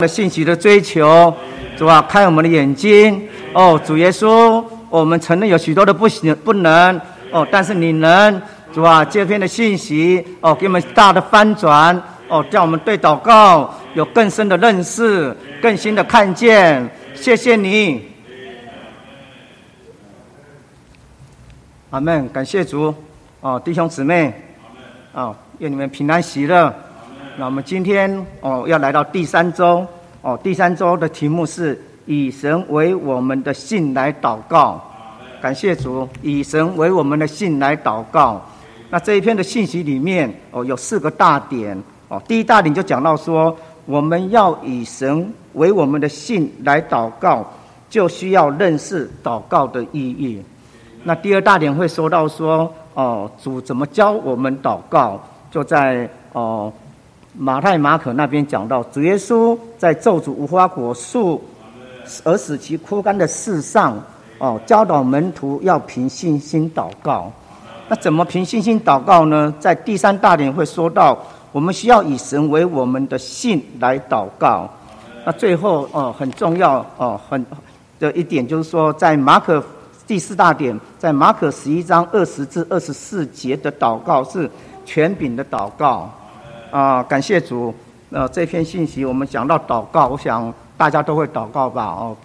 的信息的追求，主啊，开我们的眼睛。哦，主耶稣，我们承认有许多的不行不能。哦，但是你能，主啊，这篇的信息哦，给我们大的翻转。哦，叫我们对祷告有更深的认识，更新的看见。谢谢你，阿门，感谢主。哦，弟兄姊妹，哦，愿你们平安喜乐。那我们今天哦，要来到第三周哦，第三周的题目是以神为我们的信来祷告。感谢主，以神为我们的信来祷告。那这一篇的信息里面哦，有四个大点哦。第一大点就讲到说，我们要以神为我们的信来祷告，就需要认识祷告的意义。那第二大点会说到说哦，主怎么教我们祷告，就在哦。马太、马可那边讲到，主耶稣在咒诅无花果树而使其枯干的事上，哦，教导门徒要凭信心祷告。那怎么凭信心祷告呢？在第三大点会说到，我们需要以神为我们的信来祷告。那最后哦，很重要哦，很的一点就是说，在马可第四大点，在马可十一章二十至二十四节的祷告是权柄的祷告。啊，感谢主！呃，这篇信息我们讲到祷告，我想大家都会祷告吧？哦，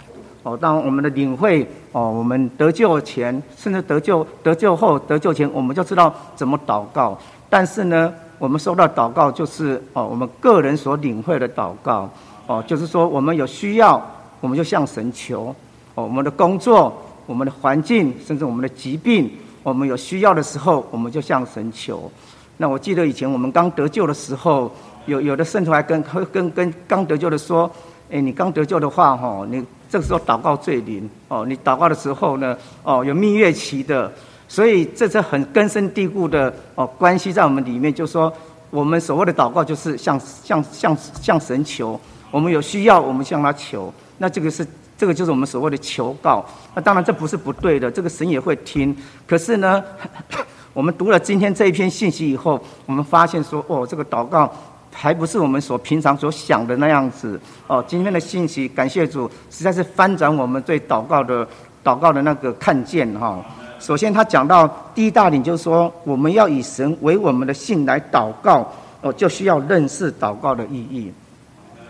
哦，当我们的领会哦，我们得救前，甚至得救得救后得救前，我们就知道怎么祷告。但是呢，我们收到祷告就是哦，我们个人所领会的祷告哦，就是说我们有需要，我们就向神求哦，我们的工作、我们的环境，甚至我们的疾病，我们有需要的时候，我们就向神求。那我记得以前我们刚得救的时候，有有的圣徒还跟跟跟刚得救的说：“哎，你刚得救的话，哈，你这个时候祷告最灵哦。你祷告的时候呢，哦，有蜜月期的，所以这是很根深蒂固的哦关系在我们里面。就说我们所谓的祷告，就是向向向向神求，我们有需要，我们向他求。那这个是这个就是我们所谓的求告。那当然这不是不对的，这个神也会听。可是呢？我们读了今天这一篇信息以后，我们发现说，哦，这个祷告还不是我们所平常所想的那样子。哦，今天的信息，感谢主，实在是翻转我们对祷告的祷告的那个看见哈。首先，他讲到第一大点，就是说，我们要以神为我们的信来祷告，哦，就需要认识祷告的意义。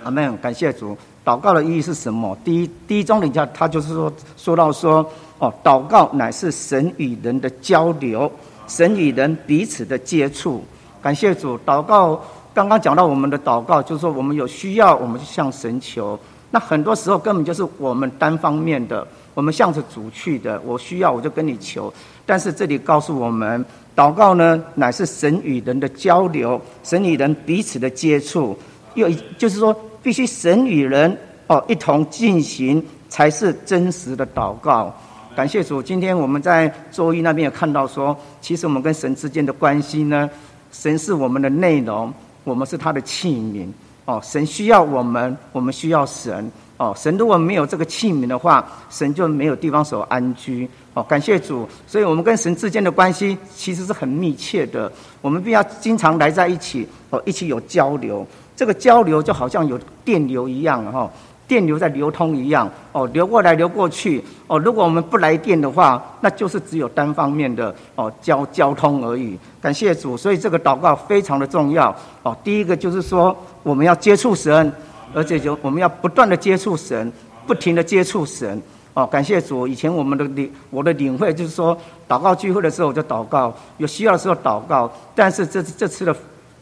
阿门，感谢主。祷告的意义是什么？第一，第一章里下他就是说，说到说，哦，祷告乃是神与人的交流。神与人彼此的接触，感谢主。祷告刚刚讲到我们的祷告，就是说我们有需要，我们就向神求。那很多时候根本就是我们单方面的，我们向着主去的。我需要，我就跟你求。但是这里告诉我们，祷告呢，乃是神与人的交流，神与人彼此的接触。又就是说，必须神与人哦一同进行，才是真实的祷告。感谢主，今天我们在周一那边有看到说，其实我们跟神之间的关系呢，神是我们的内容，我们是他的器皿。哦，神需要我们，我们需要神。哦，神如果没有这个器皿的话，神就没有地方所安居。哦，感谢主，所以我们跟神之间的关系其实是很密切的，我们必要经常来在一起，哦，一起有交流。这个交流就好像有电流一样，哈。电流在流通一样，哦，流过来流过去，哦，如果我们不来电的话，那就是只有单方面的哦交交通而已。感谢主，所以这个祷告非常的重要。哦，第一个就是说我们要接触神，而且就我们要不断的接触神，不停的接触神。哦，感谢主，以前我们的领我的领会就是说，祷告聚会的时候就祷告，有需要的时候祷告，但是这这次的。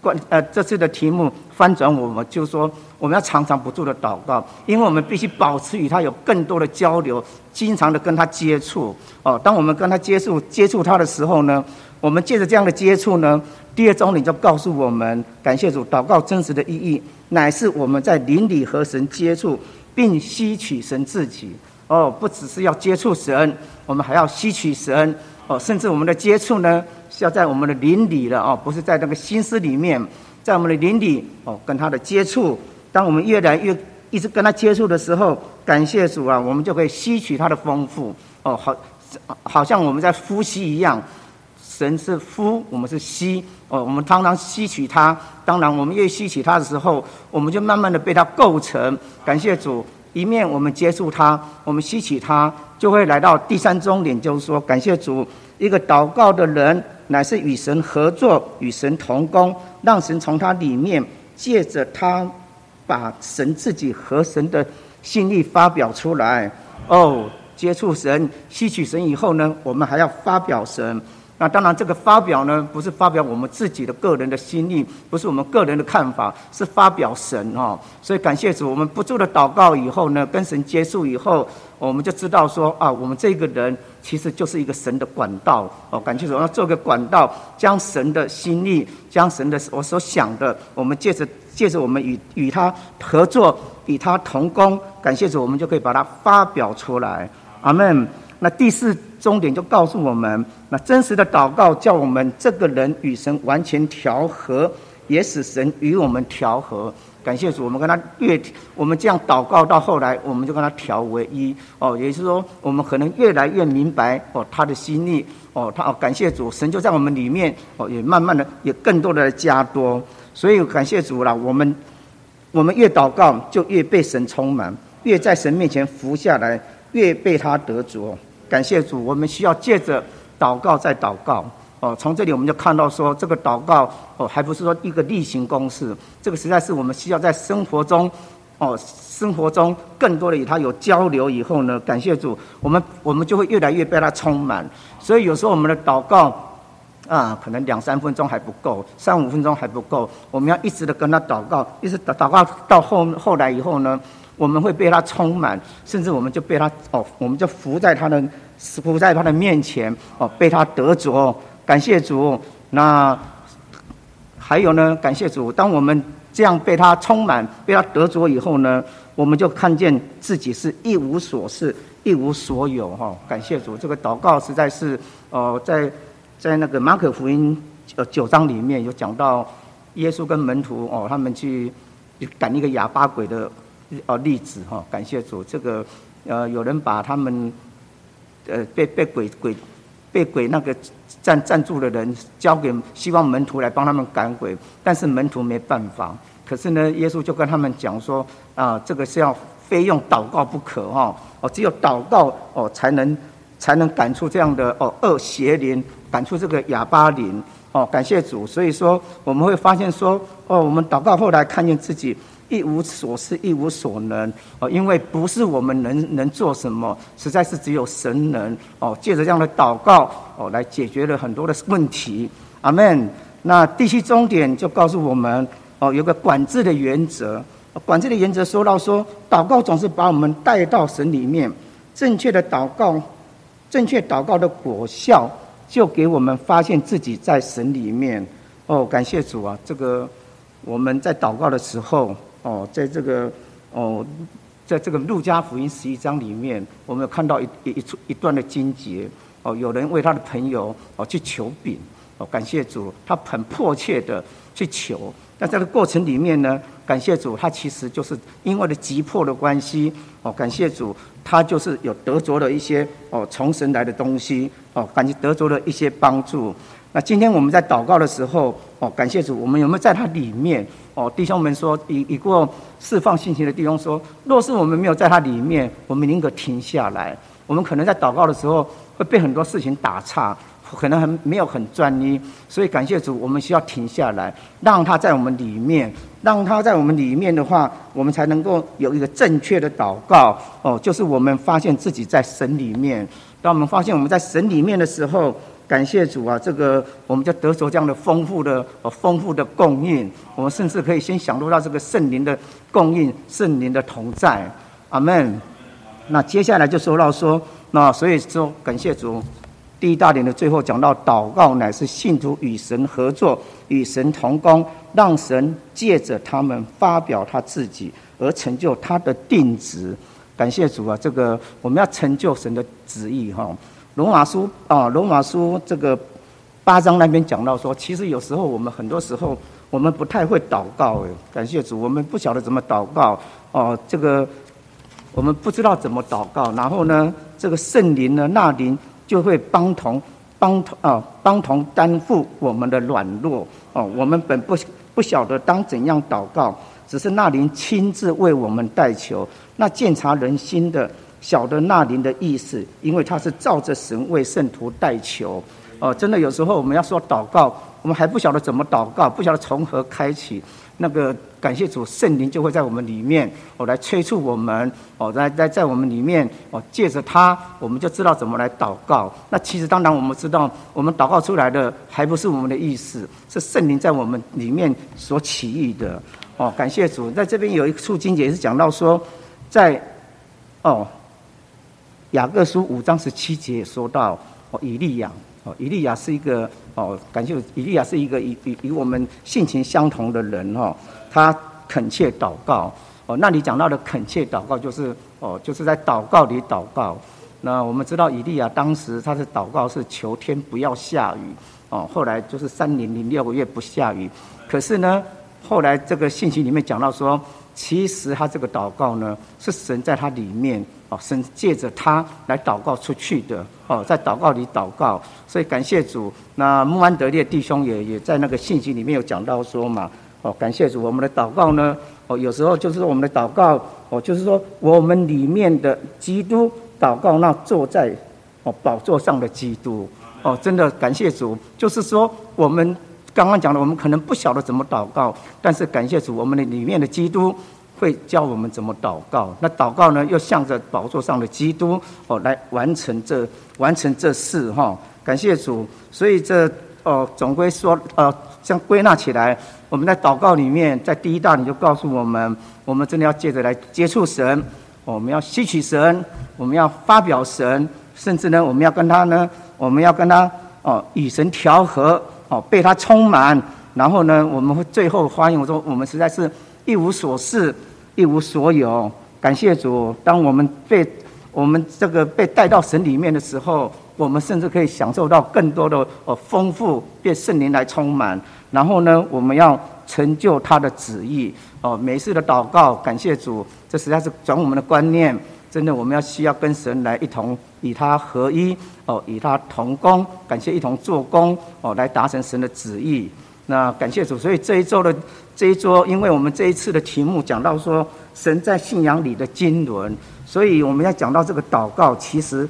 关呃，这次的题目翻转，我们就说我们要常常不住的祷告，因为我们必须保持与他有更多的交流，经常的跟他接触。哦，当我们跟他接触接触他的时候呢，我们借着这样的接触呢，第二章你就告诉我们，感谢主，祷告真实的意义乃是我们在邻里和神接触，并吸取神自己。哦，不只是要接触神，我们还要吸取神。哦，甚至我们的接触呢？是要在我们的邻里了哦，不是在那个心思里面，在我们的邻里哦，跟他的接触。当我们越来越一直跟他接触的时候，感谢主啊，我们就可以吸取他的丰富哦，好，好像我们在呼吸一样，神是呼，我们是吸哦，我们常常吸取它。当然，我们越吸取它的时候，我们就慢慢的被它构成。感谢主，一面我们接触它，我们吸取它，就会来到第三终点，就是说，感谢主，一个祷告的人乃是与神合作，与神同工，让神从他里面借着他，把神自己和神的心意发表出来。哦。接触神、吸取神以后呢，我们还要发表神。那当然，这个发表呢，不是发表我们自己的个人的心意，不是我们个人的看法，是发表神哦。所以感谢主，我们不住的祷告以后呢，跟神接触以后，我们就知道说啊，我们这个人其实就是一个神的管道哦。感谢主，要做个管道，将神的心意，将神的我所想的，我们借着借着我们与与他合作，与他同工，感谢主，我们就可以把它发表出来。阿门。那第四终点就告诉我们，那真实的祷告叫我们这个人与神完全调和，也使神与我们调和。感谢主，我们跟他越我们这样祷告到后来，我们就跟他调为一。哦，也就是说，我们可能越来越明白哦他的心意。哦，他哦感谢主，神就在我们里面哦，也慢慢的也更多的加多。所以感谢主了，我们我们越祷告就越被神充满，越在神面前服下来。越被他得着，感谢主，我们需要借着祷告再祷告哦。从这里我们就看到说，这个祷告哦，还不是说一个例行公事，这个实在是我们需要在生活中哦，生活中更多的与他有交流以后呢，感谢主，我们我们就会越来越被他充满。所以有时候我们的祷告啊，可能两三分钟还不够，三五分钟还不够，我们要一直的跟他祷告，一直祷祷告到后后来以后呢。我们会被他充满，甚至我们就被他哦，我们就伏在他的伏在他的面前哦，被他得着。感谢主。那还有呢？感谢主。当我们这样被他充满、被他得着以后呢，我们就看见自己是一无所事、一无所有哈。感谢主。这个祷告实在是哦，在在那个马可福音呃九章里面有讲到，耶稣跟门徒哦，他们去赶一个哑巴鬼的。哦，例子哈，感谢主，这个呃，有人把他们呃被被鬼鬼被鬼那个站站住的人交给希望门徒来帮他们赶鬼，但是门徒没办法。可是呢，耶稣就跟他们讲说啊，这个是要非用祷告不可哈，哦，只有祷告哦才能才能赶出这样的哦恶邪灵，赶出这个哑巴灵哦，感谢主。所以说我们会发现说哦，我们祷告后来看见自己。一无所事，一无所能哦，因为不是我们能能做什么，实在是只有神能哦。借着这样的祷告哦，来解决了很多的问题。阿门。那第七终点就告诉我们哦，有个管制的原则。管制的原则说到说，祷告总是把我们带到神里面，正确的祷告，正确祷告的果效，就给我们发现自己在神里面。哦，感谢主啊！这个我们在祷告的时候。哦，在这个哦，在这个路加福音十一章里面，我们有看到一一一处一段的经节。哦，有人为他的朋友哦去求饼，哦，感谢主，他很迫切的去求。那这个过程里面呢，感谢主，他其实就是因为的急迫的关系。哦，感谢主，他就是有得着了一些哦从神来的东西。哦，感觉得着了一些帮助。那今天我们在祷告的时候，哦，感谢主，我们有没有在他里面？哦，弟兄们说，已已过释放信心的弟兄说，若是我们没有在他里面，我们宁可停下来。我们可能在祷告的时候会被很多事情打岔，可能很没有很专一。所以感谢主，我们需要停下来，让他在我们里面，让他在我们里面的话，我们才能够有一个正确的祷告。哦，就是我们发现自己在神里面。当我们发现我们在神里面的时候。感谢主啊！这个我们就得着这样的丰富的、丰富的供应。我们甚至可以先享受到这个圣灵的供应、圣灵的同在。阿门。那接下来就说到说，那所以说感谢主。第一大点的最后讲到，祷告乃是信徒与神合作、与神同工，让神借着他们发表他自己，而成就他的定旨。感谢主啊！这个我们要成就神的旨意哈。罗马书啊，罗马书这个八章那边讲到说，其实有时候我们很多时候我们不太会祷告，哎，感谢主，我们不晓得怎么祷告哦，这个我们不知道怎么祷告，然后呢，这个圣灵呢，那灵就会帮同帮同啊帮同担负我们的软弱哦。我们本不不晓得当怎样祷告，只是那灵亲自为我们代求。那鉴察人心的，晓得那灵的意思，因为他是照着神为圣徒代求。哦，真的有时候我们要说祷告，我们还不晓得怎么祷告，不晓得从何开启。那个感谢主，圣灵就会在我们里面，哦，来催促我们，哦，在在在我们里面，哦，借着他，我们就知道怎么来祷告。那其实当然我们知道，我们祷告出来的还不是我们的意思，是圣灵在我们里面所起意的。哦，感谢主，在这边有一处经节是讲到说，在哦雅各书五章十七节也说到，哦以利亚。哦，以利亚是一个哦，感谢以利亚是一个与与与我们性情相同的人哈，他恳切祷告哦。那你讲到的恳切祷告，就是哦，就是在祷告里祷告。那我们知道以利亚当时他的祷告是求天不要下雨哦，后来就是三年零六个月不下雨。可是呢，后来这个信息里面讲到说，其实他这个祷告呢，是神在他里面。神借着他来祷告出去的哦，在祷告里祷告，所以感谢主。那穆安德烈弟兄也也在那个信息里面有讲到说嘛，哦，感谢主，我们的祷告呢，哦，有时候就是我们的祷告，哦，就是说我们里面的基督祷告，那坐在哦宝座上的基督，哦，真的感谢主，就是说我们刚刚讲的，我们可能不晓得怎么祷告，但是感谢主，我们的里面的基督。会教我们怎么祷告，那祷告呢，又向着宝座上的基督哦来完成这完成这事哈，感谢主。所以这哦总归说呃，像归纳起来，我们在祷告里面，在第一大你就告诉我们，我们真的要借着来接触神，我们要吸取神，我们要发表神，甚至呢，我们要跟他呢，我们要跟他哦与神调和哦，被他充满，然后呢，我们会最后发现我说我们实在是。一无所事，一无所有。感谢主，当我们被我们这个被带到神里面的时候，我们甚至可以享受到更多的呃丰富，被圣灵来充满。然后呢，我们要成就他的旨意。哦，每次的祷告，感谢主，这实在是转我们的观念。真的，我们要需要跟神来一同与他合一，哦，与他同工，感谢一同做工，哦，来达成神的旨意。那感谢主，所以这一周的这一周，因为我们这一次的题目讲到说神在信仰里的经纶，所以我们要讲到这个祷告，其实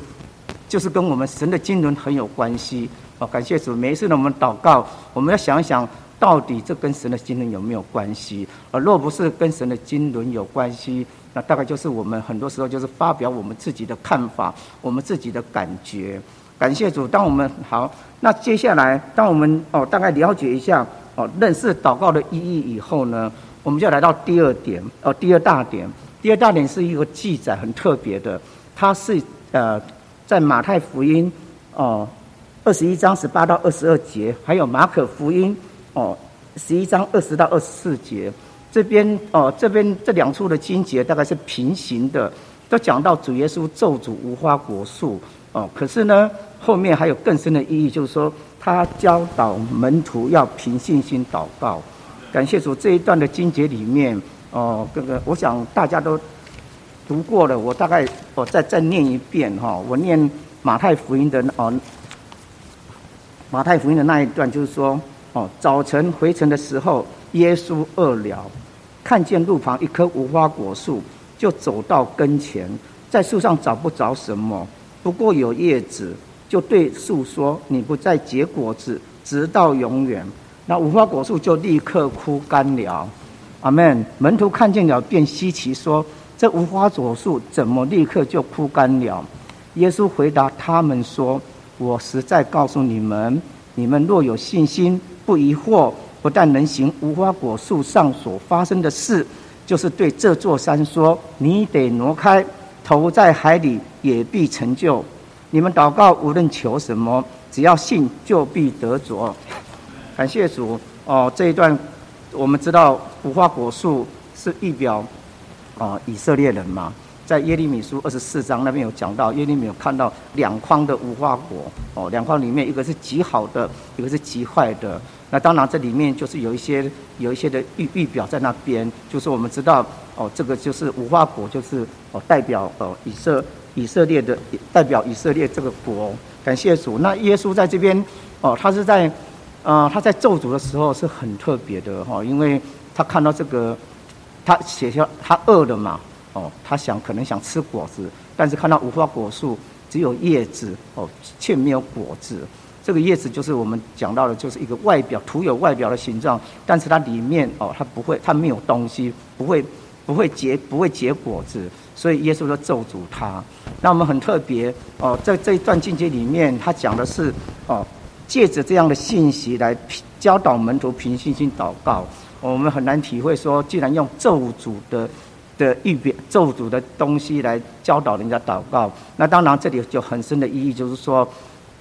就是跟我们神的经纶很有关系。哦，感谢主，每一次呢我们祷告，我们要想一想到底这跟神的经纶有没有关系？而若不是跟神的经纶有关系，那大概就是我们很多时候就是发表我们自己的看法，我们自己的感觉。感谢主，当我们好。那接下来，当我们哦大概了解一下哦认识祷告的意义以后呢，我们就来到第二点哦第二大点。第二大点是一个记载很特别的，它是呃在马太福音哦二十一章十八到二十二节，还有马可福音哦十一章二十到二十四节。这边哦这边这两处的经节大概是平行的，都讲到主耶稣咒诅无花果树哦，可是呢。后面还有更深的意义，就是说他教导门徒要凭信心祷告。感谢主这一段的经节里面，哦，这个我想大家都读过了，我大概我再再念一遍哈。我念马太福音的哦，马太福音的那一段就是说，哦，早晨回程的时候，耶稣饿了，看见路旁一棵无花果树，就走到跟前，在树上找不着什么，不过有叶子。就对树说：“你不再结果子，直到永远。”那无花果树就立刻枯干了。阿门。门徒看见了，便稀奇说：“这无花果树怎么立刻就枯干了？”耶稣回答他们说：“我实在告诉你们，你们若有信心，不疑惑，不但能行无花果树上所发生的事，就是对这座山说：‘你得挪开，投在海里，也必成就。’”你们祷告，无论求什么，只要信，就必得着。感谢主哦！这一段我们知道，无花果树是预表啊以色列人嘛，在耶利米书二十四章那边有讲到，耶利米有看到两筐的无花果哦，两筐里面一个是极好的，一个是极坏的。那当然这里面就是有一些有一些的预预表在那边，就是我们知道哦，这个就是无花果，就是哦代表哦以色。以色列的代表以色列这个国。感谢主。那耶稣在这边哦，他是在啊他在咒诅的时候是很特别的哈，因为他看到这个他写下他饿了嘛哦，他想可能想吃果子，但是看到无花果树只有叶子哦，却没有果子。这个叶子就是我们讲到的，就是一个外表徒有外表的形状，但是它里面哦，它不会，它没有东西，不会，不会结，不会结果子，所以耶稣就咒诅他。那我们很特别哦，在这一段境界里面，他讲的是哦，借着这样的信息来教导门徒凭信心祷告。我们很难体会说，既然用咒诅的的预表咒诅的东西来教导人家祷告，那当然这里就很深的意义，就是说。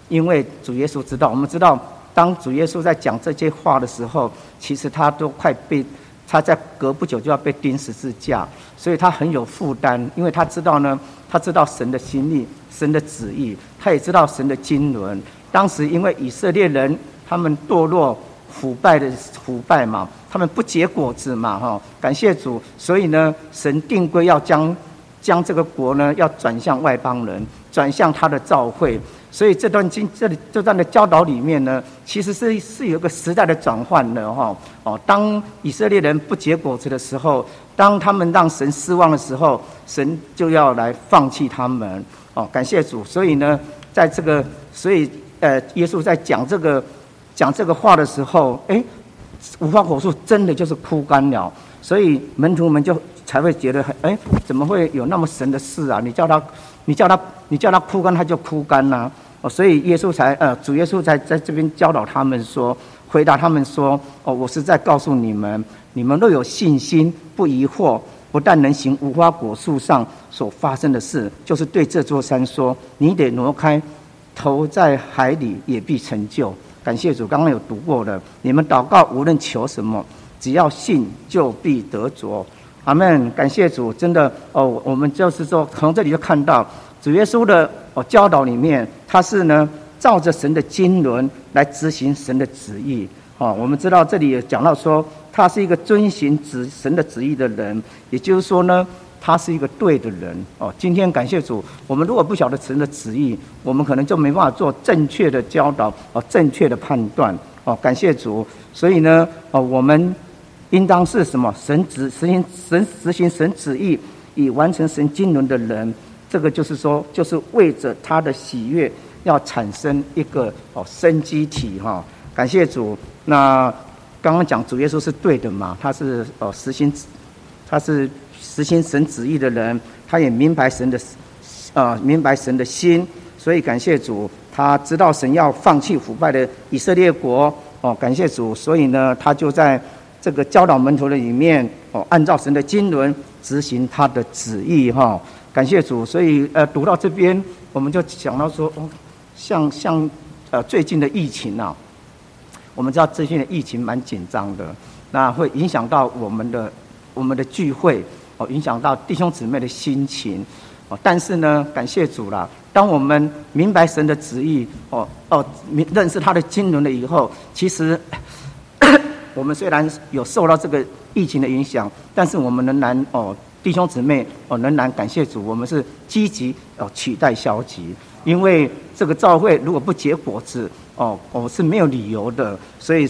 因为主耶稣知道，我们知道，当主耶稣在讲这些话的时候，其实他都快被他在隔不久就要被钉十字架，所以他很有负担。因为他知道呢，他知道神的心意、神的旨意，他也知道神的经纶。当时因为以色列人他们堕落、腐败的腐败嘛，他们不结果子嘛，哈，感谢主，所以呢，神定规要将将这个国呢要转向外邦人，转向他的教会。所以这段经这里这段的教导里面呢，其实是是有个时代的转换的哈哦。当以色列人不结果子的时候，当他们让神失望的时候，神就要来放弃他们哦。感谢主。所以呢，在这个所以呃，耶稣在讲这个讲这个话的时候，哎，无花果树真的就是枯干了。所以门徒们就才会觉得很哎，怎么会有那么神的事啊？你叫他。你叫他，你叫他枯干，他就枯干呐。哦，所以耶稣才，呃，主耶稣才在这边教导他们说，回答他们说，哦，我是在告诉你们，你们若有信心，不疑惑，不但能行无花果树上所发生的事，就是对这座山说，你得挪开，投在海里，也必成就。感谢主，刚刚有读过的，你们祷告无论求什么，只要信，就必得着。阿门，感谢主，真的哦，我们就是说，从这里就看到主耶稣的哦教导里面，他是呢照着神的经纶来执行神的旨意。哦，我们知道这里也讲到说，他是一个遵循旨神的旨意的人，也就是说呢，他是一个对的人。哦，今天感谢主，我们如果不晓得神的旨意，我们可能就没办法做正确的教导，哦，正确的判断。哦，感谢主，所以呢，哦，我们。应当是什么？神旨实行神实行神旨意，以完成神经纶的人，这个就是说，就是为着他的喜悦，要产生一个哦生机体哈。感谢主。那刚刚讲主耶稣是对的嘛？他是哦实行，他是实行神旨意的人，他也明白神的啊明白神的心，所以感谢主，他知道神要放弃腐败的以色列国哦。感谢主，所以呢，他就在。这个教导门徒的里面哦，按照神的经纶执行他的旨意哈，感谢主。所以呃，读到这边，我们就想到说，哦，像像呃最近的疫情啊，我们知道最近的疫情蛮紧张的，那会影响到我们的我们的聚会哦，影响到弟兄姊妹的心情哦。但是呢，感谢主啦，当我们明白神的旨意哦哦，认识他的经纶了以后，其实。我们虽然有受到这个疫情的影响，但是我们仍然哦，弟兄姊妹哦，仍然感谢主，我们是积极哦取代消极，因为这个教会如果不结果子哦，我是没有理由的，所以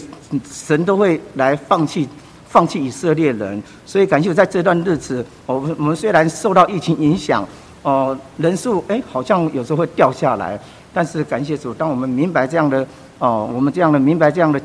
神都会来放弃放弃以色列人，所以感谢在这段日子，我们我们虽然受到疫情影响哦，人数哎好像有时候会掉下来，但是感谢主，当我们明白这样的哦，我们这样的明白这样的。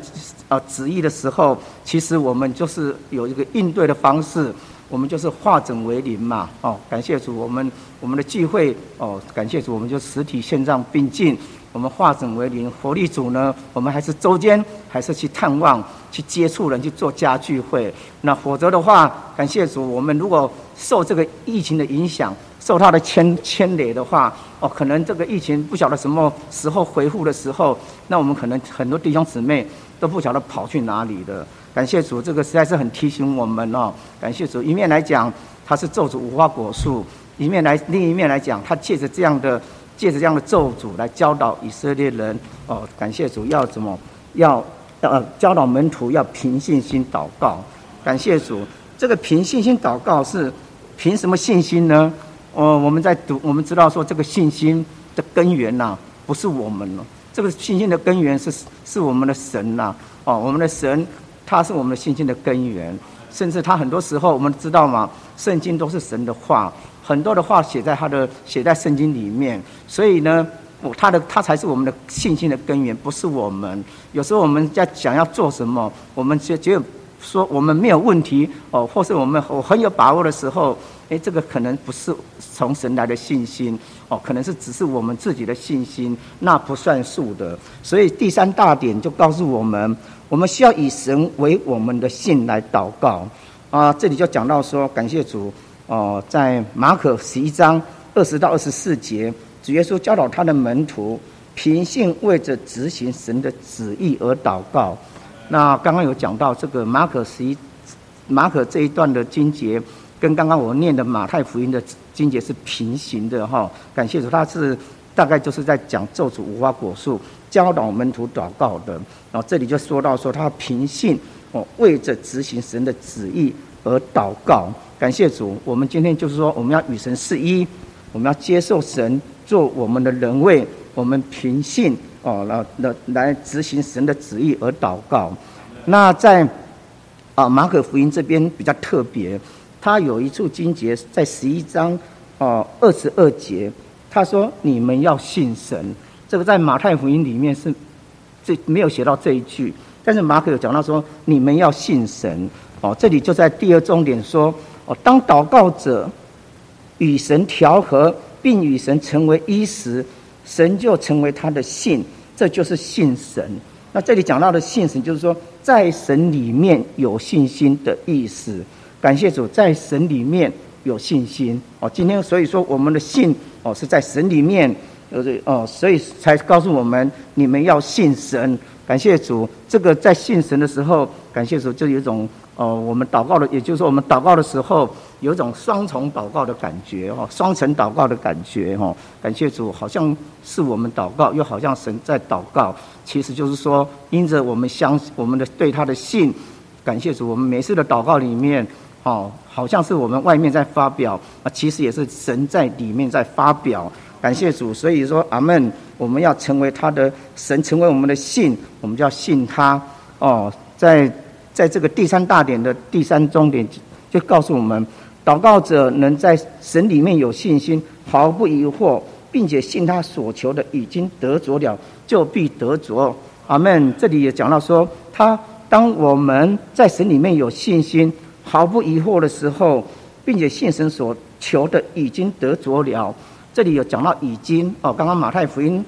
啊，旨意的时候，其实我们就是有一个应对的方式，我们就是化整为零嘛。哦，感谢主，我们我们的聚会哦，感谢主，我们就实体线上并进，我们化整为零。活力组呢，我们还是周间还是去探望、去接触人、去做家聚会。那否则的话，感谢主，我们如果受这个疫情的影响，受它的牵牵累的话，哦，可能这个疫情不晓得什么时候恢复的时候，那我们可能很多弟兄姊妹。都不晓得跑去哪里的。感谢主，这个实在是很提醒我们哦。感谢主，一面来讲他是咒诅无花果树，一面来另一面来讲，他借着这样的借着这样的咒诅来教导以色列人哦。感谢主，要怎么要呃教导门徒要凭信心祷告。感谢主，这个凭信心祷告是凭什么信心呢？哦，我们在读，我们知道说这个信心的根源呐，不是我们了，这个信心的根源是是我们的神呐，哦，我们的神他是我们的信心的根源，甚至他很多时候我们知道吗？圣经都是神的话，很多的话写在他的写在圣经里面，所以呢。我他的他才是我们的信心的根源，不是我们。有时候我们在想要做什么，我们觉觉得说我们没有问题哦，或是我们我很有把握的时候，哎，这个可能不是从神来的信心哦，可能是只是我们自己的信心，那不算数的。所以第三大点就告诉我们，我们需要以神为我们的信来祷告啊。这里就讲到说，感谢主哦，在马可十一章二十到二十四节。主耶稣教导他的门徒，凭信为着执行神的旨意而祷告。那刚刚有讲到这个马可十一，马可这一段的经节，跟刚刚我念的马太福音的经节是平行的哈。感谢主，他是大概就是在讲咒诅无花果树，教导门徒祷告的。然后这里就说到说他凭信哦，为着执行神的旨意而祷告。感谢主，我们今天就是说我们要与神是一，我们要接受神。做我们的人位，我们凭信哦，来来来执行神的旨意而祷告。那在啊马可福音这边比较特别，他有一处经节在十一章哦二十二节，他说你们要信神。这个在马太福音里面是这没有写到这一句，但是马可有讲到说你们要信神哦。这里就在第二重点说哦，当祷告者与神调和。并与神成为一时，神就成为他的信，这就是信神。那这里讲到的信神，就是说在神里面有信心的意思。感谢主，在神里面有信心哦。今天所以说我们的信哦是在神里面，呃哦，所以才告诉我们你们要信神。感谢主，这个在信神的时候，感谢主就有一种。哦，我们祷告的，也就是说，我们祷告的时候，有一种双重祷告的感觉哦，双层祷告的感觉哦。感谢主，好像是我们祷告，又好像神在祷告。其实就是说，因着我们相我们的对他的信，感谢主，我们每次的祷告里面，哦，好像是我们外面在发表啊，其实也是神在里面在发表。感谢主，所以说阿门。我们要成为他的神，成为我们的信，我们就要信他哦，在。在这个第三大点的第三终点，就告诉我们：祷告者能在神里面有信心，毫不疑惑，并且信他所求的已经得着了，就必得着。阿门。这里也讲到说，他当我们在神里面有信心，毫不疑惑的时候，并且信神所求的已经得着了。这里有讲到已经哦，刚刚马太福音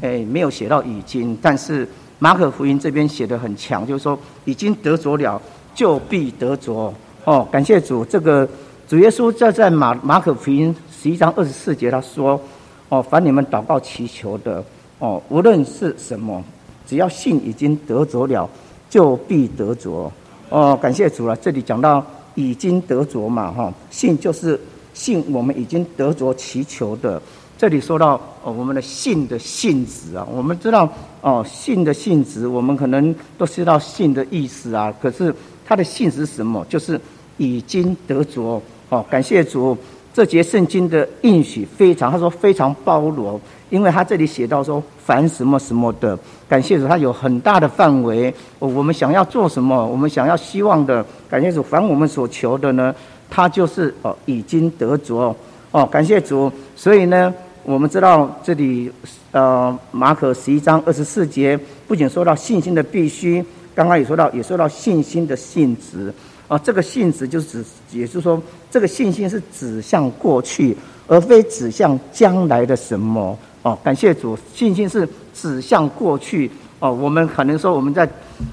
哎没有写到已经，但是。马可福音这边写的很强，就是说已经得着了，就必得着。哦，感谢主，这个主耶稣在在马马可福音十一章二十四节他说：“哦，凡你们祷告祈求的，哦，无论是什么，只要信已经得着了，就必得着。”哦，感谢主了。这里讲到已经得着嘛，哈，信就是信我们已经得着祈求的。这里说到哦，我们的信的性质啊，我们知道哦，信的性质，我们可能都知道信的意思啊。可是它的性质是什么？就是已经得着哦。感谢主，这节圣经的应许非常，他说非常包罗，因为他这里写到说凡什么什么的，感谢主，他有很大的范围。我们想要做什么，我们想要希望的，感谢主，凡我们所求的呢，他就是哦已经得着哦。感谢主，所以呢。我们知道这里，呃，马可十一章二十四节不仅说到信心的必须，刚刚也说到，也说到信心的性质。啊，这个性质就是指，也是说，这个信心是指向过去，而非指向将来的什么。哦，感谢主，信心是指向过去。哦，我们可能说，我们在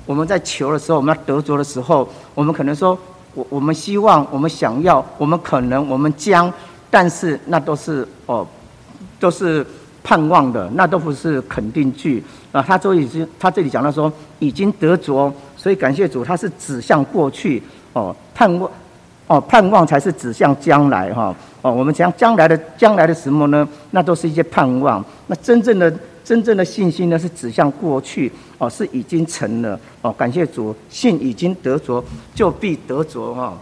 我们在求的时候，我们要得着的时候，我们可能说，我我们希望，我们想要，我们可能，我们将，但是那都是哦。都是盼望的，那都不是肯定句啊。他都已经，他这里讲到说已经得着，所以感谢主，他是指向过去哦，盼望哦，盼望才是指向将来哈哦。我们讲将来的将来的什么呢？那都是一些盼望。那真正的真正的信心呢，是指向过去哦，是已经成了哦。感谢主，信已经得着，就必得着哈。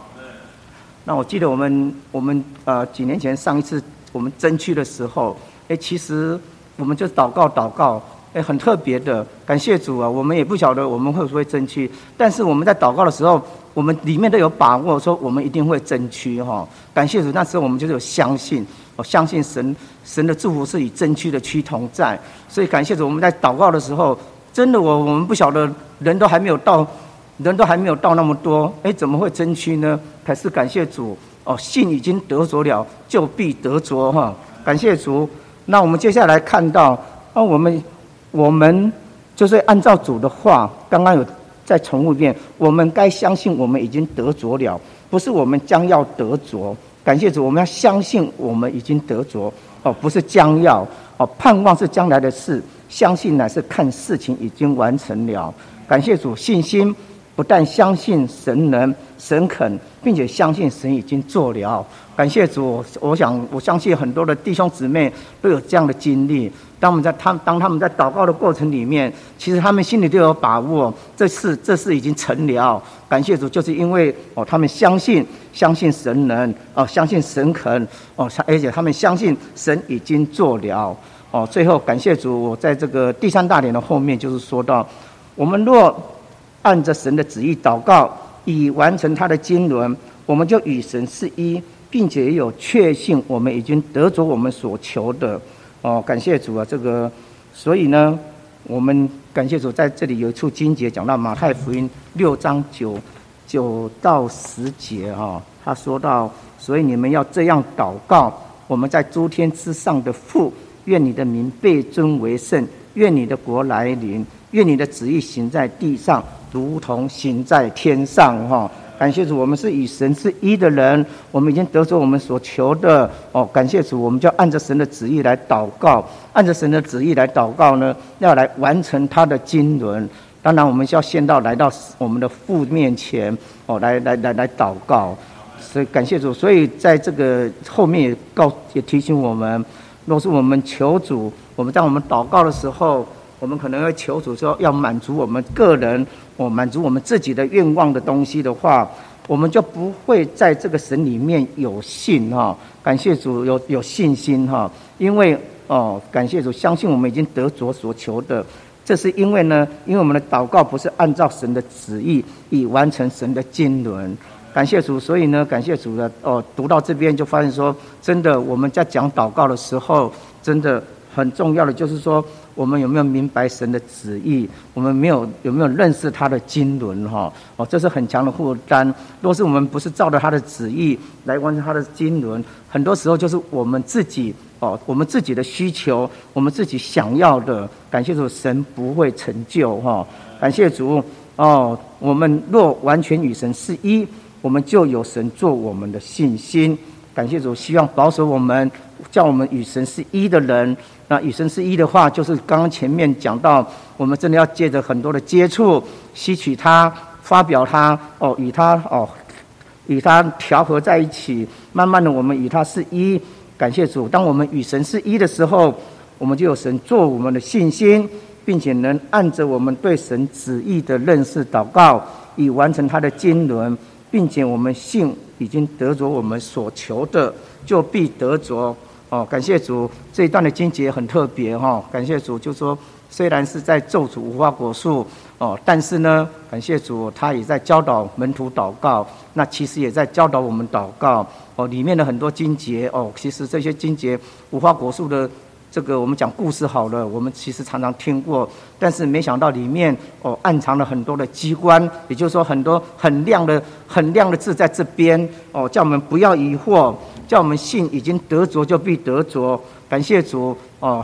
那我记得我们我们呃几年前上一次我们争取的时候，哎，其实我们就祷告祷告，哎，很特别的，感谢主啊！我们也不晓得我们会不会争取，但是我们在祷告的时候，我们里面都有把握，说我们一定会争取哈。感谢主，那时候我们就是有相信，我相信神神的祝福是以争取的区同在，所以感谢主，我们在祷告的时候，真的我我们不晓得人都还没有到。人都还没有到那么多，哎，怎么会争取呢？还是感谢主哦，信已经得着了，就必得着哈。感谢主。那我们接下来看到，那我们我们就是按照主的话，刚刚有再重复一遍，我们该相信我们已经得着了，不是我们将要得着。感谢主，我们要相信我们已经得着哦，不是将要哦，盼望是将来的事，相信乃是看事情已经完成了。感谢主，信心。不但相信神能、神肯，并且相信神已经做了。感谢主，我想我相信很多的弟兄姊妹都有这样的经历。当我们在他当他们在祷告的过程里面，其实他们心里都有把握，这事这事已经成了。感谢主，就是因为哦，他们相信相信神能哦，相信神肯哦，而且他们相信神已经做了哦。最后感谢主，在这个第三大点的后面就是说到，我们若。按着神的旨意祷告，以完成他的经纶，我们就与神是一，并且有确信，我们已经得着我们所求的。哦，感谢主啊！这个，所以呢，我们感谢主，在这里有一处经节讲到马太福音六章九九到十节哈，他说到，所以你们要这样祷告：我们在诸天之上的父，愿你的名被尊为圣，愿你的国来临，愿你的旨意行在地上。如同行在天上，哈！感谢主，我们是与神是一的人，我们已经得着我们所求的。哦，感谢主，我们就按着神的旨意来祷告，按着神的旨意来祷告呢，要来完成他的经纶。当然，我们需要先到来到我们的父面前，哦，来来来来祷告。所以感谢主，所以在这个后面也告也提醒我们，若是我们求主，我们在我们祷告的时候。我们可能会求主说，要满足我们个人，我满足我们自己的愿望的东西的话，我们就不会在这个神里面有信哈。感谢主有有信心哈，因为哦，感谢主，相信我们已经得着所求的。这是因为呢，因为我们的祷告不是按照神的旨意，以完成神的经纶。感谢主，所以呢，感谢主的哦，读到这边就发现说，真的我们在讲祷告的时候，真的很重要的就是说。我们有没有明白神的旨意？我们没有有没有认识他的经纶？哈哦，这是很强的负担。若是我们不是照着他的旨意来完成他的经纶，很多时候就是我们自己哦，我们自己的需求，我们自己想要的。感谢主，神不会成就哈。感谢主哦，我们若完全与神是一，我们就有神做我们的信心。感谢主，希望保守我们，叫我们与神是一的人。那与神是一的话，就是刚刚前面讲到，我们真的要借着很多的接触，吸取它，发表它，哦，与它哦，与它调和在一起。慢慢的，我们与它是一。感谢主，当我们与神是一的时候，我们就有神做我们的信心，并且能按着我们对神旨意的认识祷告，以完成他的经纶，并且我们信已经得着我们所求的，就必得着。哦，感谢主，这一段的经节很特别哈。感谢主，就说虽然是在咒诅无花果树哦，但是呢，感谢主，他也在教导门徒祷告。那其实也在教导我们祷告哦。里面的很多经节哦，其实这些经节无花果树的这个我们讲故事好了，我们其实常常听过，但是没想到里面哦暗藏了很多的机关，也就是说很多很亮的很亮的字在这边哦，叫我们不要疑惑。叫我们信已经得着就必得着，感谢主哦。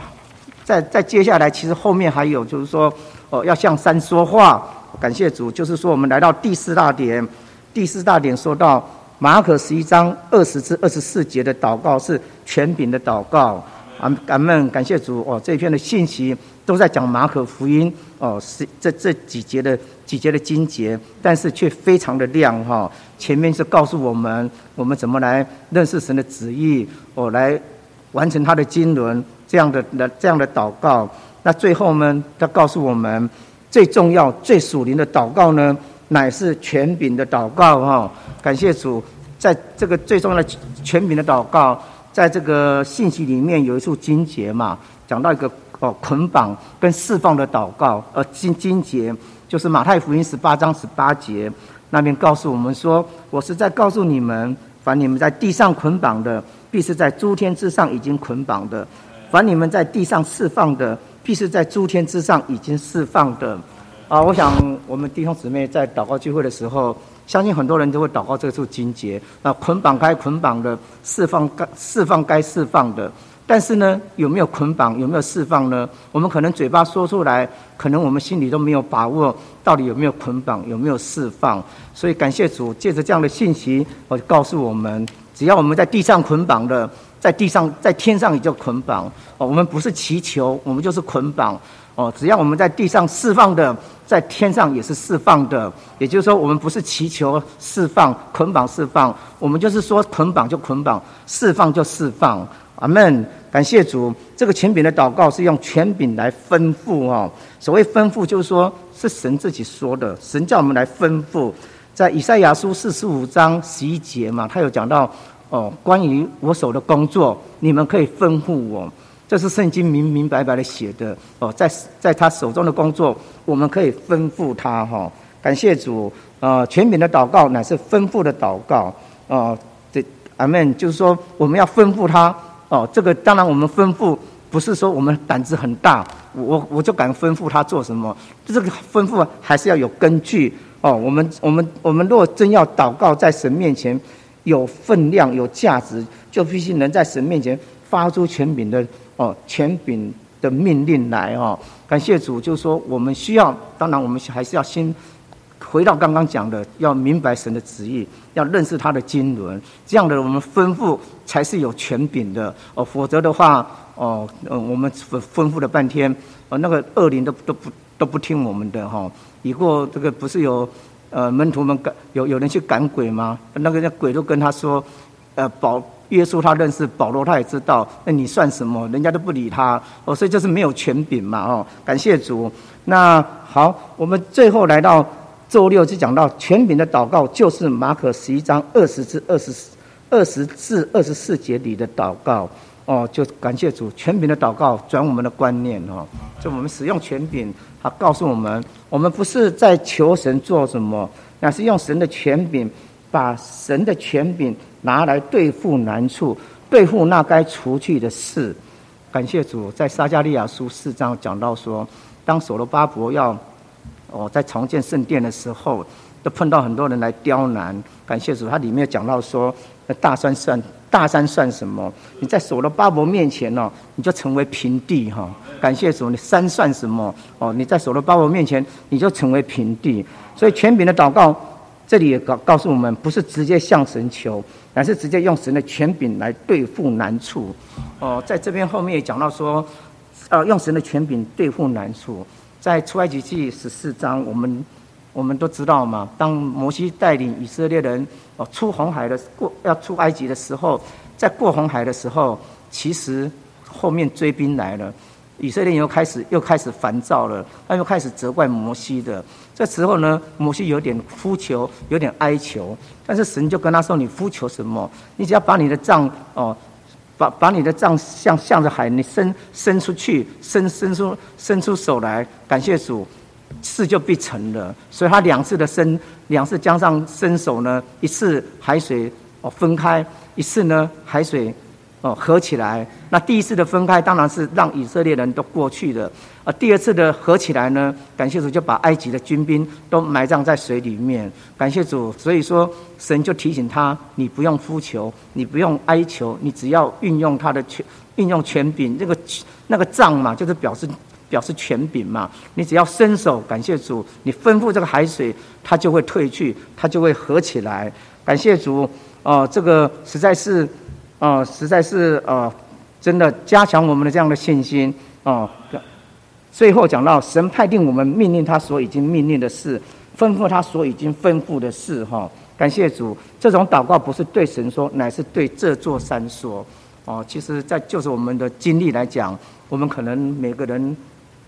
在在接下来，其实后面还有就是说哦，要向山说话，感谢主。就是说，我们来到第四大点，第四大点说到马可十一章二十至二十四节的祷告是全柄的祷告。啊，感恩感谢主哦，这一篇的信息都在讲马可福音哦，是这这几节的几节的经节，但是却非常的亮哈。前面是告诉我们，我们怎么来认识神的旨意，哦，来完成他的经纶这样的的这样的祷告。那最后呢，他告诉我们，最重要、最属灵的祷告呢，乃是权柄的祷告哈。感谢主，在这个最重要的权柄的祷告，在这个信息里面有一处经节嘛，讲到一个哦捆绑跟释放的祷告，呃经经节就是马太福音十八章十八节那边告诉我们说，我是在告诉你们，凡你们在地上捆绑的，必是在诸天之上已经捆绑的；凡你们在地上释放的，必是在诸天之上已经释放的。啊，我想我们弟兄姊妹在祷告聚会的时候。相信很多人都会祷告这处经节，那捆绑该捆绑的，释放该释放该释放的。但是呢，有没有捆绑，有没有释放呢？我们可能嘴巴说出来，可能我们心里都没有把握，到底有没有捆绑，有没有释放。所以感谢主，借着这样的信息，我告诉我们，只要我们在地上捆绑的，在地上在天上也叫捆绑。哦，我们不是祈求，我们就是捆绑。哦，只要我们在地上释放的。在天上也是释放的，也就是说，我们不是祈求释放、捆绑释放，我们就是说捆绑就捆绑，释放就释放。阿门！感谢主，这个权柄的祷告是用权柄来吩咐哦。所谓吩咐，就是说是神自己说的，神叫我们来吩咐。在以赛亚书四十五章十一节嘛，他有讲到哦，关于我手的工作，你们可以吩咐我。这是圣经明明白白的写的哦，在在他手中的工作，我们可以吩咐他哈。感谢主呃，全柄的祷告乃是吩咐的祷告啊。这阿门，就是说我们要吩咐他哦。这个当然我们吩咐不是说我们胆子很大，我我就敢吩咐他做什么。这个吩咐还是要有根据哦。我们我们我们若真要祷告在神面前有分量有价值，就必须能在神面前发出权柄的。哦，权柄的命令来哦，感谢主，就是说我们需要，当然我们还是要先回到刚刚讲的，要明白神的旨意，要认识他的经纶，这样的我们吩咐才是有权柄的哦，否则的话，哦，嗯，我们吩吩咐了半天，哦，那个恶灵都都不都不听我们的哈。以过这个不是有呃门徒们赶有有人去赶鬼吗？那个那鬼都跟他说，呃，保。约束他认识保罗，他也知道，那你算什么？人家都不理他哦，所以就是没有权柄嘛哦。感谢主。那好，我们最后来到周六就讲到权柄的祷告，就是马可十一章二十至二十二十至二十四节里的祷告哦。就感谢主，权柄的祷告转我们的观念哦。就我们使用权柄，他告诉我们，我们不是在求神做什么，那是用神的权柄，把神的权柄。拿来对付难处，对付那该除去的事。感谢主，在撒加利亚书四章讲到说，当所罗巴伯要哦在重建圣殿的时候，都碰到很多人来刁难。感谢主，他里面讲到说，那大山算大山算什么？你在所罗巴伯面前呢，你就成为平地哈。感谢主，你山算什么？哦，你在所罗巴伯面前，你就成为平地。所以权柄的祷告，这里也告告诉我们，不是直接向神求。乃是直接用神的权柄来对付难处，哦，在这边后面也讲到说，呃，用神的权柄对付难处，在出埃及记十四章，我们我们都知道嘛，当摩西带领以色列人哦出红海的过要出埃及的时候，在过红海的时候，其实后面追兵来了。以色列又开始又开始烦躁了，他又开始责怪摩西的。这时候呢，摩西有点呼求，有点哀求，但是神就跟他说：“你呼求什么？你只要把你的杖哦，把把你的杖向向着海，你伸伸出去，伸伸出伸出手来，感谢主，事就必成了。所以他两次的伸，两次江上伸手呢，一次海水哦分开，一次呢海水。”哦，合起来。那第一次的分开，当然是让以色列人都过去的。而第二次的合起来呢，感谢主就把埃及的军兵都埋葬在水里面。感谢主，所以说神就提醒他：你不用呼求，你不用哀求，你只要运用他的权，运用权柄。那个那个杖嘛，就是表示表示权柄嘛。你只要伸手，感谢主，你吩咐这个海水，它就会退去，它就会合起来。感谢主，哦，这个实在是。啊，实在是啊，真的加强我们的这样的信心啊。最后讲到神派定我们命令他所已经命令的事，吩咐他所已经吩咐的事哈。感谢主，这种祷告不是对神说，乃是对这座山说。哦，其实，在就是我们的经历来讲，我们可能每个人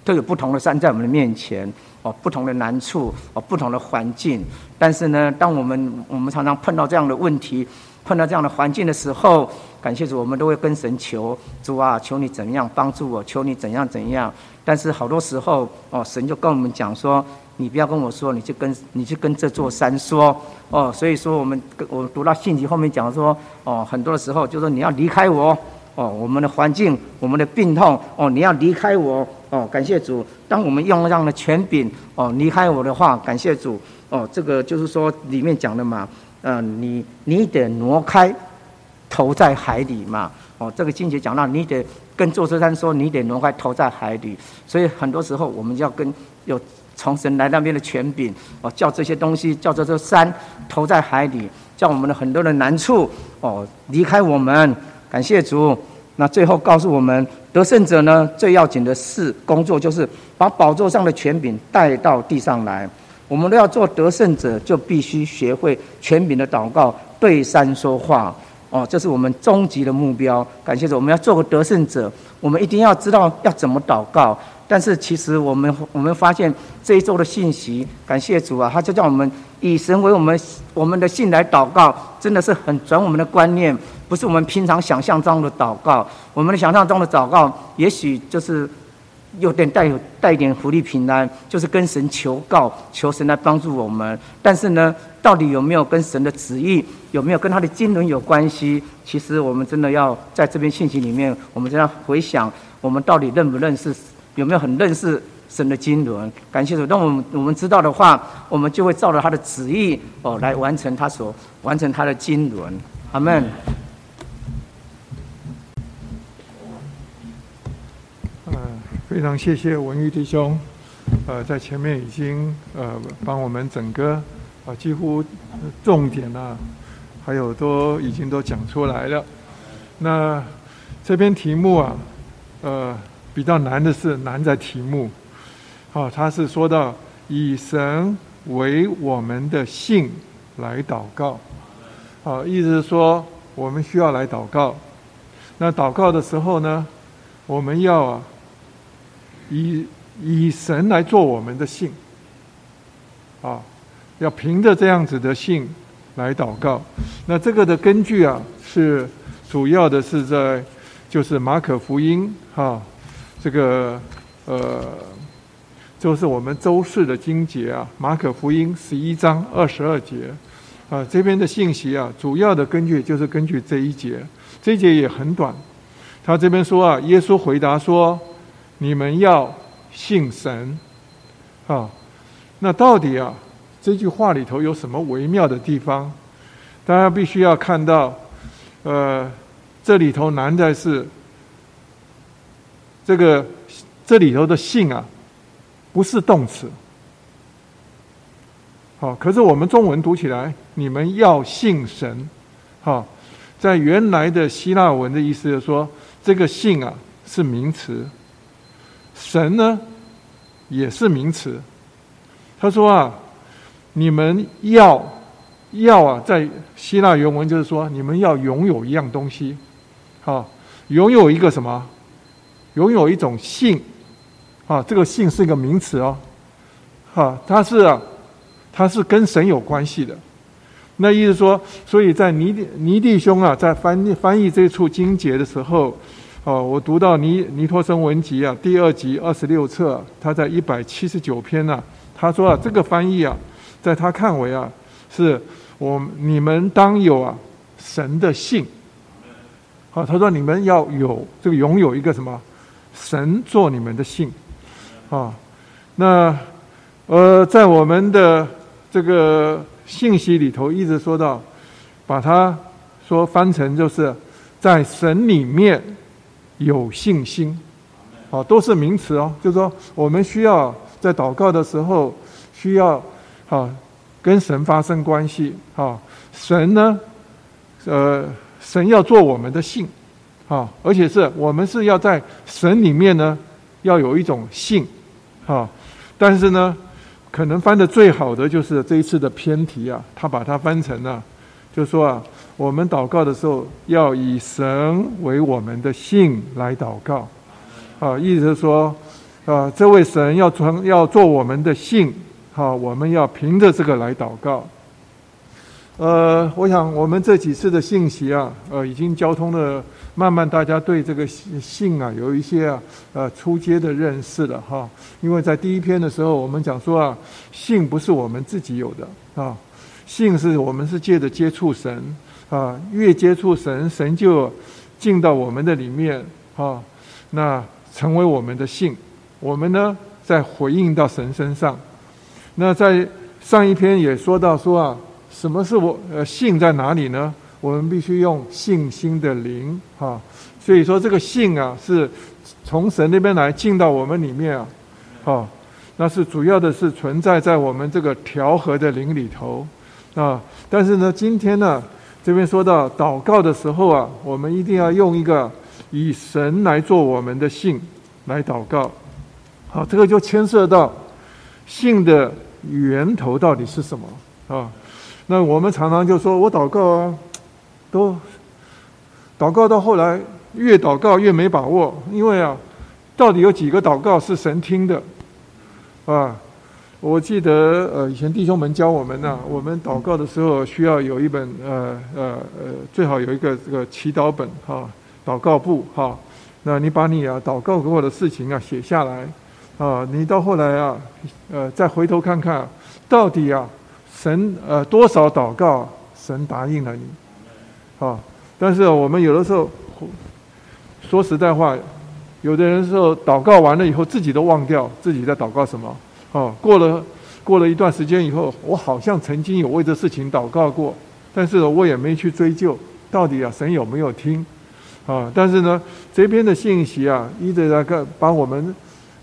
都有不同的山在我们的面前，哦，不同的难处，哦，不同的环境。但是呢，当我们我们常常碰到这样的问题，碰到这样的环境的时候，感谢主，我们都会跟神求主啊，求你怎样帮助我，求你怎样怎样。但是好多时候，哦，神就跟我们讲说，你不要跟我说，你去跟你去跟这座山说，哦，所以说我们我读到信息后面讲说，哦，很多的时候就说你要离开我，哦，我们的环境，我们的病痛，哦，你要离开我，哦，感谢主，当我们用这样的权柄，哦，离开我的话，感谢主，哦，这个就是说里面讲的嘛，嗯，你你得挪开，投在海里嘛。哦，这个经节讲到，你得跟坐车山说，你得挪开投在海里。所以很多时候，我们要跟有从神来那边的权柄，哦，叫这些东西，叫这座山投在海里，叫我们的很多的难处，哦，离开我们。感谢主。那最后告诉我们，得胜者呢，最要紧的事工作就是把宝座上的权柄带到地上来。我们都要做得胜者，就必须学会权柄的祷告，对山说话。哦，这是我们终极的目标。感谢主，我们要做个得胜者。我们一定要知道要怎么祷告。但是其实我们我们发现这一周的信息，感谢主啊，他就叫我们以神为我们我们的信来祷告，真的是很转我们的观念，不是我们平常想象中的祷告。我们的想象中的祷告，也许就是。有点带有带一点福利平安，就是跟神求告，求神来帮助我们。但是呢，到底有没有跟神的旨意，有没有跟他的经纶有关系？其实我们真的要在这边信息里面，我们真要回想，我们到底认不认识，有没有很认识神的经纶？感谢主，当我们我们知道的话，我们就会照着他的旨意哦来完成他所完成他的经纶。阿门。非常谢谢文玉弟兄，呃，在前面已经呃帮我们整个啊几乎重点啊，还有都已经都讲出来了。那这篇题目啊，呃比较难的是难在题目，好，他是说到以神为我们的信来祷告，好，意思是说我们需要来祷告。那祷告的时候呢，我们要啊。以以神来做我们的信，啊，要凭着这样子的信来祷告。那这个的根据啊，是主要的是在就是马可福音哈，这个呃，就是我们周四的经节啊，马可福音十一章二十二节啊，这边的信息啊，主要的根据就是根据这一节，这一节也很短。他这边说啊，耶稣回答说。你们要信神，啊，那到底啊这句话里头有什么微妙的地方？大家必须要看到，呃，这里头难在是这个这里头的信啊，不是动词，好，可是我们中文读起来，你们要信神，好，在原来的希腊文的意思是说，这个信啊是名词。神呢，也是名词。他说啊，你们要要啊，在希腊原文就是说，你们要拥有一样东西，啊，拥有一个什么？拥有一种性，啊，这个性是一个名词哦，哈，它是啊，它是跟神有关系的。那意思说，所以在尼尼弟兄啊，在翻译翻译这处经节的时候。哦，我读到尼尼托生文集啊，第二集二十六册，他在一百七十九篇呢。他说啊，这个翻译啊，在他看为啊，是我你们当有啊神的性。好，他说你们要有这个拥有一个什么神做你们的性啊。那呃，在我们的这个信息里头，一直说到，把它说翻成就是在神里面。有信心，好，都是名词哦。就是说，我们需要在祷告的时候，需要好跟神发生关系。好，神呢，呃，神要做我们的信，好，而且是我们是要在神里面呢，要有一种信，好。但是呢，可能翻的最好的就是这一次的偏题啊，他把它翻成了，就说啊。我们祷告的时候，要以神为我们的信来祷告，啊，意思是说，啊，这位神要传要做我们的信，好，我们要凭着这个来祷告。呃，我想我们这几次的信息啊，呃，已经交通了，慢慢大家对这个信啊有一些啊呃出阶的认识了哈。因为在第一篇的时候，我们讲说啊，信不是我们自己有的啊，信是我们是借着接触神啊，越接触神，神就进到我们的里面啊，那成为我们的信，我们呢再回应到神身上。那在上一篇也说到说啊。什么是我呃信在哪里呢？我们必须用信心的灵哈，所以说这个信啊是从神那边来进到我们里面啊，好，那是主要的是存在在我们这个调和的灵里头啊。但是呢，今天呢这边说到祷告的时候啊，我们一定要用一个以神来做我们的信来祷告，好，这个就牵涉到信的源头到底是什么啊？那我们常常就说，我祷告啊，都祷告到后来，越祷告越没把握，因为啊，到底有几个祷告是神听的啊？我记得呃，以前弟兄们教我们呢，我们祷告的时候需要有一本呃呃呃，最好有一个这个祈祷本哈，祷告簿哈。那你把你啊祷告过的事情啊写下来啊，你到后来啊，呃，再回头看看，到底啊。神呃，多少祷告，神答应了你，啊！但是我们有的时候说实在话，有的人说祷告完了以后，自己都忘掉自己在祷告什么，哦，过了过了一段时间以后，我好像曾经有为这事情祷告过，但是我也没去追究到底啊，神有没有听啊？但是呢，这边的信息啊，一直在个帮我们。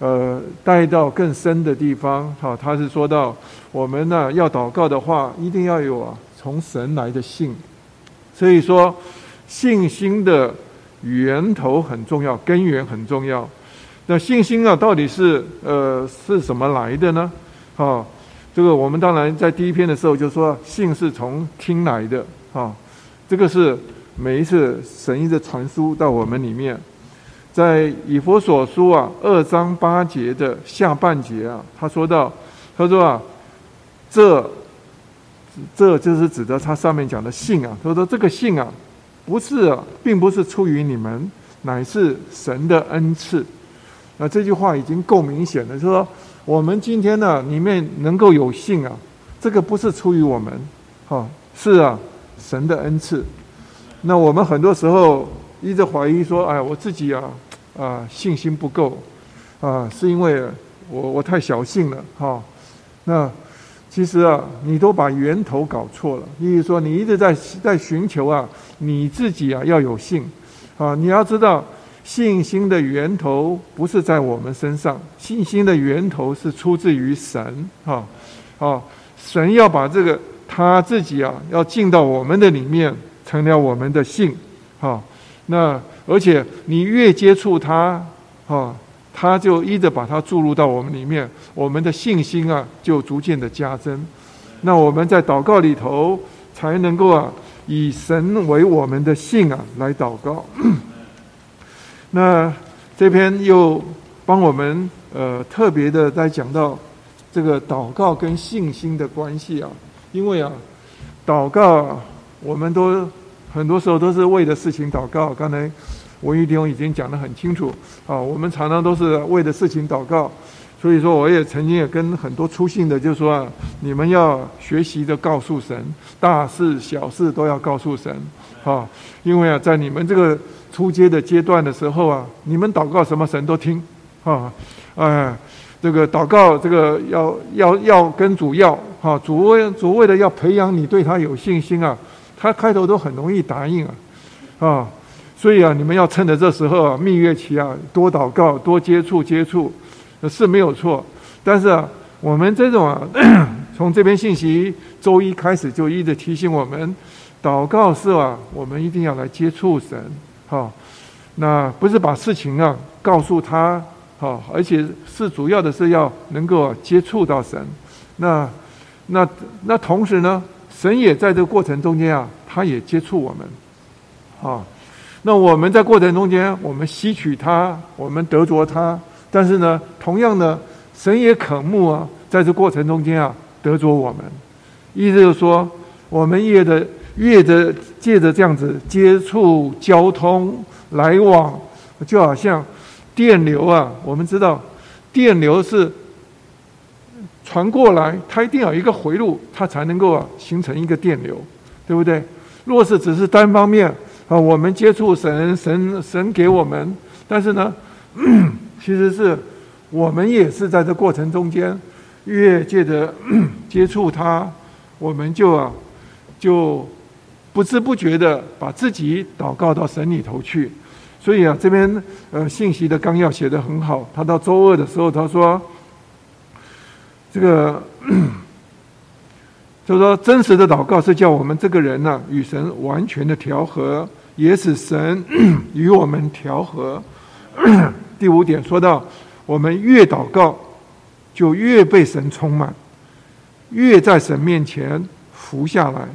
呃，带到更深的地方，好，他是说到我们呢要祷告的话，一定要有啊从神来的信，所以说信心的源头很重要，根源很重要。那信心啊，到底是呃是什么来的呢？啊，这个我们当然在第一篇的时候就说，信是从听来的，啊，这个是每一次神意的传输到我们里面。在以佛所书啊二章八节的下半节啊，他说到，他说啊，这这就是指的他上面讲的信啊。他说这个信啊，不是啊，并不是出于你们，乃是神的恩赐。那这句话已经够明显了，就说我们今天呢，里面能够有信啊，这个不是出于我们，哈，是啊，神的恩赐。那我们很多时候一直怀疑说，哎，我自己啊。啊，信心不够，啊，是因为我我太小信了哈。那其实啊，你都把源头搞错了。例如说，你一直在在寻求啊，你自己啊要有信啊。你要知道，信心的源头不是在我们身上，信心的源头是出自于神哈。啊，神要把这个他自己啊，要进到我们的里面，成了我们的信哈。那。而且你越接触他，啊，他就一直把它注入到我们里面，我们的信心啊就逐渐的加增。那我们在祷告里头才能够啊以神为我们的信啊来祷告。那这篇又帮我们呃特别的在讲到这个祷告跟信心的关系啊，因为啊祷告我们都很多时候都是为的事情祷告，刚才。文玉弟兄已经讲得很清楚啊，我们常常都是为的事情祷告，所以说我也曾经也跟很多出信的就说啊，你们要学习的告诉神，大事小事都要告诉神啊，因为啊，在你们这个出阶的阶段的时候啊，你们祷告什么神都听啊，哎，这个祷告这个要要要跟主要哈，主为主为了要培养你对他有信心啊，他开头都很容易答应啊，啊。所以啊，你们要趁着这时候啊，蜜月期啊，多祷告，多接触接触，是没有错。但是啊，我们这种啊，从这边信息周一开始就一直提醒我们，祷告是啊，我们一定要来接触神，哈。那不是把事情啊告诉他，哈，而且是主要的是要能够接触到神。那那那同时呢，神也在这个过程中间啊，他也接触我们，啊。那我们在过程中间，我们吸取他，我们得着他，但是呢，同样呢，神也渴慕啊，在这过程中间啊，得着我们。意思就是说，我们业的越的借着这样子接触、交通、来往，就好像电流啊，我们知道电流是传过来，它一定要有一个回路，它才能够啊形成一个电流，对不对？若是只是单方面啊，我们接触神，神神给我们，但是呢，其实是我们也是在这过程中间，越借着 接触它。我们就啊，就不知不觉的把自己祷告到神里头去，所以啊，这边呃信息的纲要写的很好。他到周二的时候，他说，这个就说真实的祷告是叫我们这个人呢与神完全的调和，也使神 与我们调和。第五点说到，我们越祷告，就越被神充满。越在神面前服下来，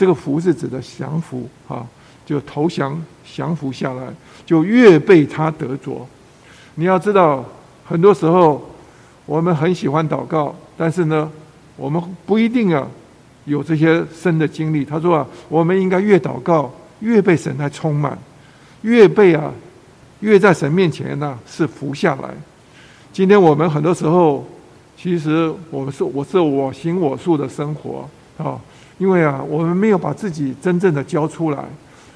这个服是指的降服啊，就投降、降服下来，就越被他得着。你要知道，很多时候我们很喜欢祷告，但是呢，我们不一定啊有这些深的经历。他说啊，我们应该越祷告，越被神来充满，越被啊，越在神面前呢是服下来。今天我们很多时候。其实我们是我是我行我素的生活啊，因为啊，我们没有把自己真正的交出来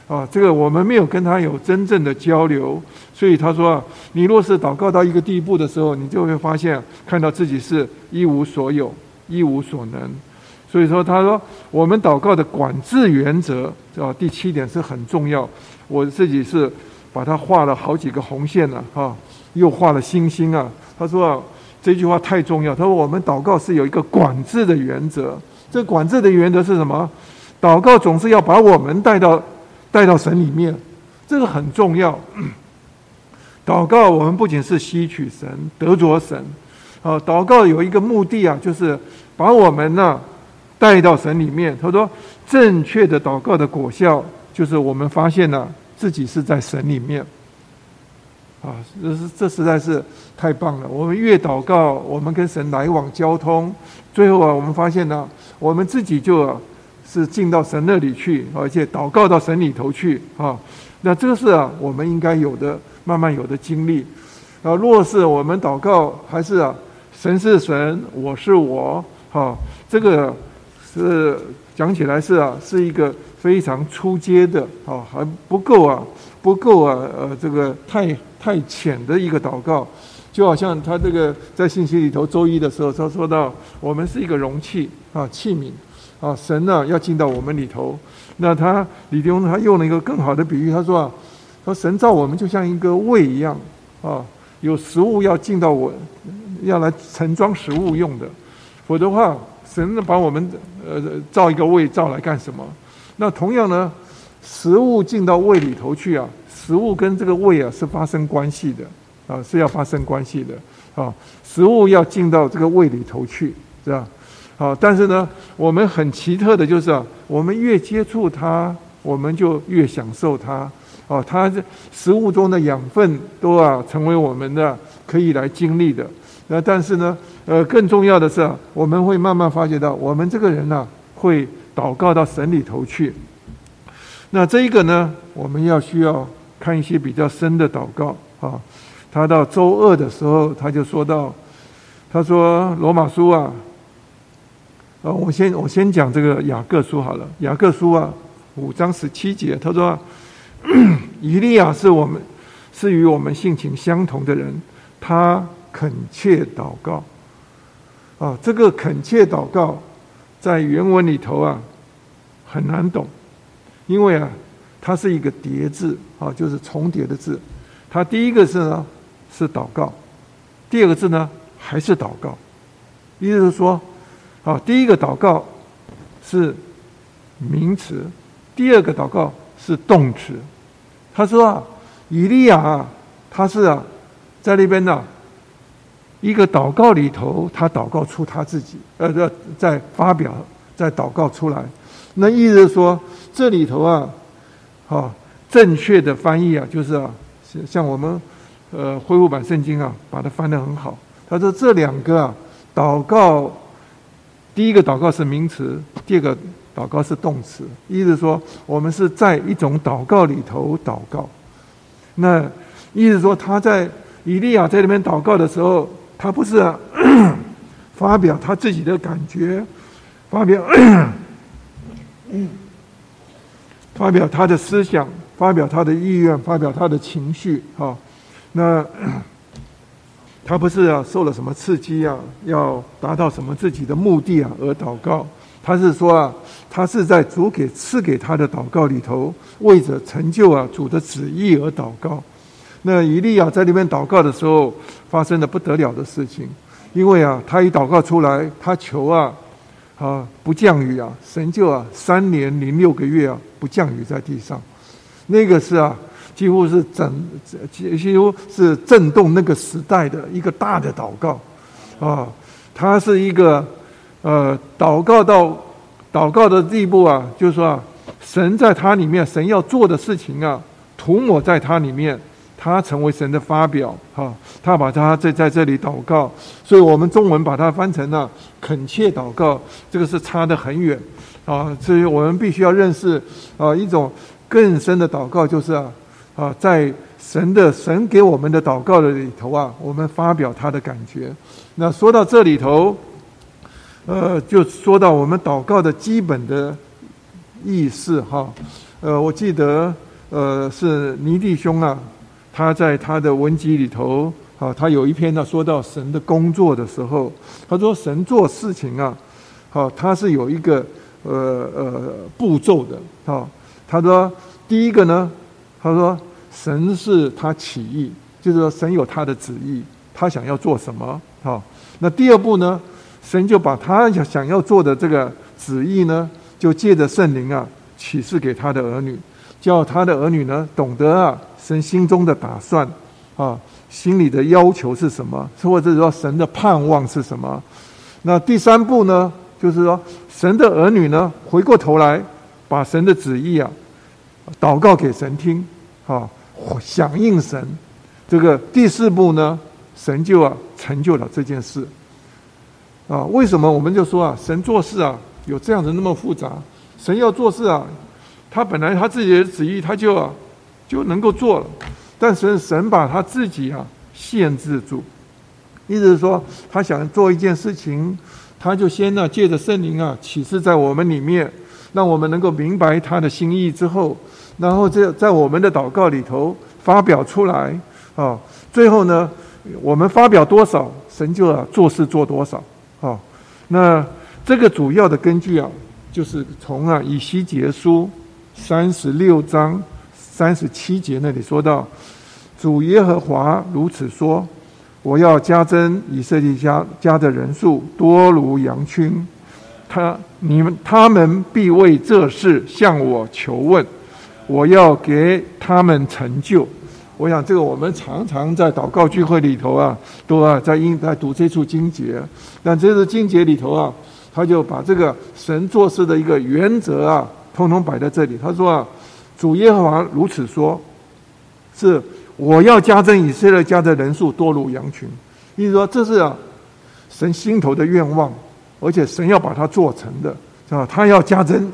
啊，这个我们没有跟他有真正的交流，所以他说啊，你若是祷告到一个地步的时候，你就会发现看到自己是一无所有、一无所能。所以说，他说我们祷告的管制原则啊，第七点是很重要。我自己是把它画了好几个红线了哈，又画了星星啊。他说啊。这句话太重要。他说：“我们祷告是有一个管制的原则。这管制的原则是什么？祷告总是要把我们带到带到神里面，这个很重要。祷告我们不仅是吸取神、得着神，啊，祷告有一个目的啊，就是把我们呢带到神里面。他说，正确的祷告的果效就是我们发现了自己是在神里面。”啊，这是这实在是太棒了！我们越祷告，我们跟神来往交通，最后啊，我们发现呢，我们自己就是进到神那里去，而且祷告到神里头去啊。那这个是啊，我们应该有的，慢慢有的经历。啊，若是我们祷告还是啊，神是神，我是我，哈，这个是讲起来是啊，是一个非常出阶的啊，还不够啊，不够啊，呃，这个太。太浅的一个祷告，就好像他这个在信息里头，周一的时候他说到，我们是一个容器啊，器皿啊，神呢要进到我们里头。那他李弟兄他用了一个更好的比喻，他说啊，说神造我们就像一个胃一样啊，有食物要进到我，要来盛装食物用的，否则的话，神把我们呃造一个胃造来干什么？那同样呢，食物进到胃里头去啊。食物跟这个胃啊是发生关系的，啊是要发生关系的，啊食物要进到这个胃里头去，是吧？好，但是呢，我们很奇特的就是啊，我们越接触它，我们就越享受它，啊，它这食物中的养分都啊成为我们的可以来经历的。那但是呢，呃，更重要的是啊，我们会慢慢发觉到，我们这个人呢会祷告到神里头去。那这一个呢，我们要需要。看一些比较深的祷告啊，他到周二的时候，他就说到，他说罗马书啊，啊，我先我先讲这个雅各书好了，雅各书啊，五章十七节，他说，以利亚是我们是与我们性情相同的人，他恳切祷告，啊，这个恳切祷告在原文里头啊很难懂，因为啊。它是一个叠字啊，就是重叠的字。它第一个字呢是祷告，第二个字呢还是祷告。意思是说，好，第一个祷告是名词，第二个祷告是动词。他说啊，以利亚啊，他是啊，在那边呢，一个祷告里头，他祷告出他自己，呃，在在发表，在祷告出来。那意思是说，这里头啊。啊，正确的翻译啊，就是啊，像我们呃恢复版圣经啊，把它翻得很好。他说这两个啊，祷告，第一个祷告是名词，第二个祷告是动词。意思说，我们是在一种祷告里头祷告。那意思说，他在以利亚在那边祷告的时候，他不是 发表他自己的感觉，发表，发表他的思想，发表他的意愿，发表他的情绪。哈，那。他不是啊，受了什么刺激啊，要达到什么自己的目的啊而祷告。他是说啊，他是在主给赐给他的祷告里头，为着成就啊主的旨意而祷告。那以利亚在那边祷告的时候，发生了不得了的事情，因为啊，他一祷告出来，他求啊，啊不降雨啊，神就啊三年零六个月啊不降雨在地上，那个是啊。几乎是整，几乎是震动那个时代的一个大的祷告，啊，他是一个，呃，祷告到祷告的地步啊，就是说啊，神在他里面，神要做的事情啊，涂抹在他里面，他成为神的发表，哈，他把他在在这里祷告，所以我们中文把它翻成了恳切祷告，这个是差得很远，啊，所以我们必须要认识啊，一种更深的祷告就是啊。啊，在神的神给我们的祷告的里头啊，我们发表他的感觉。那说到这里头，呃，就说到我们祷告的基本的意思哈。呃，我记得呃是尼弟兄啊，他在他的文集里头啊，他有一篇呢说到神的工作的时候，他说神做事情啊，好，他是有一个呃呃步骤的哈。他说第一个呢。他说：“神是他起意，就是说神有他的旨意，他想要做什么？好，那第二步呢？神就把他想想要做的这个旨意呢，就借着圣灵啊启示给他的儿女，叫他的儿女呢懂得啊神心中的打算啊，心里的要求是什么，或者说神的盼望是什么？那第三步呢，就是说神的儿女呢回过头来把神的旨意啊祷告给神听。”啊，响应神，这个第四步呢，神就啊成就了这件事。啊，为什么我们就说啊，神做事啊有这样子那么复杂？神要做事啊，他本来他自己的旨意他就啊就能够做了，但是神把他自己啊限制住，意思是说他想做一件事情，他就先呢借着圣灵啊启示在我们里面，让我们能够明白他的心意之后。然后在在我们的祷告里头发表出来啊，最后呢，我们发表多少，神就啊做事做多少啊。那这个主要的根据啊，就是从啊以西结书三十六章三十七节那里说到，主耶和华如此说：我要加增以色列家家的人数，多如羊群。他你们他们必为这事向我求问。我要给他们成就，我想这个我们常常在祷告聚会里头啊，都啊在应在读这处经节，但这个经节里头啊，他就把这个神做事的一个原则啊，通通摆在这里。他说啊，主耶和华如此说，是我要加增以色列家的人数多如羊群，意思说这是啊神心头的愿望，而且神要把它做成的，是吧？他要加增。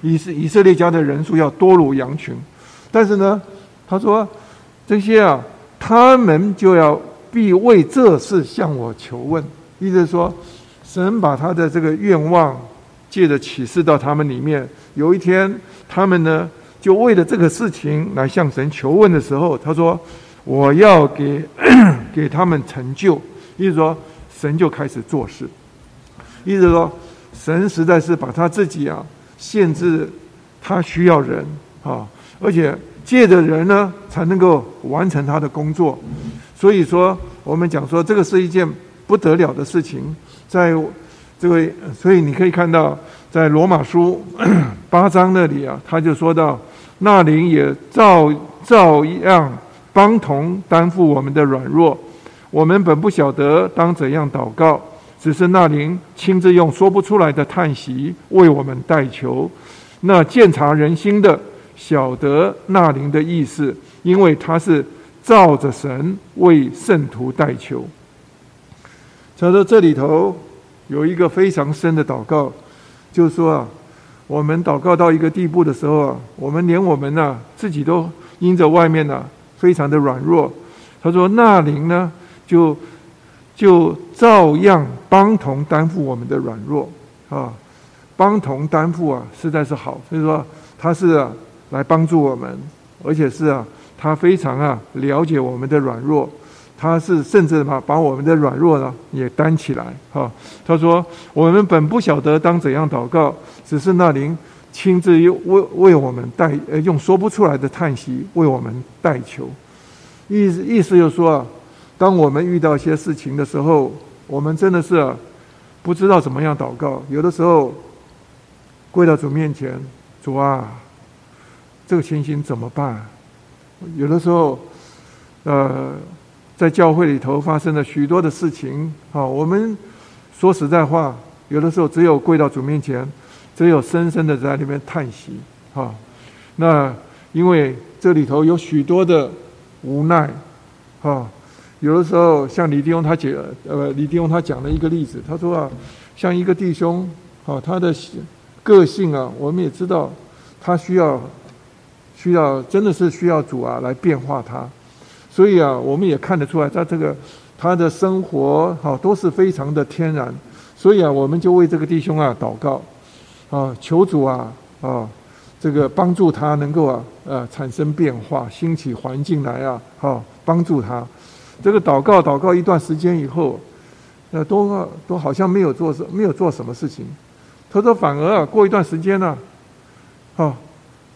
以色以色列家的人数要多如羊群，但是呢，他说这些啊，他们就要必为这事向我求问，意思是说，神把他的这个愿望借着启示到他们里面，有一天他们呢，就为了这个事情来向神求问的时候，他说我要给 给他们成就，意思说神就开始做事，意思说神实在是把他自己啊。限制他需要人啊，而且借着人呢才能够完成他的工作。所以说，我们讲说这个是一件不得了的事情。在这位，所以你可以看到，在罗马书 八章那里啊，他就说到，那灵也照照样帮同担负我们的软弱。我们本不晓得当怎样祷告。只是那灵亲自用说不出来的叹息为我们代求，那鉴察人心的晓得那灵的意思，因为他是照着神为圣徒代求。他说这里头有一个非常深的祷告，就是说啊，我们祷告到一个地步的时候啊，我们连我们呢自己都因着外面呢非常的软弱。他说那灵呢就就照样帮同担负我们的软弱啊，帮同担负啊，实在是好。所以说他是啊来帮助我们，而且是啊他非常啊了解我们的软弱。他是甚至把把我们的软弱呢也担起来哈。他说：“我们本不晓得当怎样祷告，只是那灵亲自又为为我们代呃用说不出来的叹息为我们代求。意思意思就是说啊，当我们遇到一些事情的时候，我们真的是不知道怎么样祷告。有的时候跪到主面前，主啊，这个情形怎么办？有的时候，呃。”在教会里头发生了许多的事情，啊，我们说实在话，有的时候只有跪到主面前，只有深深的在里面叹息，啊。那因为这里头有许多的无奈，啊。有的时候像李弟兄他讲，呃，李弟兄他讲了一个例子，他说啊，像一个弟兄，啊，他的个性啊，我们也知道，他需要需要真的是需要主啊来变化他。所以啊，我们也看得出来，他这个他的生活好都是非常的天然。所以啊，我们就为这个弟兄啊祷告，啊，求主啊啊，这个帮助他能够啊呃产生变化，兴起环境来啊，好帮助他。这个祷告祷告一段时间以后，呃，都都好像没有做什没有做什么事情。他说反而啊，过一段时间呢，啊，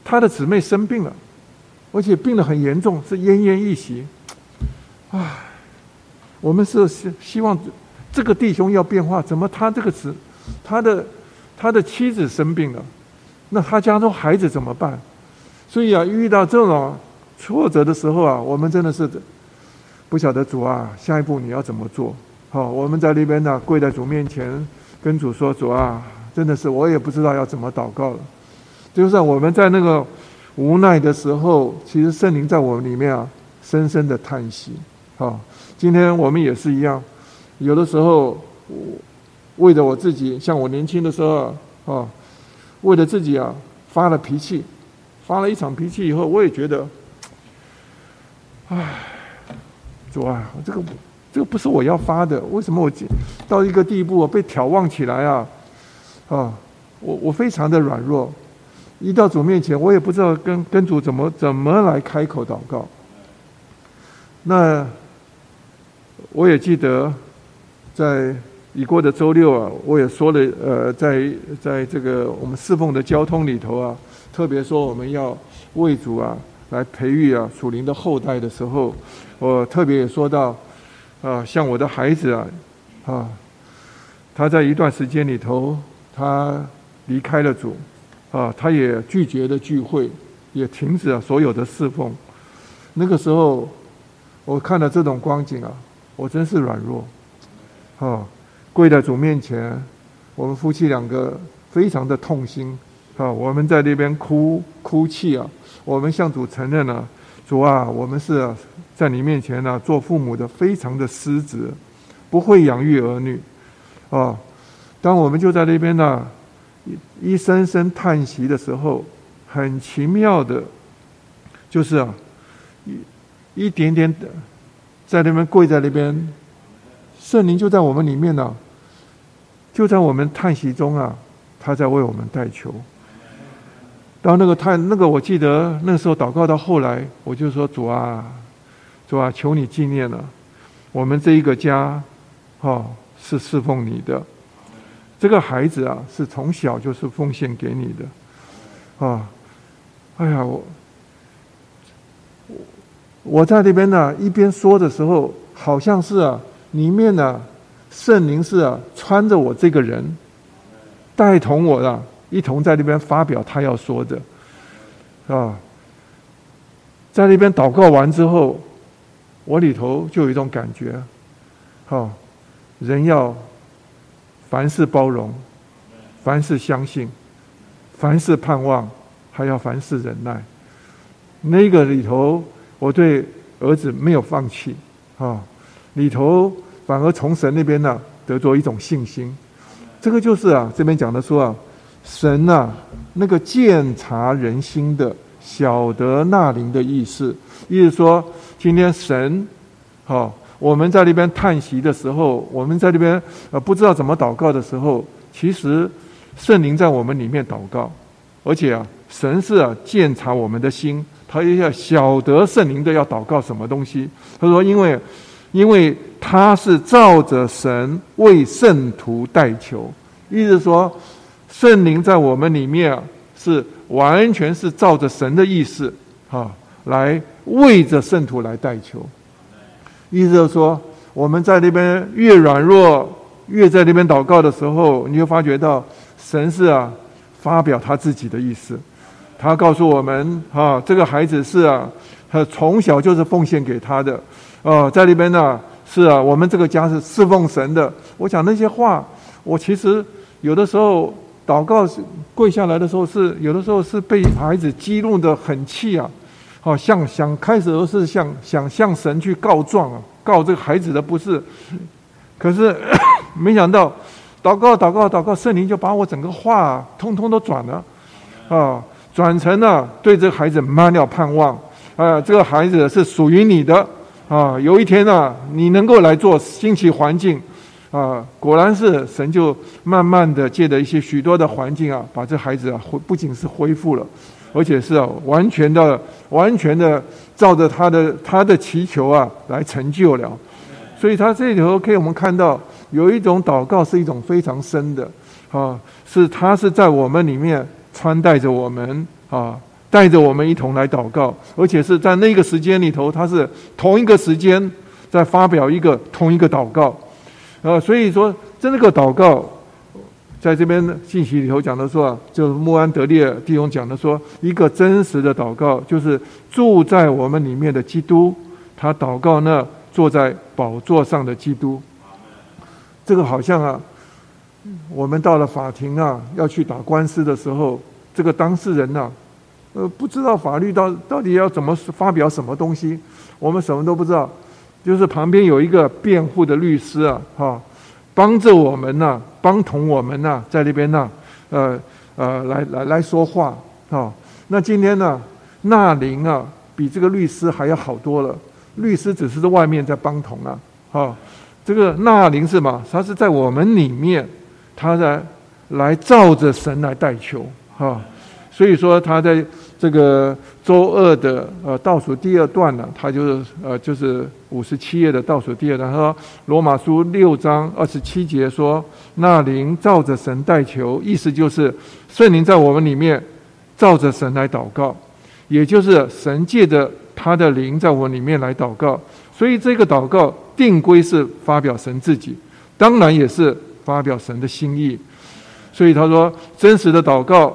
他的姊妹生病了。而且病得很严重，是奄奄一息。唉，我们是希希望这个弟兄要变化，怎么他这个子，他的他的妻子生病了，那他家中孩子怎么办？所以啊，遇到这种挫折的时候啊，我们真的是不晓得主啊，下一步你要怎么做？好，我们在那边呢，跪在主面前，跟主说：“主啊，真的是我也不知道要怎么祷告了。”就是我们在那个。无奈的时候，其实圣灵在我们里面啊，深深的叹息。好，今天我们也是一样，有的时候，为了我自己，像我年轻的时候啊，为了自己啊，发了脾气，发了一场脾气以后，我也觉得，唉，主啊，这个这个不是我要发的，为什么我到一个地步我被挑望起来啊？啊，我我非常的软弱。一到主面前，我也不知道跟跟主怎么怎么来开口祷告。那我也记得，在已过的周六啊，我也说了，呃，在在这个我们侍奉的交通里头啊，特别说我们要为主啊来培育啊属灵的后代的时候，我特别也说到，啊，像我的孩子啊，啊，他在一段时间里头，他离开了主。啊，他也拒绝了聚会，也停止了所有的侍奉。那个时候，我看到这种光景啊，我真是软弱。啊，跪在主面前，我们夫妻两个非常的痛心。啊，我们在那边哭哭泣啊，我们向主承认了，主啊，我们是在你面前呢，做父母的非常的失职，不会养育儿女。啊，当我们就在那边呢。一声声叹息的时候，很奇妙的，就是啊，一一点点的，在那边跪在那边，圣灵就在我们里面呢，就在我们叹息中啊，他在为我们代求。到那个太那个，我记得那时候祷告到后来，我就说主啊，主啊，求你纪念了我们这一个家，哈，是侍奉你的。这个孩子啊，是从小就是奉献给你的，啊，哎呀，我我在那边呢，一边说的时候，好像是啊，里面呢，圣灵是啊，穿着我这个人，带同我啊，一同在那边发表他要说的，啊，在那边祷告完之后，我里头就有一种感觉，好，人要。凡事包容，凡事相信，凡事盼望，还要凡事忍耐。那个里头，我对儿子没有放弃，啊，里头反而从神那边呢得着一种信心。这个就是啊，这边讲的说啊，神呐，那个鉴察人心的，晓得那灵的意思，意思说，今天神，好，我们在那边叹息的时候，我们在那边呃不知道怎么祷告的时候，其实圣灵在我们里面祷告，而且啊，神是啊鉴察我们的心，他也要晓得圣灵的要祷告什么东西。他说，因为。因为他是照着神为圣徒代求，意思说，圣灵在我们里面啊，是完全是照着神的意思啊，来为着圣徒来代求。意思就是说，我们在那边越软弱，越在那边祷告的时候，你就发觉到神是啊，发表他自己的意思，他告诉我们啊，这个孩子是啊，他从小就是奉献给他的。哦，在那边呢，是啊，我们这个家是侍奉神的。我讲那些话，我其实有的时候祷告跪下来的时候，是有的时候是被孩子激怒的很气啊，好像想开始都是想想向神去告状啊，告这个孩子的不是。可是 没想到祷告祷告祷告，圣灵就把我整个话通通都转了，啊，转成了对这个孩子满了盼望，啊，这个孩子是属于你的。啊，有一天呢，你能够来做新奇环境，啊，果然是神就慢慢的借着一些许多的环境啊，把这孩子啊恢不仅是恢复了，而且是啊完全的完全的照着他的他的祈求啊来成就了。所以他这里头可以我们看到有一种祷告是一种非常深的，啊，是他是在我们里面穿戴着我们啊。带着我们一同来祷告，而且是在那个时间里头，他是同一个时间在发表一个同一个祷告，啊，所以说这个祷告，在这边信息里头讲的说啊，就是穆安德烈弟兄讲的说，一个真实的祷告，就是住在我们里面的基督，他祷告那坐在宝座上的基督，这个好像啊，我们到了法庭啊，要去打官司的时候，这个当事人呐。呃，不知道法律到到底要怎么发表什么东西，我们什么都不知道，就是旁边有一个辩护的律师啊，哈，帮着我们呐，帮同我们呐，在那边呐，呃呃，来来来说话啊。那今天呢，纳林啊，比这个律师还要好多了。律师只是在外面在帮同啊，哈，这个纳林是嘛？他是在我们里面，他在来照着神来代求，哈。所以说他在这个周二的呃倒数第二段呢，他就是呃就是五十七页的倒数第二段，他说罗马书六章二十七节说，那灵照着神代求，意思就是圣灵在我们里面照着神来祷告，也就是神借着他的灵在我们里面来祷告，所以这个祷告定规是发表神自己，当然也是发表神的心意，所以他说真实的祷告。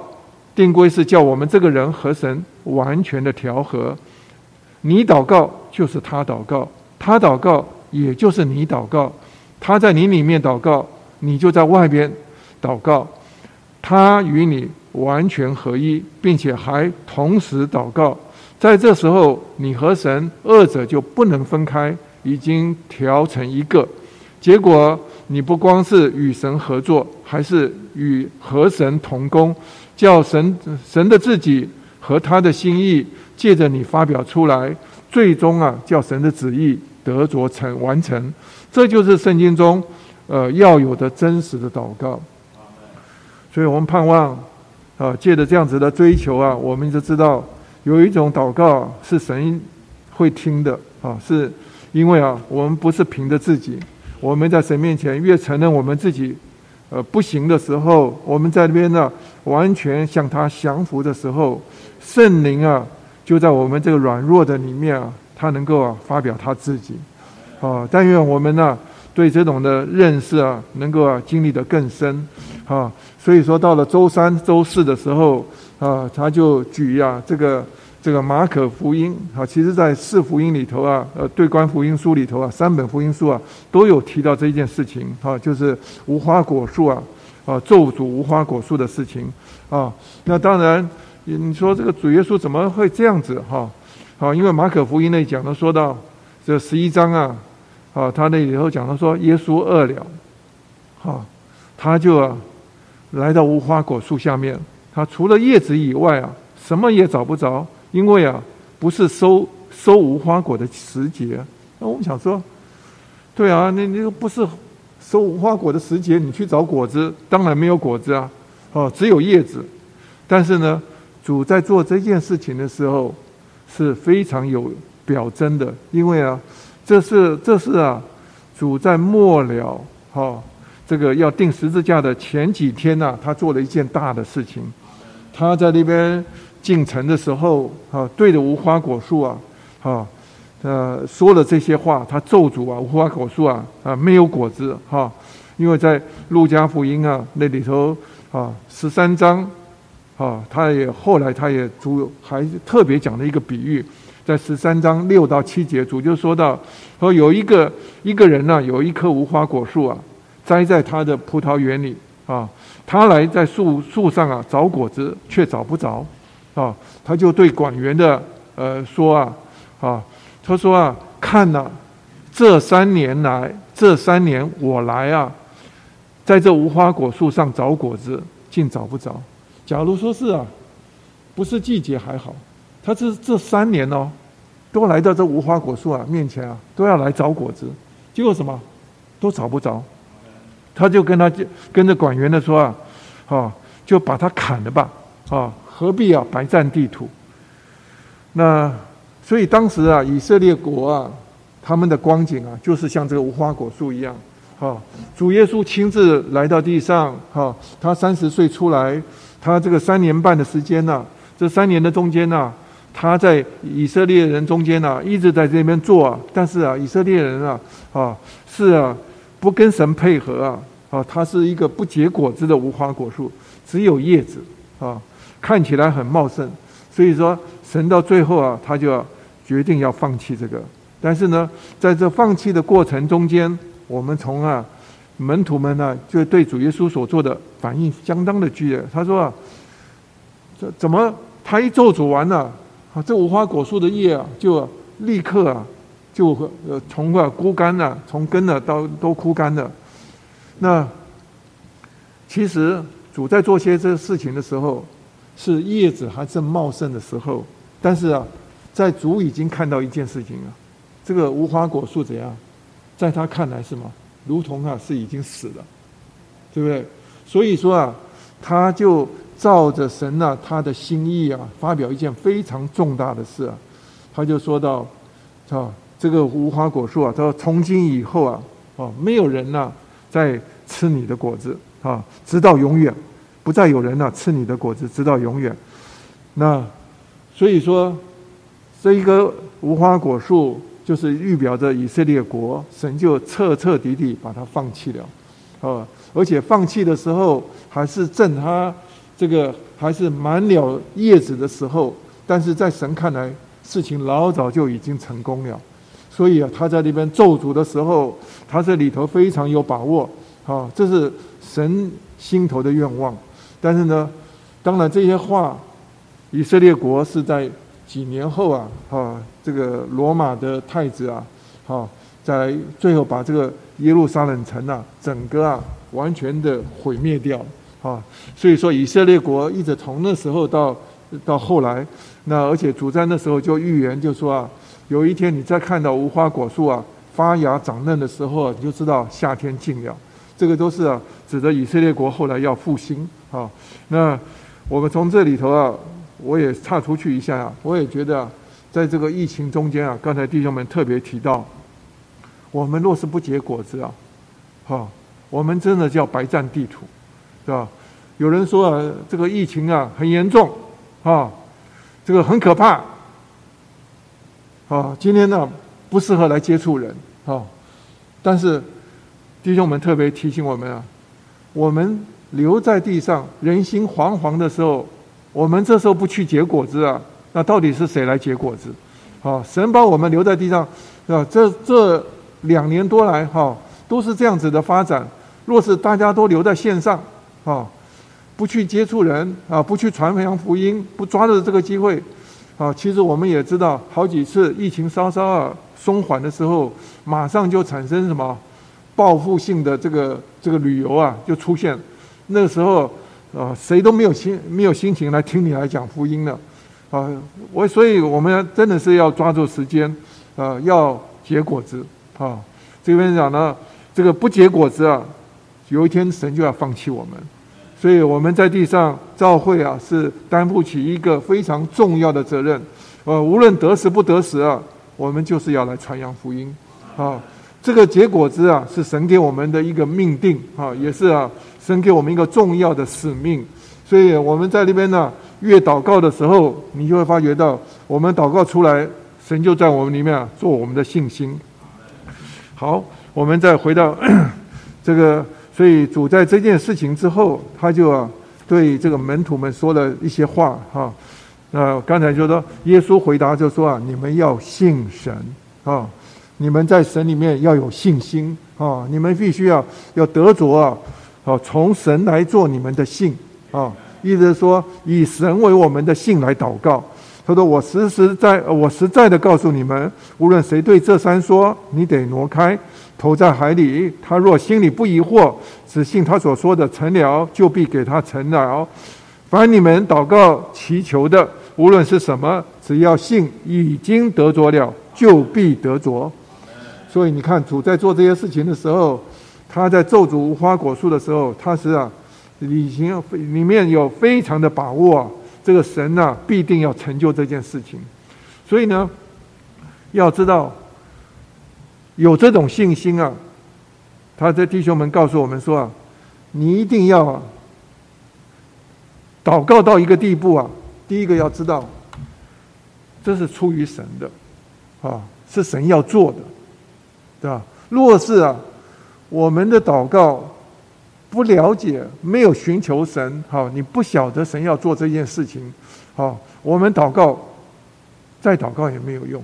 定规是叫我们这个人和神完全的调和，你祷告就是他祷告，他祷告也就是你祷告，他在你里面祷告，你就在外边祷告，他与你完全合一，并且还同时祷告，在这时候你和神二者就不能分开，已经调成一个，结果你不光是与神合作，还是与和神同工。叫神神的自己和他的心意借着你发表出来，最终啊，叫神的旨意得着成完成，这就是圣经中呃要有的真实的祷告。所以我们盼望啊，借着这样子的追求啊，我们就知道有一种祷告是神会听的啊，是因为啊，我们不是凭着自己，我们在神面前越承认我们自己。呃，不行的时候，我们在那边呢，完全向他降服的时候，圣灵啊，就在我们这个软弱的里面啊，他能够啊发表他自己，啊，但愿我们呢对这种的认识啊，能够啊经历的更深，啊，所以说到了周三、周四的时候啊，他就举呀这个。这个马可福音啊，其实在四福音里头啊，呃，对观福音书里头啊，三本福音书啊，都有提到这一件事情啊，就是无花果树啊，啊，咒诅无花果树的事情啊。那当然，你说这个主耶稣怎么会这样子哈？好，因为马可福音那讲的说到这十一章啊，啊，他那里头讲到说耶稣饿了，好，他就啊来到无花果树下面，他除了叶子以外啊，什么也找不着，因为啊不是收收无花果的时节。那我们想说，对啊，那那个不是收无花果的时节，你去找果子，当然没有果子啊，哦，只有叶子。但是呢，主在做这件事情的时候是非常有表征的，因为啊，这是这是啊，主在末了哈，这个要定十字架的前几天呐，他做了一件大的事情，他在那边进城的时候啊，对着无花果树啊，哈，呃，说了这些话，他咒诅啊，无花果树啊啊没有果子哈，因为在路加福音啊那里头啊十三章。啊，他也后来他也主还特别讲了一个比喻，在十三章六到七节，主就说到说有一个一个人呢，有一棵无花果树啊，栽在他的葡萄园里啊，他来在树树上啊找果子，却找不着啊，他就对管园的呃说啊啊，他说啊，看呐，这三年来，这三年我来啊，在这无花果树上找果子，竟找不着。假如说是啊，不是季节还好，他这这三年哦，都来到这无花果树啊面前啊，都要来找果子，结果什么，都找不着，他就跟他就跟着管员的说啊，啊，就把他砍了吧，啊，何必啊白占地土？那所以当时啊，以色列国啊，他们的光景啊，就是像这个无花果树一样，哈，主耶稣亲自来到地上，哈，他三十岁出来。他这个三年半的时间呢，这三年的中间呢，他在以色列人中间呢，一直在这边做啊。但是啊，以色列人啊，啊是啊，不跟神配合啊，啊，他是一个不结果子的无花果树，只有叶子啊，看起来很茂盛。所以说，神到最后啊，他就要决定要放弃这个。但是呢，在这放弃的过程中间，我们从啊。门徒们呢，就对主耶稣所做的反应相当的剧烈。他说：“啊，这怎么他一咒诅完了，啊，这无花果树的叶啊，就立刻啊，就呃从啊枯干了，从根呢到都枯干了。那其实主在做些这事情的时候，是叶子还正茂盛的时候。但是啊，在主已经看到一件事情啊，这个无花果树怎样，在他看来是吗？”如同啊是已经死了，对不对？所以说啊，他就照着神啊他的心意啊，发表一件非常重大的事啊。他就说到，啊，这个无花果树啊，他说从今以后啊，啊，没有人呐再吃你的果子啊，直到永远，不再有人呐吃你的果子，直到永远。那所以说，这一个无花果树。就是预表着以色列国，神就彻彻底底把它放弃了，啊！而且放弃的时候，还是正他这个还是满了叶子的时候，但是在神看来，事情老早就已经成功了，所以啊，他在那边咒诅的时候，他这里头非常有把握，啊，这是神心头的愿望。但是呢，当然这些话，以色列国是在。几年后啊，哈，这个罗马的太子啊，哈，在最后把这个耶路撒冷城啊，整个啊，完全的毁灭掉，啊，所以说以色列国一直从那时候到到后来，那而且主在那时候就预言就说啊，有一天你再看到无花果树啊发芽长嫩的时候，你就知道夏天近了，这个都是啊，指的以色列国后来要复兴啊。那我们从这里头啊。我也岔出去一下啊，我也觉得，在这个疫情中间啊，刚才弟兄们特别提到，我们若是不结果子啊，哈，我们真的叫白占地图，是吧？有人说啊，这个疫情啊很严重，啊，这个很可怕，啊，今天呢不适合来接触人，啊，但是弟兄们特别提醒我们啊，我们留在地上人心惶惶的时候。我们这时候不去结果子啊，那到底是谁来结果子？啊，神把我们留在地上，是吧？这这两年多来，哈，都是这样子的发展。若是大家都留在线上，啊，不去接触人，啊，不去传扬福音，不抓着这个机会，啊，其实我们也知道，好几次疫情稍稍啊松缓的时候，马上就产生什么报复性的这个这个旅游啊，就出现。那个时候啊，谁都没有心没有心情来听你来讲福音了。啊，我所以我们真的是要抓住时间，啊，要结果子啊。这边讲呢，这个不结果子啊，有一天神就要放弃我们。所以我们在地上召会啊，是担负起一个非常重要的责任。呃，无论得时不得时啊，我们就是要来传扬福音。啊，这个结果子啊，是神给我们的一个命定啊，也是啊，神给我们一个重要的使命。所以我们在那边呢。越祷告的时候，你就会发觉到，我们祷告出来，神就在我们里面啊，做我们的信心。好，我们再回到 这个，所以主在这件事情之后，他就啊对这个门徒们说了一些话哈。那刚才就说，耶稣回答就说啊，你们要信神啊，你们在神里面要有信心啊，你们必须要要得着啊，哦，从神来做你们的信啊。意思是说，以神为我们的信来祷告。他说：“我实实在，我实在的告诉你们，无论谁对这山说，你得挪开，投在海里，他若心里不疑惑，只信他所说的成了，就必给他成了。凡你们祷告祈求的，无论是什么，只要信已经得着了，就必得着。所以你看，主在做这些事情的时候，他在咒诅无花果树的时候，他是啊。”已经里面有非常的把握，啊，这个神呢必定要成就这件事情，所以呢，要知道有这种信心啊，他的弟兄们告诉我们说啊，你一定要祷告到一个地步啊，第一个要知道，这是出于神的，啊，是神要做的，对吧？若是啊，我们的祷告。不了解，没有寻求神，好，你不晓得神要做这件事情，好，我们祷告，再祷告也没有用。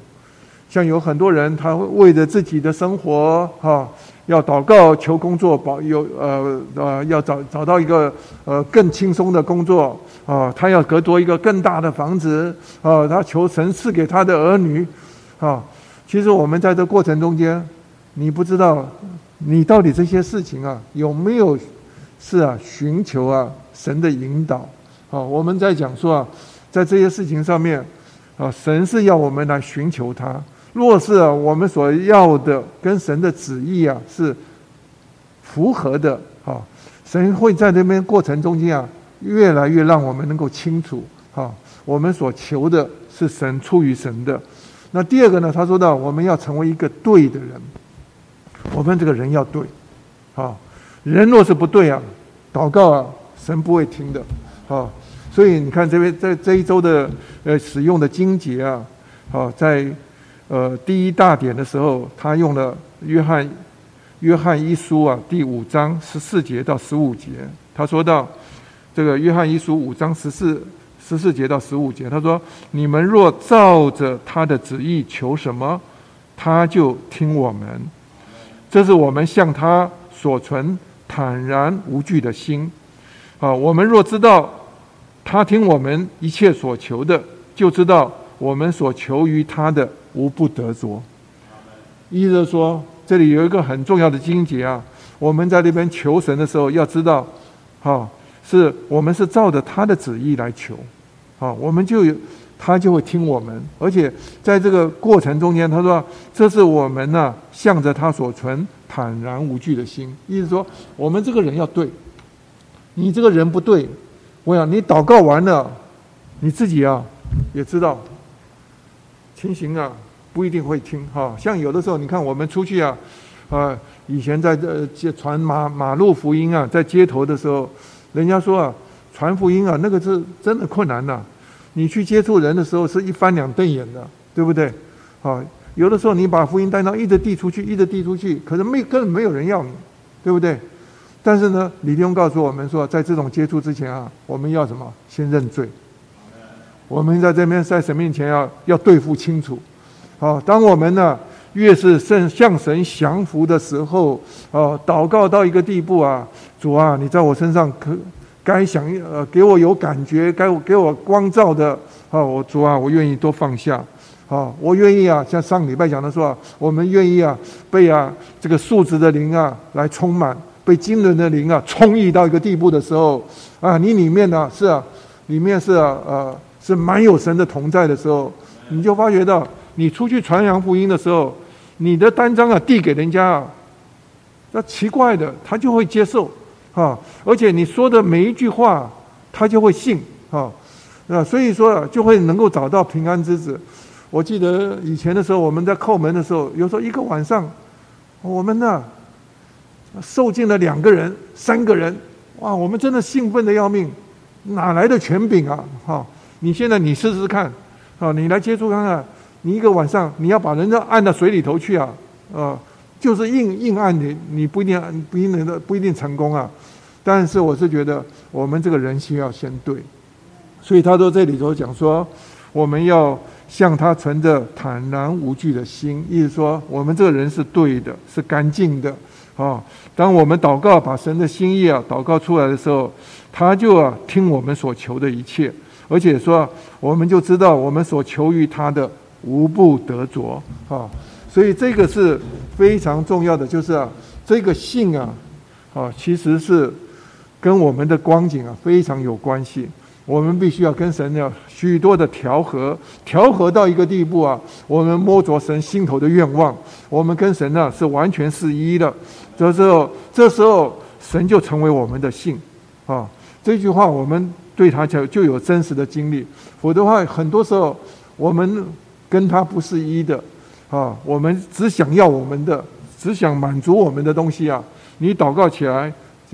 像有很多人，他为着自己的生活，哈，要祷告求工作，保有呃呃，要找找到一个呃更轻松的工作，啊，他要隔多一个更大的房子，啊，他求神赐给他的儿女，啊，其实我们在这过程中间，你不知道，你到底这些事情啊有没有？是啊，寻求啊神的引导，好，我们在讲说啊，在这些事情上面，啊，神是要我们来寻求他。若是，我们所要的跟神的旨意啊是符合的，啊，神会在这边过程中间啊，越来越让我们能够清楚，啊，我们所求的是神出于神的。那第二个呢，他说到我们要成为一个对的人，我们这个人要对，啊。人若是不对啊，祷告啊，神不会听的，啊，所以你看这边在这一周的呃使用的经节啊，啊，在呃第一大点的时候，他用了约翰约翰一书啊第五章十四节到十五节，他说到这个约翰一书五章十四十四节到十五节，他说：你们若照着他的旨意求什么，他就听我们，这是我们向他所存。坦然无惧的心，啊，我们若知道他听我们一切所求的，就知道我们所求于他的无不得着。意思说，这里有一个很重要的经节啊，我们在那边求神的时候，要知道，哈，是我们是照着他的旨意来求，啊，我们就有他就会听我们，而且在这个过程中间，他说这是我们呢向着他所存。坦然无惧的心，意思说，我们这个人要对，你这个人不对，我想你祷告完了，你自己啊也知道，情形啊不一定会听哈。像有的时候，你看我们出去啊，啊，以前在这接传马马路福音啊，在街头的时候，人家说啊，传福音啊，那个是真的困难呐。你去接触人的时候，是一翻两瞪眼的，对不对？啊。有的时候，你把福音带到一直递出去，一直递出去，可是没根本没有人要你，对不对？但是呢，李弟兄告诉我们说，在这种接触之前啊，我们要什么？先认罪。我们在这边在神面前要要对付清楚。好，当我们呢越是向向神降服的时候，哦，祷告到一个地步啊，主啊，你在我身上可该想呃给我有感觉，该给我光照的啊，我主啊，我愿意都放下。啊，我愿意啊，像上礼拜讲的说啊，我们愿意啊，被啊这个数值的灵啊来充满，被惊人的灵啊充溢到一个地步的时候啊，你里面呢是啊，里面是啊呃是蛮有神的同在的时候，你就发觉到你出去传扬福音的时候，你的单张啊递给人家啊，那奇怪的他就会接受啊，而且你说的每一句话他就会信啊，啊，所以说就会能够找到平安之子。我记得以前的时候，我们在叩门的时候，有时候一个晚上，我们呢受尽了两个人、三个人，哇，我们真的兴奋的要命，哪来的权柄啊？哈，你现在你试试看，啊，你来接触看看，你一个晚上你要把人家按到水里头去啊，啊，就是硬硬按你，你不一定不一定的不一定成功啊。但是我是觉得我们这个人心要先对，所以他说这里头讲说，我们要。向他存着坦然无惧的心，意思说我们这个人是对的，是干净的啊。当我们祷告，把神的心意啊祷告出来的时候，他就啊听我们所求的一切，而且说我们就知道我们所求于他的无不得着啊。所以这个是非常重要的，就是啊这个性啊啊其实是跟我们的光景啊非常有关系。我们必须要跟神要许多的调和，调和到一个地步啊，我们摸着神心头的愿望，我们跟神呢是完全是一的。这时候，这时候神就成为我们的性啊。这句话我们对他就就有真实的经历，否则的话，很多时候我们跟他不是一的啊。我们只想要我们的，只想满足我们的东西啊。你祷告起来。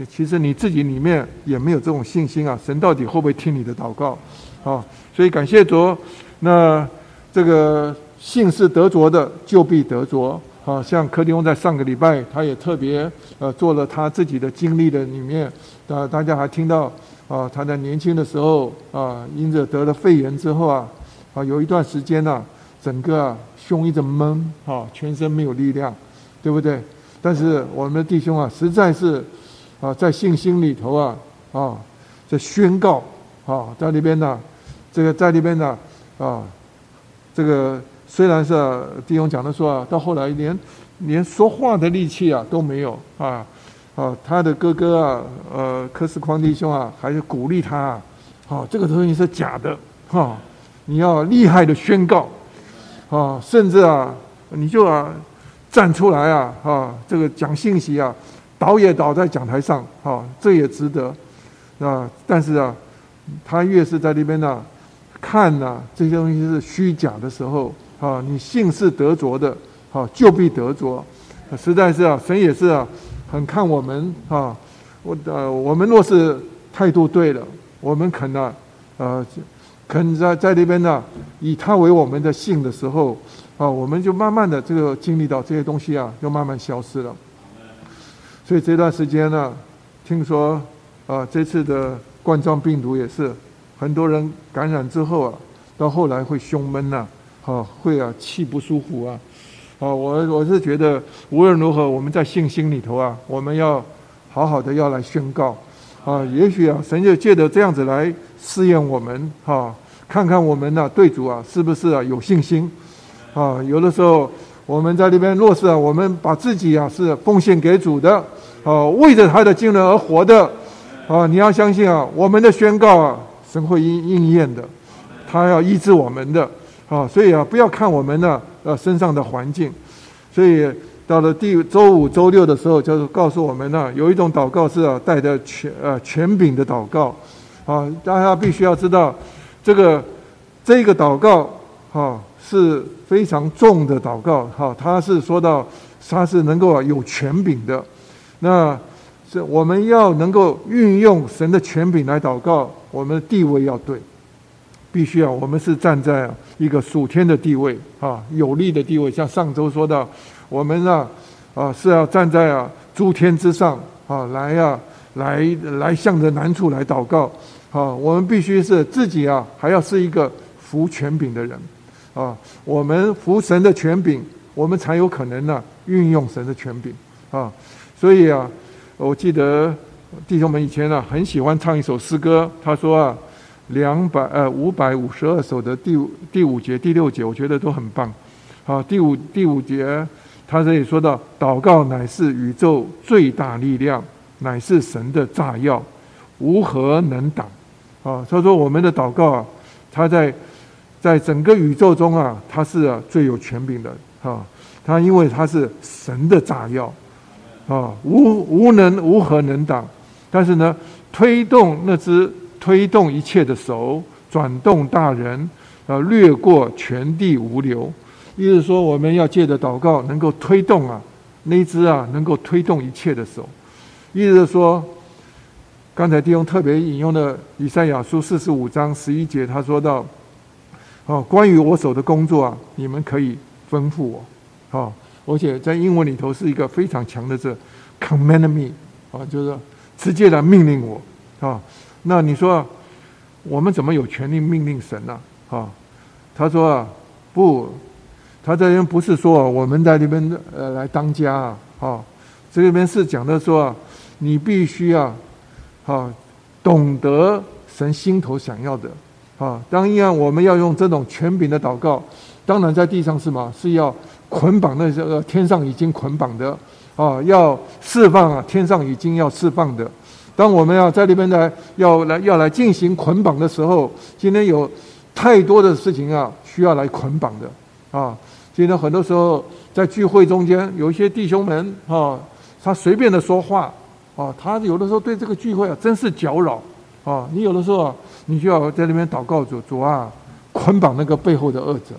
其实你自己里面也没有这种信心啊！神到底会不会听你的祷告？啊，所以感谢主。那这个信是得着的，就必得着。啊，像柯迪翁在上个礼拜，他也特别呃做了他自己的经历的里面。啊，大家还听到啊，他在年轻的时候啊，因着得了肺炎之后啊，啊有一段时间呢，整个胸一直闷，啊，全身没有力量，对不对？但是我们的弟兄啊，实在是。啊，在信心里头啊，啊，在宣告啊，在那边呢，这个在那边呢，啊，这个虽然是弟兄讲的说啊，到后来连连说话的力气啊都没有啊，啊，他的哥哥啊，呃，科斯匡弟兄啊，还是鼓励他，啊，这个东西是假的，哈，你要厉害的宣告，啊，甚至啊，你就啊站出来啊，啊，这个讲信息啊。倒也倒在讲台上，哈，这也值得，啊，但是啊，他越是在那边呢，看呐这些东西是虚假的时候，啊，你信是得着的，啊，就必得着，实在是啊，神也是啊，很看我们啊，我呃，我们若是态度对了，我们肯呢，呃，肯在在那边呢，以他为我们的信的时候，啊，我们就慢慢的这个经历到这些东西啊，就慢慢消失了。所以这段时间呢，听说啊，这次的冠状病毒也是很多人感染之后啊，到后来会胸闷呐，啊，会啊气不舒服啊，啊，我我是觉得无论如何，我们在信心里头啊，我们要好好的要来宣告啊，也许啊，神就借着这样子来试验我们哈，看看我们呢对主啊是不是啊有信心啊，有的时候我们在那边若是啊，我们把自己啊是奉献给主的。啊，为着他的惊人而活的，啊，你要相信啊，我们的宣告啊，神会应应验的，他要医治我们的，啊，所以啊，不要看我们呢，呃，身上的环境，所以到了第周五、周六的时候，就是告诉我们呢，有一种祷告是啊，带着权呃权柄的祷告，啊，大家必须要知道，这个这个祷告哈是非常重的祷告，哈，他是说到他是能够有权柄的。那是我们要能够运用神的权柄来祷告，我们的地位要对，必须要我们是站在一个属天的地位啊，有利的地位。像上周说到，我们啊啊是要站在啊诸天之上啊，来啊来来向着难处来祷告啊。我们必须是自己啊，还要是一个服权柄的人啊。我们服神的权柄，我们才有可能呢运用神的权柄啊。所以啊，我记得弟兄们以前呢很喜欢唱一首诗歌，他说啊，两百呃五百五十二首的第五第五节第六节，我觉得都很棒。好，第五第五节，他这里说到，祷告乃是宇宙最大力量，乃是神的炸药，无何能挡。啊，他说我们的祷告啊，他在在整个宇宙中啊，他是啊最有权柄的啊，他因为他是神的炸药。啊，无无能无何能挡，但是呢，推动那只推动一切的手，转动大人，啊，掠过全地无流。意思说，我们要借着祷告，能够推动啊，那只啊，能够推动一切的手。意思是说，刚才弟兄特别引用的以赛亚书四十五章十一节，他说到，哦，关于我手的工作啊，你们可以吩咐我，好。而且在英文里头是一个非常强的字，command me，啊，就是直接的命令我，啊，那你说我们怎么有权利命令神呢？啊，他说啊，不，他这边不是说我们在这边呃来当家啊，啊，这边是讲的说你必须啊，啊，懂得神心头想要的，啊，当然我们要用这种权柄的祷告，当然在地上是吗？是要。捆绑那些天上已经捆绑的啊，要释放啊，天上已经要释放的。当我们要在那边来要来要来进行捆绑的时候，今天有太多的事情啊，需要来捆绑的啊。今天很多时候在聚会中间，有一些弟兄们啊，他随便的说话啊，他有的时候对这个聚会啊，真是搅扰啊。你有的时候啊，你就要在那边祷告主主啊，捆绑那个背后的恶者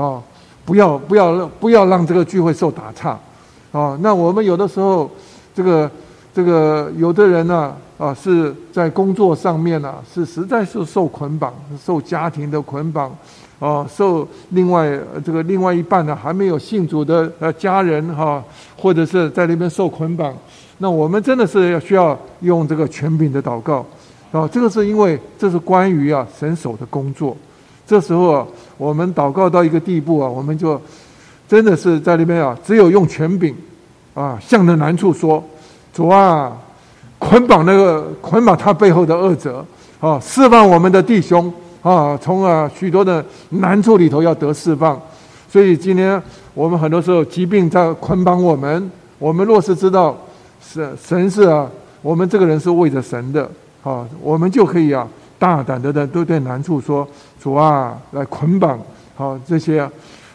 啊。不要不要不要让这个聚会受打岔，啊！那我们有的时候，这个这个有的人呢，啊，是在工作上面呢，是实在是受捆绑，受家庭的捆绑，啊，受另外这个另外一半呢还没有信主的呃家人哈，或者是在那边受捆绑，那我们真的是要需要用这个权柄的祷告，啊，这个是因为这是关于啊神手的工作。这时候啊，我们祷告到一个地步啊，我们就真的是在那边啊，只有用权柄啊，向着难处说：“主啊，捆绑那个捆绑他背后的恶者啊，释放我们的弟兄啊，从啊许多的难处里头要得释放。”所以今天我们很多时候疾病在捆绑我们，我们若是知道神神是啊，我们这个人是为着神的啊，我们就可以啊。大胆的的都对难处说主啊，来捆绑好这些，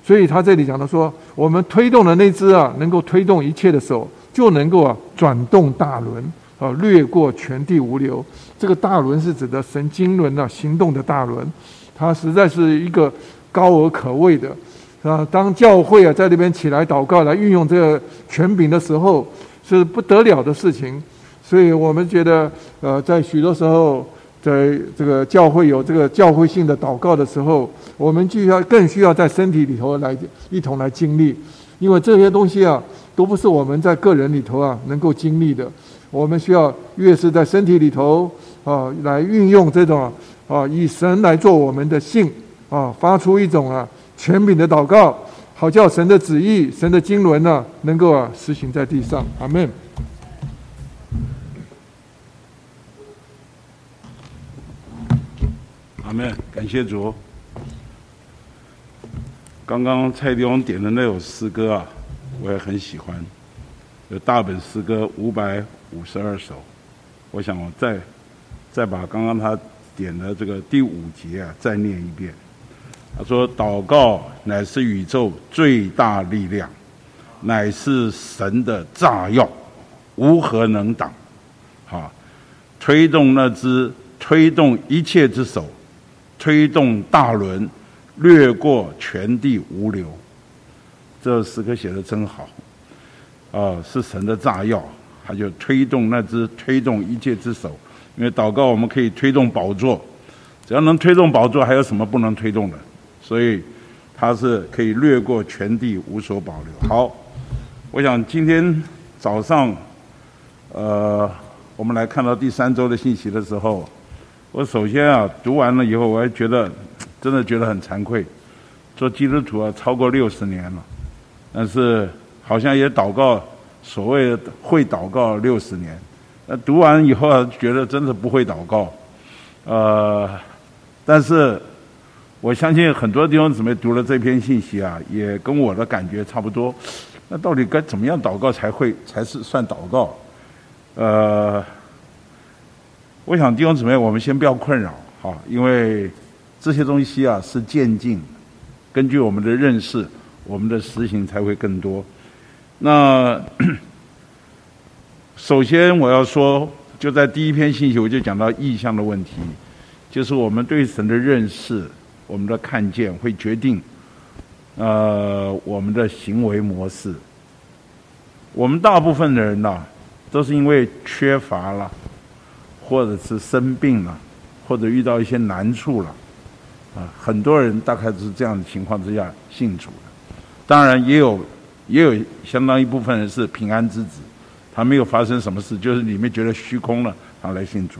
所以他这里讲的说，我们推动的那只啊，能够推动一切的手，就能够啊转动大轮啊，掠过全地无流。这个大轮是指的神经轮啊，行动的大轮，它实在是一个高而可畏的啊。当教会啊在那边起来祷告来运用这个权柄的时候，是不得了的事情。所以我们觉得呃，在许多时候。在这个教会有这个教会性的祷告的时候，我们就要更需要在身体里头来一同来经历，因为这些东西啊，都不是我们在个人里头啊能够经历的。我们需要越是在身体里头啊，来运用这种啊，以神来做我们的信啊，发出一种啊全柄的祷告，好叫神的旨意、神的经纶呢，能够啊实行在地上。阿门。阿门，感谢主。刚刚蔡弟兄点的那首诗歌啊，我也很喜欢，有大本诗歌五百五十二首。我想我再再把刚刚他点的这个第五节啊再念一遍。他说：“祷告乃是宇宙最大力量，乃是神的炸药，无何能挡。哈，推动那只推动一切之手。”推动大轮，掠过全地无流。这诗歌写的真好，啊，是神的炸药，他就推动那只推动一切之手。因为祷告，我们可以推动宝座，只要能推动宝座，还有什么不能推动的？所以，它是可以掠过全地，无所保留。好，我想今天早上，呃，我们来看到第三周的信息的时候。我首先啊，读完了以后，我还觉得真的觉得很惭愧。做基督徒啊，超过六十年了，但是好像也祷告，所谓会祷告六十年，那，读完以后啊，觉得真的不会祷告，呃，但是我相信很多弟兄姊妹读了这篇信息啊，也跟我的感觉差不多。那到底该怎么样祷告才会才是算祷告？呃，我想弟兄姊妹，我们先不要困扰，哈，因为这些东西啊是渐进，根据我们的认识，我们的实行才会更多。那 首先我要说，就在第一篇信息我就讲到意向的问题，就是我们对神的认识，我们的看见会决定。呃，我们的行为模式，我们大部分的人呐，都是因为缺乏了，或者是生病了，或者遇到一些难处了，啊，很多人大概是这样的情况之下信主的。当然，也有也有相当一部分人是平安之子，他没有发生什么事，就是里面觉得虚空了，他来信主。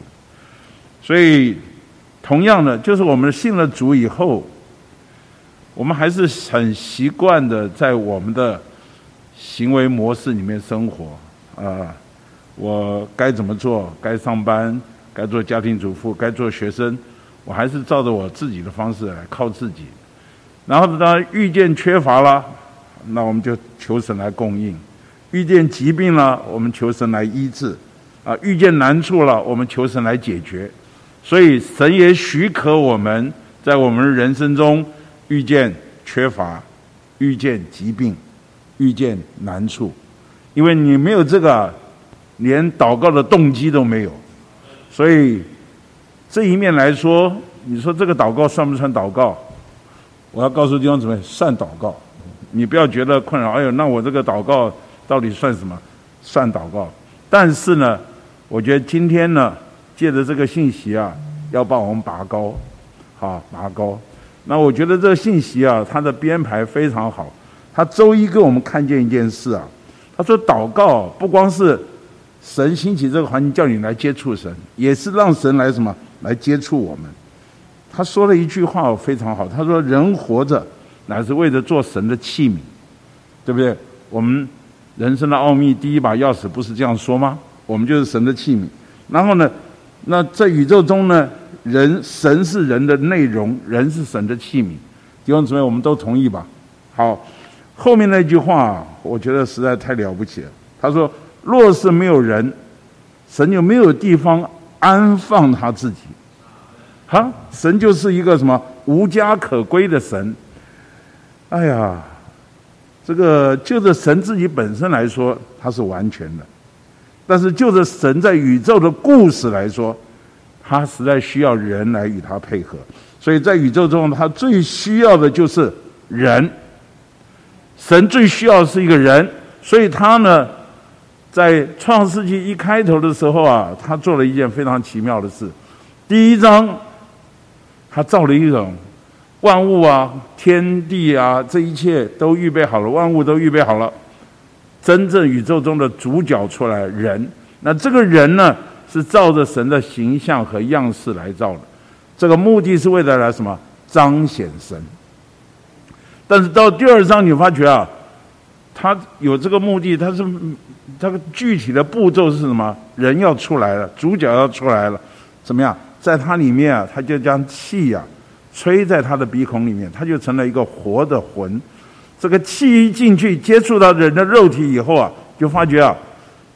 所以，同样的，就是我们信了主以后。我们还是很习惯的在我们的行为模式里面生活啊，我该怎么做？该上班，该做家庭主妇，该做学生，我还是照着我自己的方式来靠自己。然后当遇见缺乏了，那我们就求神来供应；遇见疾病了，我们求神来医治；啊，遇见难处了，我们求神来解决。所以神也许可我们在我们人生中。遇见缺乏，遇见疾病，遇见难处，因为你没有这个，连祷告的动机都没有，所以这一面来说，你说这个祷告算不算祷告？我要告诉弟兄姊妹，算祷告。你不要觉得困扰。哎呦，那我这个祷告到底算什么？算祷告。但是呢，我觉得今天呢，借着这个信息啊，要把我们拔高，好，拔高。那我觉得这个信息啊，它的编排非常好。他周一给我们看见一件事啊，他说祷告不光是神兴起这个环境叫你来接触神，也是让神来什么来接触我们。他说了一句话非常好，他说人活着乃是为了做神的器皿，对不对？我们人生的奥秘第一把钥匙不是这样说吗？我们就是神的器皿。然后呢，那在宇宙中呢？人神是人的内容，人是神的器皿。弟兄姊妹，我们都同意吧？好，后面那句话，我觉得实在太了不起了。他说：“若是没有人，神就没有地方安放他自己。”哈，神就是一个什么无家可归的神。哎呀，这个就着神自己本身来说，他是完全的；但是就着神在宇宙的故事来说，他实在需要人来与他配合，所以在宇宙中，他最需要的就是人。神最需要是一个人，所以他呢，在创世纪一开头的时候啊，他做了一件非常奇妙的事。第一章，他造了一种万物啊、天地啊，这一切都预备好了，万物都预备好了，真正宇宙中的主角出来人。那这个人呢？是照着神的形象和样式来造的，这个目的是为了来什么彰显神。但是到第二章你发觉啊，他有这个目的，他是这个具体的步骤是什么？人要出来了，主角要出来了，怎么样？在它里面啊，他就将气呀吹在他的鼻孔里面，他就成了一个活的魂。这个气一进去接触到人的肉体以后啊，就发觉啊。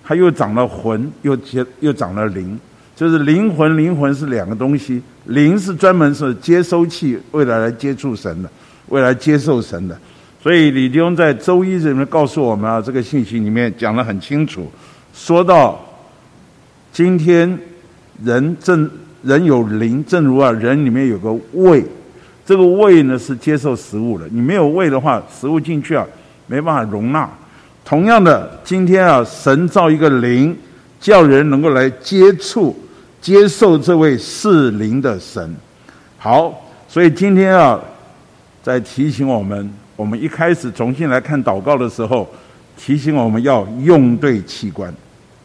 他又长了魂，又接又长了灵，就是灵魂，灵魂是两个东西，灵是专门是接收器，未来来接触神的，未来接受神的。所以李弟兄在周一里面告诉我们啊，这个信息里面讲得很清楚，说到今天人正人有灵，正如啊人里面有个胃，这个胃呢是接受食物的，你没有胃的话，食物进去啊没办法容纳。同样的，今天啊，神造一个灵，叫人能够来接触、接受这位是灵的神。好，所以今天啊，在提醒我们，我们一开始重新来看祷告的时候，提醒我们要用对器官。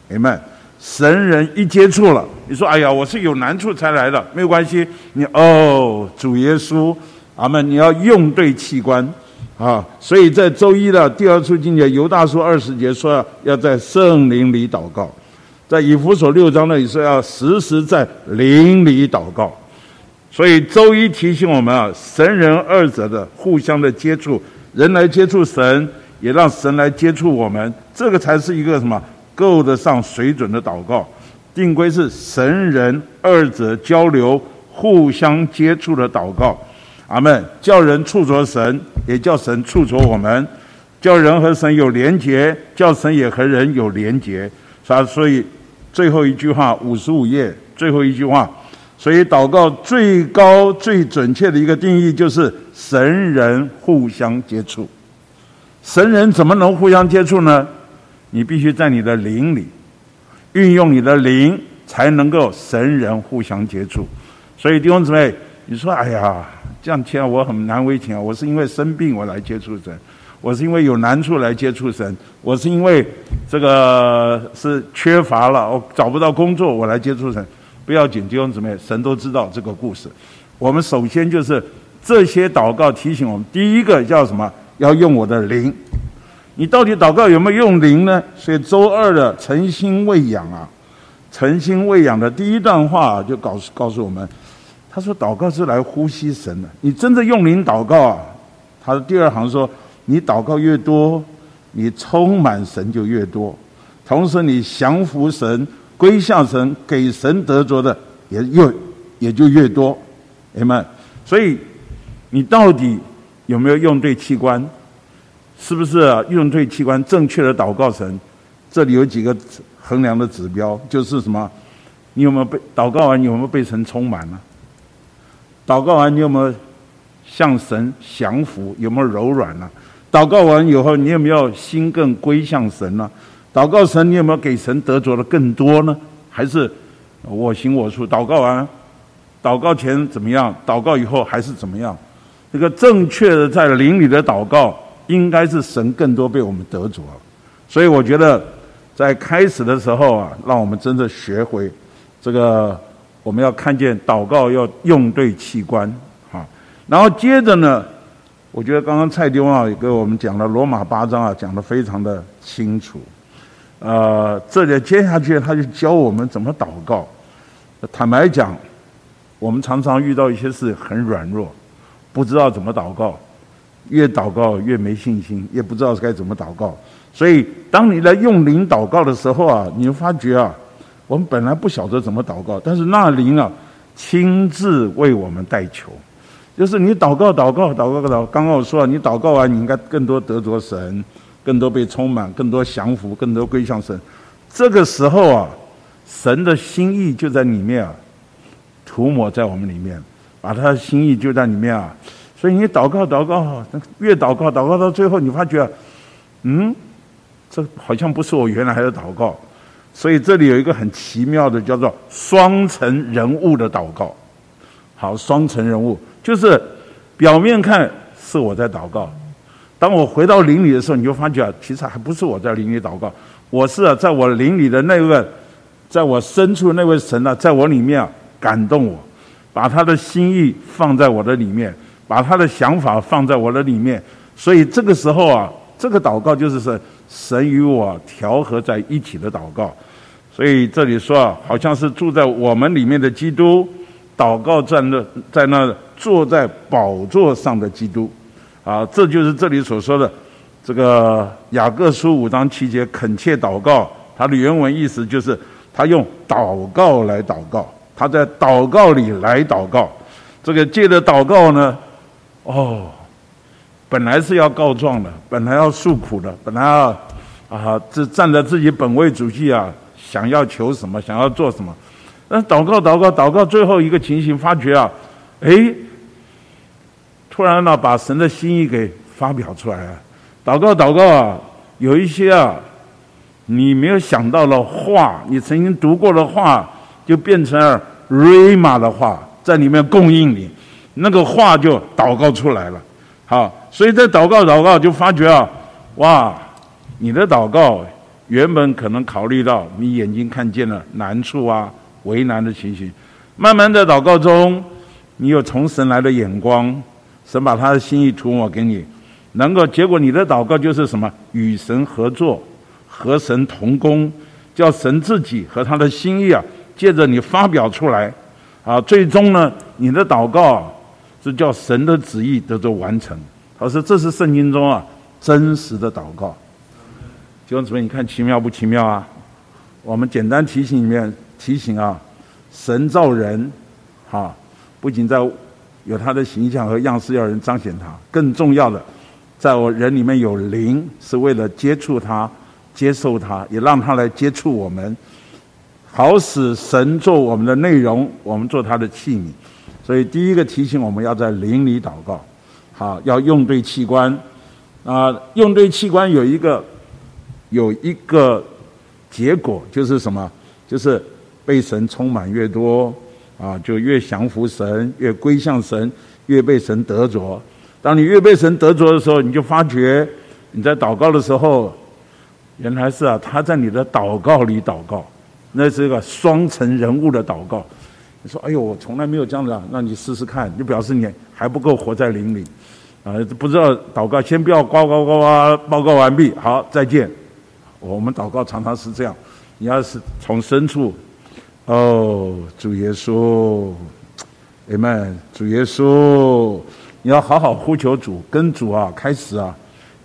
明白？神人一接触了，你说：“哎呀，我是有难处才来的。”没有关系，你哦，主耶稣，阿门！你要用对器官。啊，所以在周一的第二处境界，犹大书二十节说要在圣灵里祷告，在以弗所六章那里说要时时在灵里祷告。所以周一提醒我们啊，神人二者的互相的接触，人来接触神，也让神来接触我们，这个才是一个什么够得上水准的祷告。定规是神人二者交流、互相接触的祷告。阿门。叫人触着神，也叫神触着我们；叫人和神有连结，叫神也和人有连结。啊，所以最后一句话，五十五页最后一句话。所以，祷告最高、最准确的一个定义就是神人互相接触。神人怎么能互相接触呢？你必须在你的灵里运用你的灵，才能够神人互相接触。所以弟兄姊妹，你说：“哎呀，这样天我很难为情啊！我是因为生病我来接触神，我是因为有难处来接触神，我是因为这个是缺乏了，我找不到工作我来接触神。”不要紧，弟兄姊妹，神都知道这个故事。我们首先就是这些祷告提醒我们，第一个叫什么？要用我的灵。你到底祷告有没有用灵呢？所以周二的诚心喂养啊，诚心喂养的第一段话就告诉告诉我们，他说祷告是来呼吸神的。你真的用灵祷告啊？他的第二行说，你祷告越多，你充满神就越多，同时你降服神。归向神，给神得着的也越也就越多，明白？所以你到底有没有用对器官？是不是用对器官？正确的祷告神，这里有几个衡量的指标，就是什么？你有没有被祷告完？你有没有被神充满呢？祷告完你有没有向神降服？有没有柔软呢？祷告完以后，你有没有心更归向神呢？祷告神，你有没有给神得着的更多呢？还是我行我素？祷告完，祷告前怎么样？祷告以后还是怎么样？这个正确的在灵里的祷告，应该是神更多被我们得着。所以我觉得，在开始的时候啊，让我们真的学会这个，我们要看见祷告要用对器官啊。然后接着呢，我觉得刚刚蔡丁啊也给我们讲了罗马八章啊，讲的非常的清楚。呃，这里接下去他就教我们怎么祷告。坦白讲，我们常常遇到一些事很软弱，不知道怎么祷告，越祷告越没信心，也不知道该怎么祷告。所以，当你来用灵祷告的时候啊，你会发觉啊，我们本来不晓得怎么祷告，但是那灵啊，亲自为我们代求。就是你祷告、祷告、祷告、祷告。刚刚我说了，你祷告完，你应该更多得着神。更多被充满，更多降服，更多归向神。这个时候啊，神的心意就在里面啊，涂抹在我们里面，把他的心意就在里面啊。所以你祷告祷告，越祷告祷告到最后，你发觉，嗯，这好像不是我原来还的祷告。所以这里有一个很奇妙的，叫做双层人物的祷告。好，双层人物就是表面看是我在祷告。当我回到灵里的时候，你就发觉啊，其实还不是我在灵里祷告，我是啊，在我灵里的那位，在我深处那位神啊，在我里面啊感动我，把他的心意放在我的里面，把他的想法放在我的里面，所以这个时候啊，这个祷告就是神神与我调和在一起的祷告，所以这里说啊，好像是住在我们里面的基督，祷告在那在那坐在宝座上的基督。啊，这就是这里所说的这个雅各书五章七节恳切祷告，它的原文意思就是他用祷告来祷告，他在祷告里来祷告。这个借着祷告呢，哦，本来是要告状的，本来要诉苦的，本来要啊，这站在自己本位主义啊，想要求什么，想要做什么，但祷告祷告祷告，最后一个情形发觉啊，哎。突然呢，把神的心意给发表出来了。祷告，祷告啊，有一些啊，你没有想到的话，你曾经读过的话，就变成了瑞玛的话，在里面供应你，那个话就祷告出来了。好，所以在祷告，祷告就发觉啊，哇，你的祷告原本可能考虑到你眼睛看见了难处啊、为难的情形，慢慢的祷告中，你有从神来的眼光。神把他的心意涂抹给你，能够结果你的祷告就是什么？与神合作，和神同工，叫神自己和他的心意啊，借着你发表出来，啊，最终呢，你的祷告这，叫神的旨意得到完成。他说这是圣经中啊真实的祷告。弟兄姊妹，你看奇妙不奇妙啊？我们简单提醒里面提醒啊，神造人，哈，不仅在有他的形象和样式要人彰显他，更重要的，在我人里面有灵，是为了接触他、接受他，也让他来接触我们，好使神做我们的内容，我们做他的器皿。所以第一个提醒我们要在灵里祷告，好，要用对器官，啊，用对器官有一个。有一个结果就是什么？就是被神充满越多啊，就越降服神，越归向神，越被神得着。当你越被神得着的时候，你就发觉你在祷告的时候，原来是啊，他在你的祷告里祷告，那是一个双层人物的祷告。你说：“哎呦，我从来没有这样子啊。”那你试试看，就表示你还不够活在灵里啊！不知道祷告，先不要呱呱呱呱报告完毕，好，再见。我们祷告常常是这样，你要是从深处，哦，主耶稣，Amen，主耶稣，你要好好呼求主，跟主啊开始啊，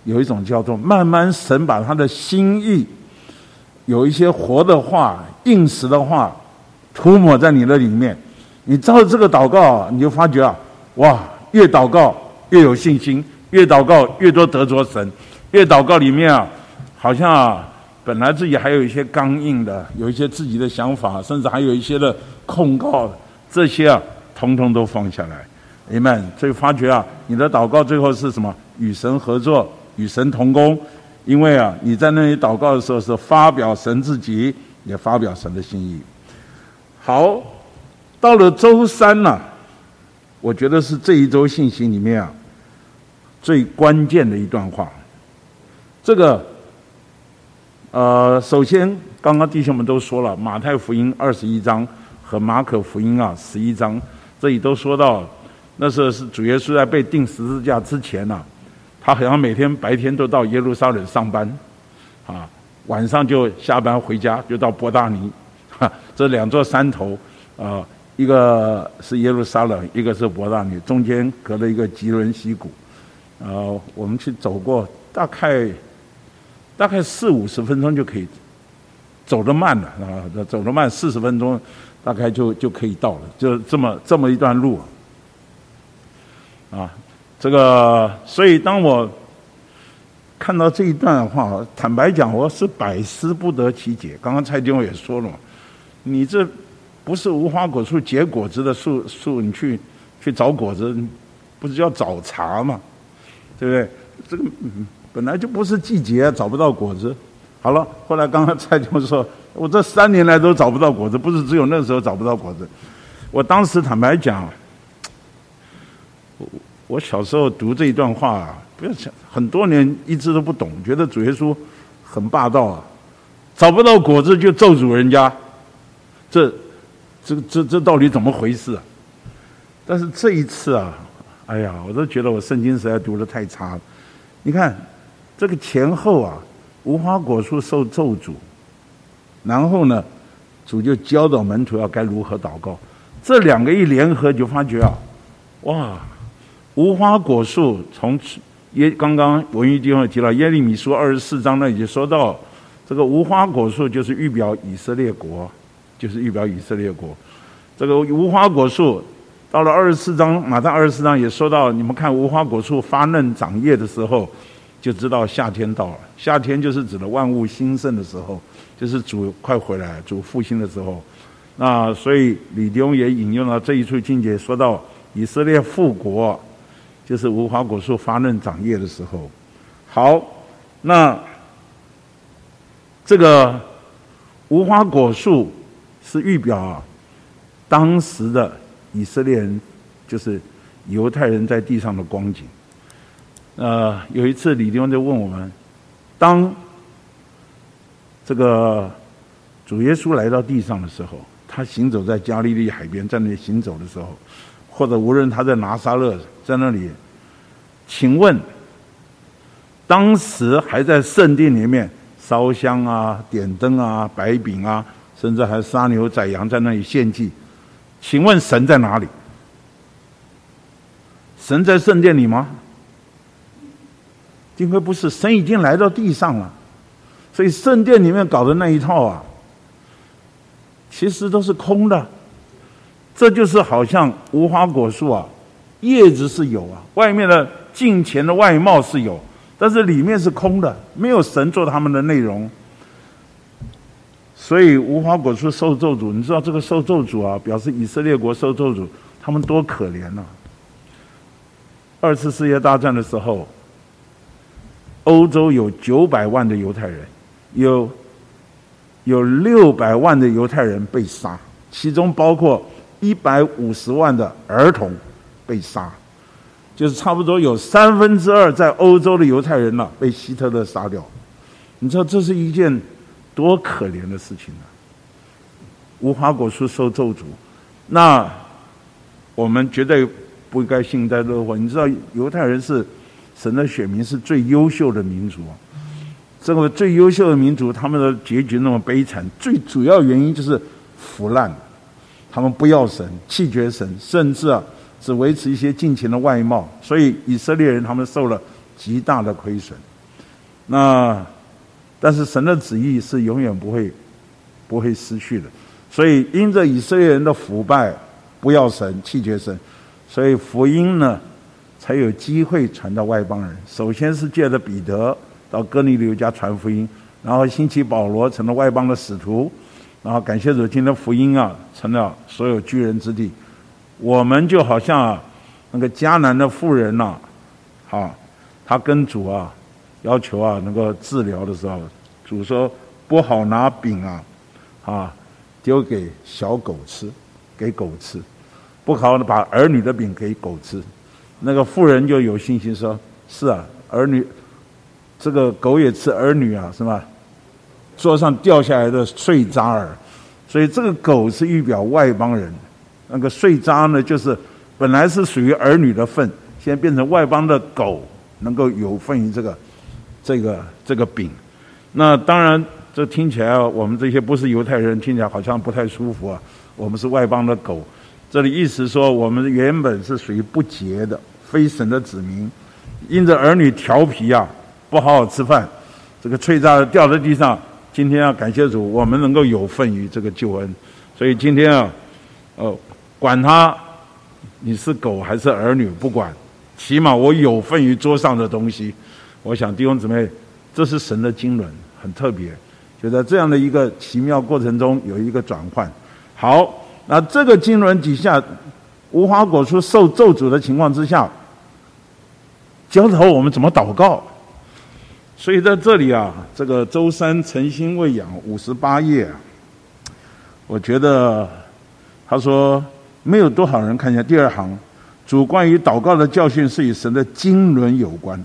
有一种叫做慢慢神把他的心意，有一些活的话、应实的话，涂抹在你的里面。你照这个祷告，你就发觉啊，哇，越祷告越有信心，越祷告越多得着神，越祷告里面啊。好像啊，本来自己还有一些刚硬的，有一些自己的想法，甚至还有一些的控告，这些啊，通通都放下来，Amen。所以发觉啊，你的祷告最后是什么？与神合作，与神同工。因为啊，你在那里祷告的时候是发表神自己，也发表神的心意。好，到了周三呢，我觉得是这一周信息里面啊，最关键的一段话，这个。呃，首先，刚刚弟兄们都说了，马太福音二十一章和马可福音啊十一章，这里都说到，那时候是主耶稣在被钉十字架之前呐，他好像每天白天都到耶路撒冷上班，啊，晚上就下班回家，就到伯大尼，这两座山头，啊，一个是耶路撒冷，一个是伯大尼，中间隔了一个吉伦溪谷，呃，我们去走过，大概。大概四五十分钟就可以，走得慢了啊，走得慢四十分钟，大概就就可以到了，就这么这么一段路，啊，这个所以当我看到这一段的话，坦白讲，我是百思不得其解。刚刚蔡丁也说了嘛，你这不是无花果树结果子的树树，你去去找果子，不是要找茬嘛，对不对？这个。本来就不是季节，找不到果子。好了，后来刚刚蔡总说，我这三年来都找不到果子，不是只有那时候找不到果子。我当时坦白讲，我我小时候读这一段话，不要讲很多年一直都不懂，觉得主耶稣很霸道啊，找不到果子就咒诅人家，这这这这到底怎么回事？但是这一次啊，哎呀，我都觉得我圣经实在读的太差了。你看。这个前后啊，无花果树受咒诅，然后呢，主就教导门徒要该如何祷告。这两个一联合，就发觉啊，哇，无花果树从耶刚刚文玉弟兄提到耶利米书二十四章那里就说到，这个无花果树就是预表以色列国，就是预表以色列国。这个无花果树到了二十四章，马上二十四章也说到，你们看无花果树发嫩长叶的时候。就知道夏天到了，夏天就是指的万物兴盛的时候，就是主快回来、主复兴的时候。那所以李弟兄也引用了这一处境界，说到以色列复国，就是无花果树发嫩长叶的时候。好，那这个无花果树是预表啊，当时的以色列人，就是犹太人在地上的光景。呃，有一次李弟兄就问我们：当这个主耶稣来到地上的时候，他行走在加利利海边，在那里行走的时候，或者无论他在拿撒勒在那里，请问当时还在圣殿里面烧香啊、点灯啊、摆饼啊，甚至还杀牛宰羊在那里献祭。请问神在哪里？神在圣殿里吗？因为不是，神已经来到地上了。所以圣殿里面搞的那一套啊，其实都是空的。这就是好像无花果树啊，叶子是有啊，外面的镜前的外貌是有，但是里面是空的，没有神做他们的内容。所以无花果树受咒诅，你知道这个受咒诅啊，表示以色列国受咒诅，他们多可怜呐！二次世界大战的时候，欧洲有九百万的犹太人，有有六百万的犹太人被杀，其中包括。一百五十万的儿童被杀，就是差不多有三分之二在欧洲的犹太人呢被希特勒杀掉。你知道这是一件多可怜的事情呢？无花果树受咒诅，那我们绝对不应该幸灾乐祸。你知道犹太人是神的选民，是最优秀的民族。这个最优秀的民族，他们的结局那么悲惨，最主要原因就是腐烂。他们不要神，弃绝神，甚至啊，只维持一些金钱的外貌，所以以色列人他们受了极大的亏损。那，但是神的旨意是永远不会不会失去的，所以因着以色列人的腐败，不要神，弃绝神，所以福音呢才有机会传到外邦人。首先是借着彼得到哥尼流家传福音，然后兴起保罗成了外邦的使徒。然后感谢主，今天福音啊成了所有居人之地。我们就好像啊那个迦南的妇人呐，啊，他跟主啊要求啊能够治疗的时候，主说不好拿饼啊啊丢给小狗吃，给狗吃，不好把儿女的饼给狗吃。那个妇人就有信心说：是啊，儿女这个狗也吃儿女啊，是吧？桌上掉下来的碎渣儿，所以这个狗是预表外邦人，那个碎渣呢，就是本来是属于儿女的份，现在变成外邦的狗能够有份于这个这个这个饼。那当然，这听起来我们这些不是犹太人听起来好像不太舒服啊。我们是外邦的狗，这里意思说我们原本是属于不洁的非神的子民，因着儿女调皮啊，不好好吃饭，这个脆渣掉在地上。今天要感谢主，我们能够有份于这个救恩，所以今天啊，哦，管他你是狗还是儿女，不管，起码我有份于桌上的东西。我想弟兄姊妹，这是神的经纶，很特别。就在这样的一个奇妙过程中，有一个转换。好，那这个经纶底下，无花果树受咒诅的情况之下，教导我们怎么祷告。所以在这里啊，这个周三诚心喂养五十八页，我觉得他说没有多少人看见第二行，主关于祷告的教训是与神的经纶有关，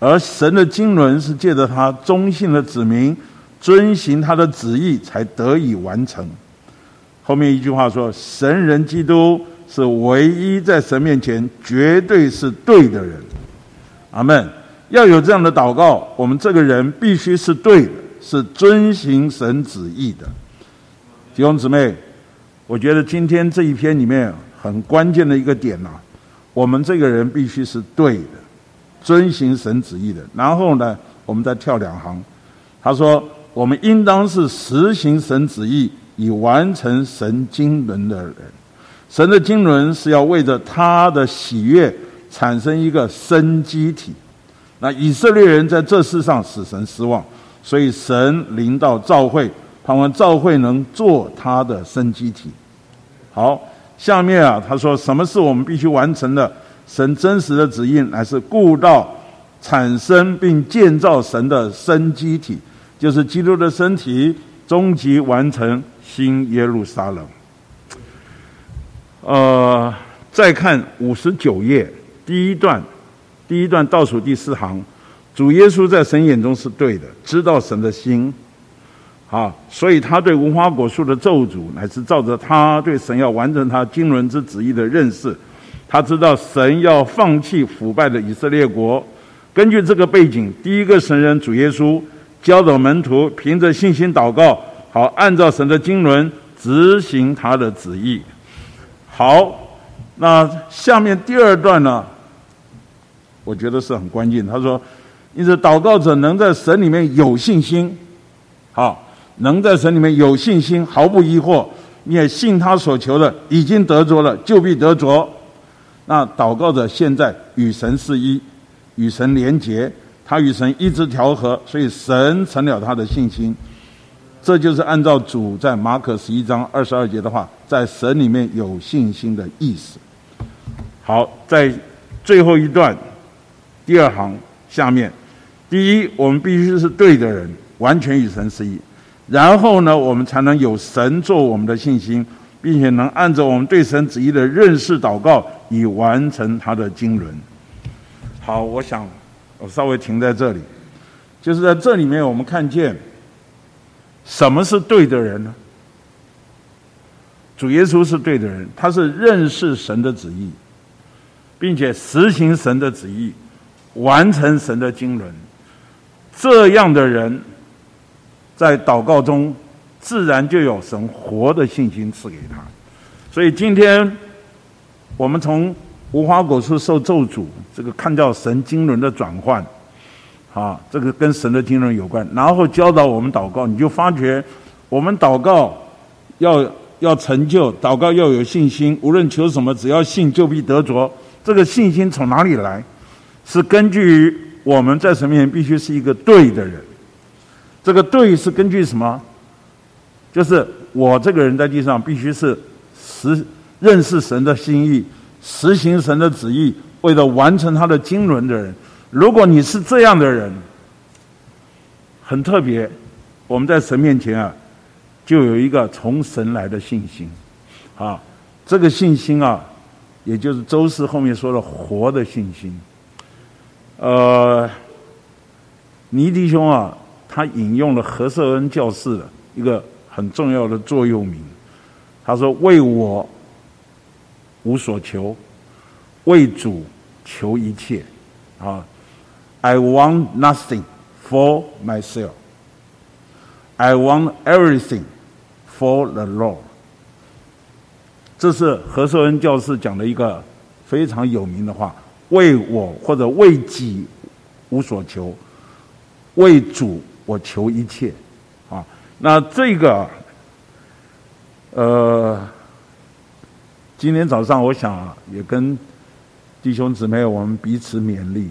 而神的经纶是借着他忠信的子民遵行他的旨意才得以完成。后面一句话说，神人基督是唯一在神面前绝对是对的人。阿门。要有这样的祷告，我们这个人必须是对的，是遵行神旨意的。弟兄姊妹，我觉得今天这一篇里面很关键的一个点呐，我们这个人必须是对的，遵行神旨意的。然后呢，我们再跳两行，他说，我们应当是实行神旨意，以完成神经纶的人。神的经纶是要为着他的喜悦产生一个生机体。那以色列人在这世上使神失望，所以神临到召会，盼望召会能做他的生机体。好，下面啊，他说什么是我们必须完成的？神真实的旨意乃是顾到产生并建造神的生机体，就是基督的身体，终极完成新耶路撒冷。呃，再看五十九页第一段。第一段倒数第四行，主耶稣在神眼中是对的，知道神的心，啊，所以他对无花果树的咒诅，乃是照着他对神要完成他经纶之旨意的认识。他知道神要放弃腐败的以色列国。根据这个背景，第一个神人主耶稣教导门徒凭着信心祷告，好按照神的经纶执行他的旨意。好，那下面第二段呢？我觉得是很关键。他说：“因此，祷告者能在神里面有信心，好，能在神里面有信心，毫不疑惑。你也信他所求的，已经得着了，就必得着。那祷告者现在与神是一，与神连结，他与神一直调和，所以神成了他的信心。这就是按照主在马可十一章二十二节的话，在神里面有信心的意思。好，在最后一段。”第二行下面，第一，我们必须是对的人，完全与神是一，然后呢，我们才能有神做我们的信心，并且能按照我们对神旨意的认识祷告，以完成他的经纶。好，我想我稍微停在这里，就是在这里面，我们看见什么是对的人呢？主耶稣是对的人，他是认识神的旨意，并且实行神的旨意。完成神的经纶，这样的人，在祷告中自然就有神活的信心赐给他。所以今天我们从无花果树受咒诅，这个看到神经纶的转换，啊，这个跟神的经纶有关。然后教导我们祷告，你就发觉我们祷告要要成就，祷告要有信心，无论求什么，只要信就必得着。这个信心从哪里来？是根据于我们在神面前必须是一个对的人，这个对是根据什么？就是我这个人在地上必须是实认识神的心意，实行神的旨意，为了完成他的经纶的人。如果你是这样的人，很特别，我们在神面前啊，就有一个从神来的信心，啊，这个信心啊，也就是周四后面说的活的信心。呃，尼弟兄啊，他引用了何瑟恩教士的一个很重要的座右铭，他说：“为我无所求，为主求一切。”啊，I want nothing for myself. I want everything for the Lord。这是何寿恩教士讲的一个非常有名的话。为我或者为己无所求，为主我求一切，啊，那这个，呃，今天早上我想也跟弟兄姊妹我们彼此勉励。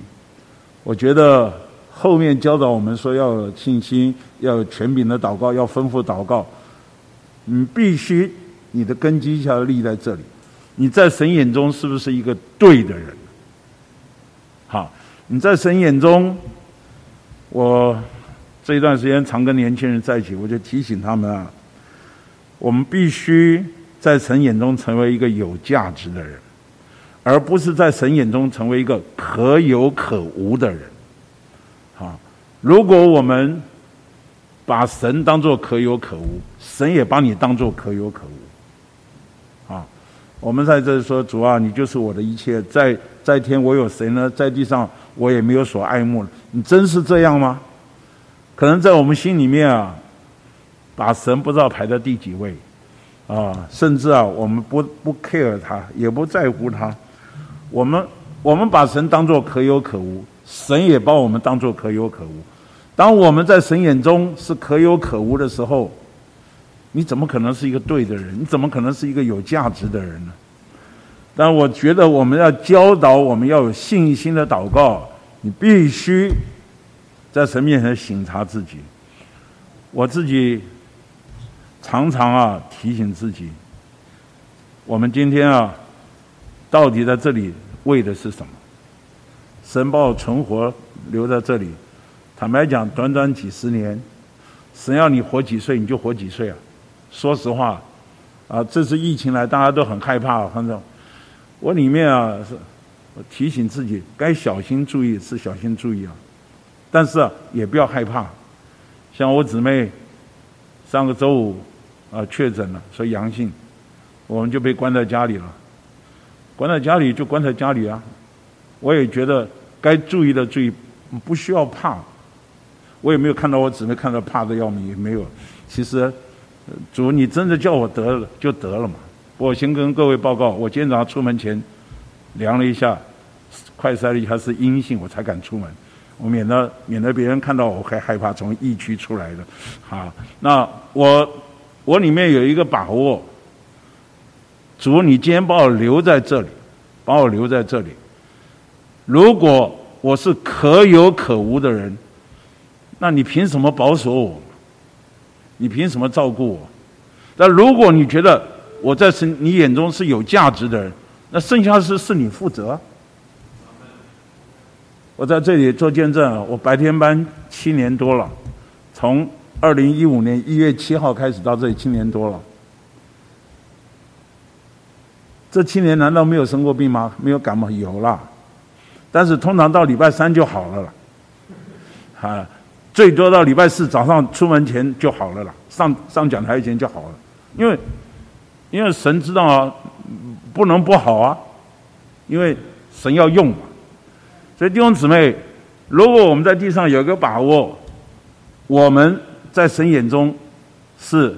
我觉得后面教导我们说要有信心，要有权柄的祷告，要吩咐祷告，你必须你的根基要立在这里。你在神眼中是不是一个对的人？好，你在神眼中，我这一段时间常跟年轻人在一起，我就提醒他们啊，我们必须在神眼中成为一个有价值的人，而不是在神眼中成为一个可有可无的人。啊，如果我们把神当作可有可无，神也把你当作可有可无。啊，我们在这说主啊，你就是我的一切，在。在天我有谁呢？在地上我也没有所爱慕了。你真是这样吗？可能在我们心里面啊，把神不知道排在第几位啊，甚至啊，我们不不 care 他，也不在乎他。我们我们把神当作可有可无，神也把我们当作可有可无。当我们在神眼中是可有可无的时候，你怎么可能是一个对的人？你怎么可能是一个有价值的人呢？但我觉得我们要教导我们要有信心的祷告，你必须在神面前省察自己。我自己常常啊提醒自己，我们今天啊到底在这里为的是什么？神把我存活留在这里，坦白讲，短短几十年，神要你活几岁你就活几岁啊。说实话，啊，这次疫情来，大家都很害怕，反正。我里面啊是，提醒自己该小心注意是小心注意啊，但是啊也不要害怕。像我姊妹上个周五啊确诊了，说阳性，我们就被关在家里了。关在家里就关在家里啊。我也觉得该注意的注意，不需要怕。我也没有看到我姊妹看到怕的要命，也没有。其实，主，你真的叫我得了就得了嘛。我先跟各位报告，我今天早上出门前量了一下，快筛了一下是阴性，我才敢出门。我免得免得别人看到我还害怕从疫区出来的。好，那我我里面有一个把握，主，你今天把我留在这里，把我留在这里。如果我是可有可无的人，那你凭什么保守我？你凭什么照顾我？但如果你觉得我在是你眼中是有价值的人，那剩下的事是你负责。我在这里做见证，我白天班七年多了，从二零一五年一月七号开始到这里七年多了。这七年难道没有生过病吗？没有感冒？有啦。但是通常到礼拜三就好了啦，啊，最多到礼拜四早上出门前就好了啦，上上讲台前就好了，因为因为神知道啊，不能不好啊，因为神要用嘛，所以弟兄姊妹，如果我们在地上有一个把握，我们在神眼中是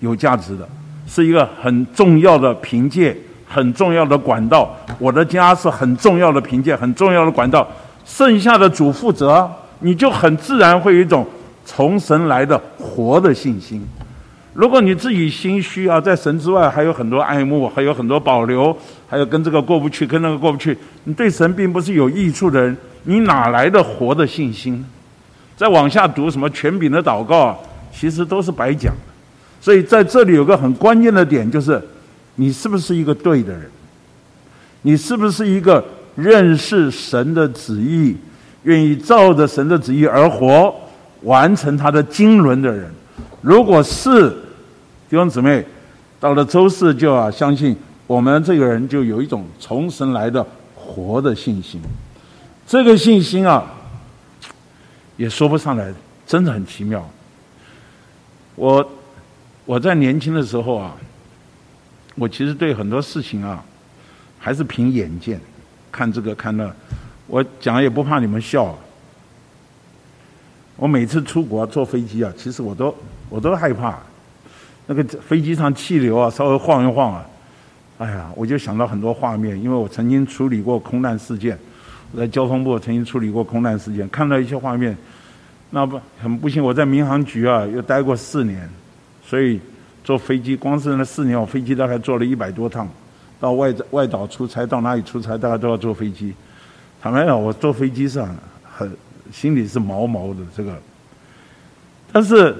有价值的，是一个很重要的凭借。很重要的管道，我的家是很重要的凭借，很重要的管道。剩下的主负责，你就很自然会有一种从神来的活的信心。如果你自己心虚啊，在神之外还有很多爱慕，还有很多保留，还有跟这个过不去，跟那个过不去，你对神并不是有益处的人，你哪来的活的信心？再往下读什么权柄的祷告啊，其实都是白讲。所以在这里有个很关键的点，就是。你是不是一个对的人？你是不是一个认识神的旨意、愿意照着神的旨意而活、完成他的经纶的人？如果是弟兄姊妹，到了周四就要相信我们这个人就有一种从神来的活的信心。这个信心啊，也说不上来，真的很奇妙。我我在年轻的时候啊。我其实对很多事情啊，还是凭眼见，看这个看那。我讲也不怕你们笑。我每次出国坐飞机啊，其实我都我都害怕，那个飞机上气流啊，稍微晃一晃啊，哎呀，我就想到很多画面，因为我曾经处理过空难事件，在交通部曾经处理过空难事件，看到一些画面，那不很不幸，我在民航局啊又待过四年，所以。坐飞机，光是那四年，我飞机大概坐了一百多趟，到外外岛出差，到哪里出差，大概都要坐飞机。坦白讲，我坐飞机上很心里是毛毛的，这个。但是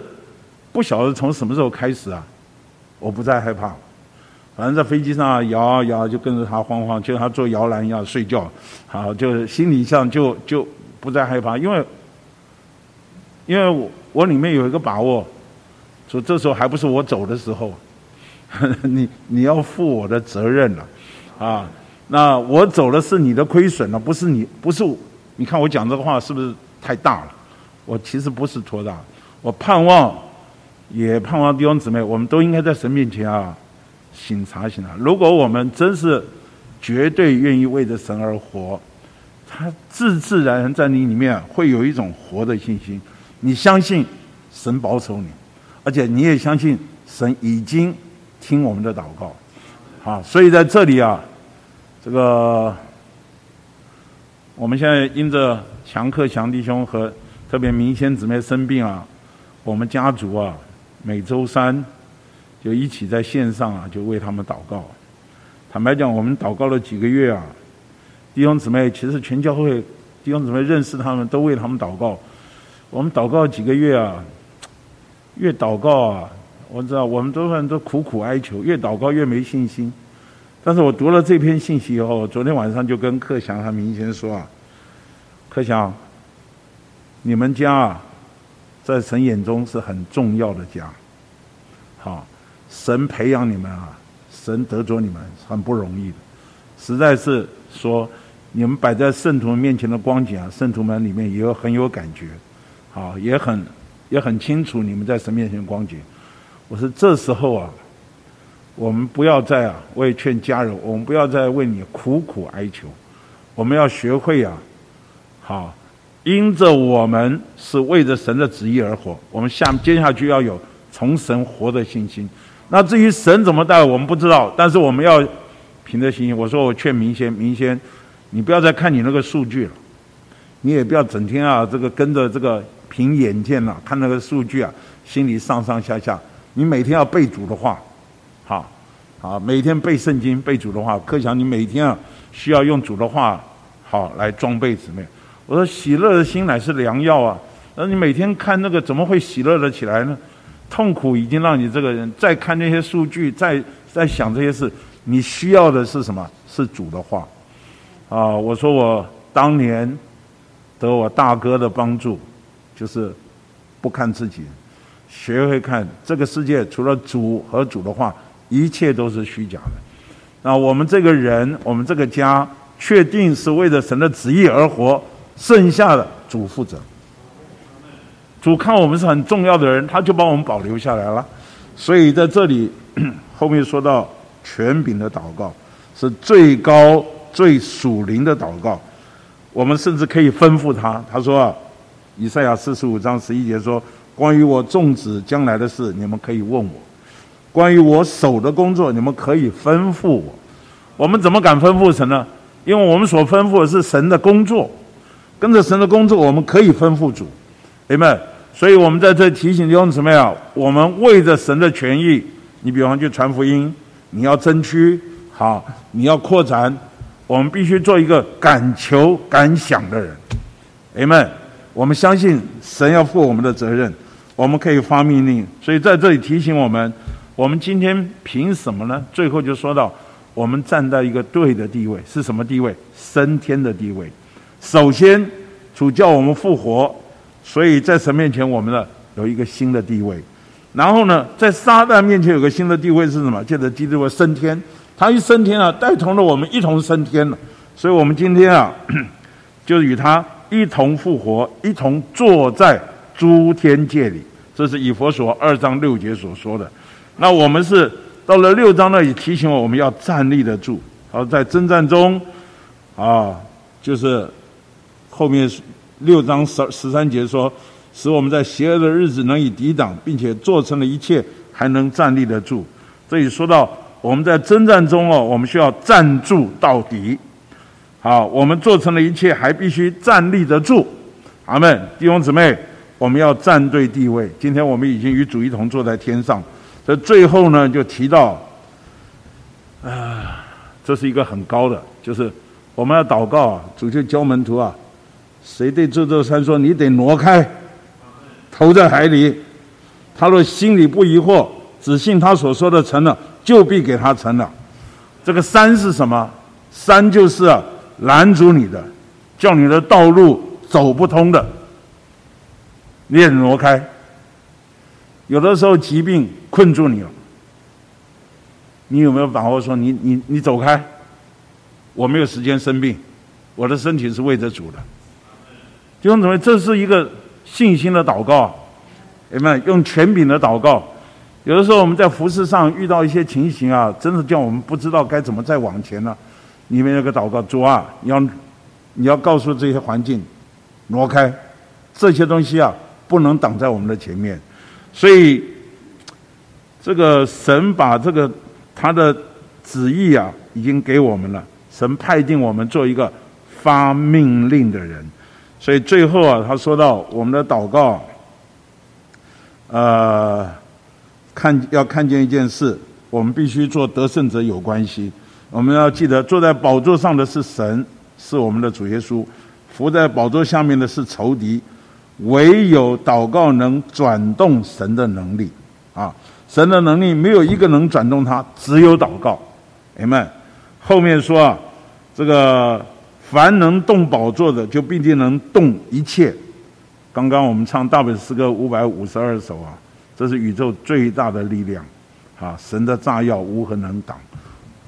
不晓得从什么时候开始啊，我不再害怕。反正在飞机上摇摇，就跟着他晃晃，就像他坐摇篮一样睡觉。好，就是心理上就就不再害怕，因为因为我我里面有一个把握。说这时候还不是我走的时候，你你要负我的责任了，啊，那我走了是你的亏损了，不是你不是，你看我讲这个话是不是太大了？我其实不是托大，我盼望，也盼望弟兄姊妹，我们都应该在神面前啊，醒察醒察。如果我们真是绝对愿意为着神而活，他自自然然在你里面会有一种活的信心，你相信神保守你。而且你也相信神已经听我们的祷告，好，所以在这里啊，这个我们现在因着强克强弟兄和特别明仙姊妹生病啊，我们家族啊每周三就一起在线上啊就为他们祷告。坦白讲，我们祷告了几个月啊，弟兄姊妹其实全教会弟兄姊妹认识他们都为他们祷告。我们祷告几个月啊。越祷告啊，我知道我们多少人都苦苦哀求，越祷告越没信心。但是我读了这篇信息以后，昨天晚上就跟克祥和明先说啊，克祥，你们家啊，在神眼中是很重要的家。好，神培养你们啊，神得着你们很不容易的，实在是说你们摆在圣徒们面前的光景啊，圣徒们里面也有很有感觉，好，也很。也很清楚你们在神面前的光景。我说这时候啊，我们不要再啊，我也劝家人，我们不要再为你苦苦哀求，我们要学会啊，好，因着我们是为着神的旨意而活，我们下接下去要有从神活的信心。那至于神怎么带，我们不知道，但是我们要凭着信心。我说我劝明先，明先，你不要再看你那个数据了，你也不要整天啊这个跟着这个凭眼见了看那个数据啊，心里上上下下。你每天要背主的话，好，好，每天背圣经背主的话。可想你每天啊需要用主的话好来装备姊妹。我说喜乐的心乃是良药啊，那你每天看那个怎么会喜乐的起来呢？痛苦已经让你这个人再看那些数据，再再想这些事，你需要的是什么？是主的话。啊，我说我当年得我大哥的帮助，就是不看自己，学会看这个世界，除了主和主的话，一切都是虚假的。那我们这个人，我们这个家，确定是为了神的旨意而活，剩下的主负责。主看我们是很重要的人，他就把我们保留下来了。所以在这里 后面说到权柄的祷告是最高最属灵的祷告。我们甚至可以吩咐他，他说啊，以赛亚四十五章十一节说：“关于我种植将来的事，你们可以问我；关于我手的工作，你们可以吩咐我。”我们怎么敢吩咐神呢？因为我们所吩咐的是神的工作，跟着神的工作，我们可以吩咐主。明白。所以我们在这提醒弟兄姊妹啊，我们为着神的权益，你比方去传福音，你要争取好，你要扩展，我们必须做一个敢求敢想的人。阿门。我们相信神要负我们的责任，我们可以发命令。所以在这里提醒我们，我们今天凭什么呢？最后就说到，我们站在一个对的地位，是什么地位？升天的地位。首先，主叫我们复活。所以在神面前，我们呢有一个新的地位。然后呢，在撒旦面前有个新的地位是什么？借着基督的升天，他一升天啊，带同了我们一同升天了。所以我们今天啊，就与他一同复活，一同坐在诸天界里。这是以佛所二章六节所说的。那我们是到了六章那里提醒我，我们要站立得住。好，在征战中啊，就是后面。六章十十三节说，使我们在邪恶的日子能以抵挡，并且做成了一切，还能站立得住。这里说到我们在征战中哦，我们需要站住到底。好，我们做成了一切，还必须站立得住。阿门，弟兄姊妹，我们要站对地位。今天我们已经与主一同坐在天上。这最后呢，就提到，啊，这是一个很高的，就是我们要祷告啊，主就教门徒啊。谁对这座山说：“你得挪开，投在海里。”他若心里不疑惑，只信他所说的成了，就必给他成了。这个山是什么？山就是，拦阻你的，叫你的道路走不通的。你得挪开。有的时候疾病困住你了，你有没有把握说：“你你你走开，我没有时间生病，我的身体是为着主的。”弟兄姊妹，这是一个信心的祷告，有没有用权柄的祷告？有的时候我们在服饰上遇到一些情形啊，真的叫我们不知道该怎么再往前了。里面有个祷告，主啊，你要你要告诉这些环境挪开，这些东西啊不能挡在我们的前面。所以这个神把这个他的旨意啊已经给我们了，神派定我们做一个发命令的人。所以最后啊，他说到我们的祷告，呃，看要看见一件事，我们必须做得胜者有关系。我们要记得，坐在宝座上的是神，是我们的主耶稣；伏在宝座下面的是仇敌。唯有祷告能转动神的能力啊！神的能力没有一个能转动它，只有祷告。哎们，后面说啊，这个。凡能动宝座的，就必定能动一切。刚刚我们唱大本诗歌五百五十二首啊，这是宇宙最大的力量，啊，神的炸药无何能挡。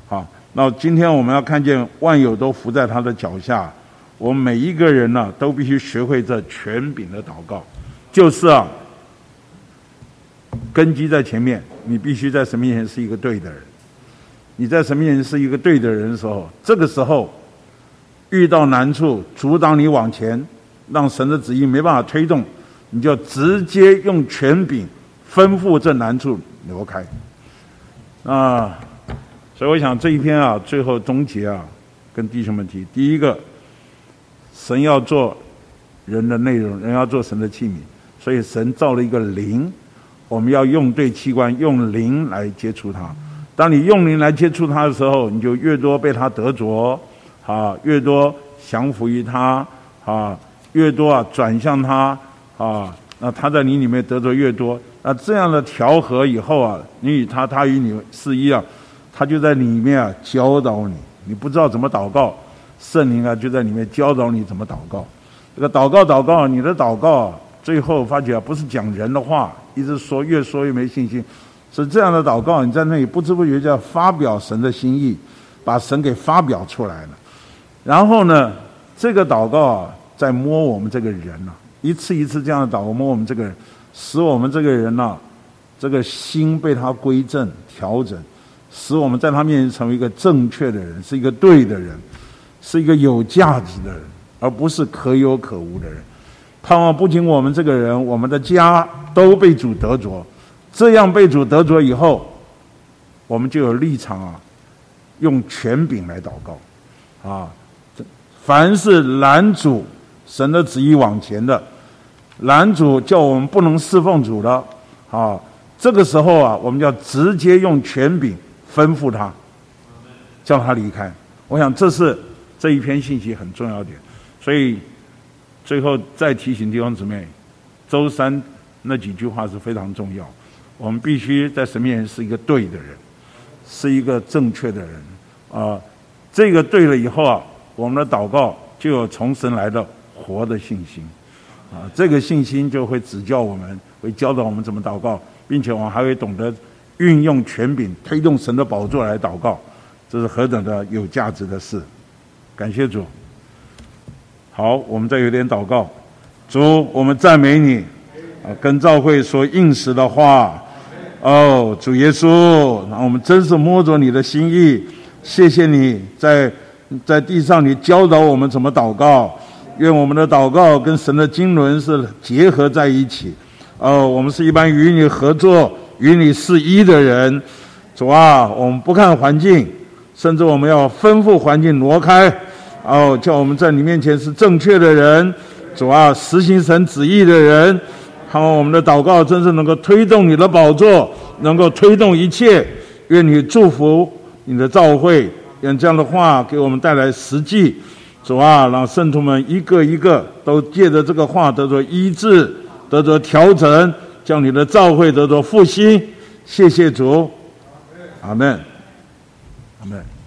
好，那今天我们要看见万有都伏在他的脚下，我们每一个人呢，都必须学会这权柄的祷告，就是啊，根基在前面，你必须在神面前是一个对的人。你在神面前是一个对的人的时候，这个时候。遇到难处，阻挡你往前，让神的旨意没办法推动，你就直接用权柄吩咐这难处挪开。啊，所以我想这一篇啊，最后终结啊，跟弟兄们提：第一个，神要做人的内容，人要做神的器皿，所以神造了一个灵，我们要用对器官，用灵来接触它。当你用灵来接触它的时候，你就越多被它得着，啊，越多降服于他，啊，越多啊转向他，啊，那他在你里面得着越多。那这样的调和以后啊，你与他，他与你是一样，他就在里面啊教导你。你不知道怎么祷告，圣灵啊就在里面教导你怎么祷告。这个祷告祷告，你的祷告最后发觉不是讲人的话，一直说越说越没信心。是这样的祷告，你在那里不知不觉就要发表神的心意，把神给发表出来了。然后呢，这个祷告啊，在摸我们这个人啊，一次一次这样的祷告摸我们这个人。使我们这个人呐，这个心被他归正调整，使我们在他面前成为一个正确的人，是一个对的人，是一个有价值的人，而不是可有可无的人。盼望不仅我们这个人，我们的家都被主得着，这样被主得着以后，我们就有立场啊，用权柄来祷告，啊，凡是拦阻神的旨意往前的。男主叫我们不能侍奉主的，啊，这个时候啊，我们就要直接用权柄吩咐他，叫他离开。我想这是这一篇信息很重要点，所以最后再提醒弟兄姊妹，周三那几句话是非常重要。我们必须在神面前是一个对的人，是一个正确的人啊。这个对了以后啊，我们的祷告就有从神来的活的信心。啊，这个信心就会指教我们，会教导我们怎么祷告，并且我们还会懂得运用权柄推动神的宝座来祷告，这是何等的有价值的事！感谢主。好，我们再有点祷告。主，我们赞美你，啊，跟教会说应时的话。哦，主耶稣，我们真是摸着你的心意，谢谢你在在地上你教导我们怎么祷告。愿我们的祷告跟神的经纶是结合在一起，哦，我们是一般与你合作、与你是一的人。主啊，我们不看环境，甚至我们要吩咐环境挪开，哦，叫我们在你面前是正确的人。主啊，实行神旨意的人，盼望我们的祷告真是能够推动你的宝座，能够推动一切。愿你祝福你的召会，愿这样的话给我们带来实际。主啊，让圣徒们一个一个都借着这个话得着医治，得着调整，将你的召会得着复兴。谢谢主，阿门，阿门。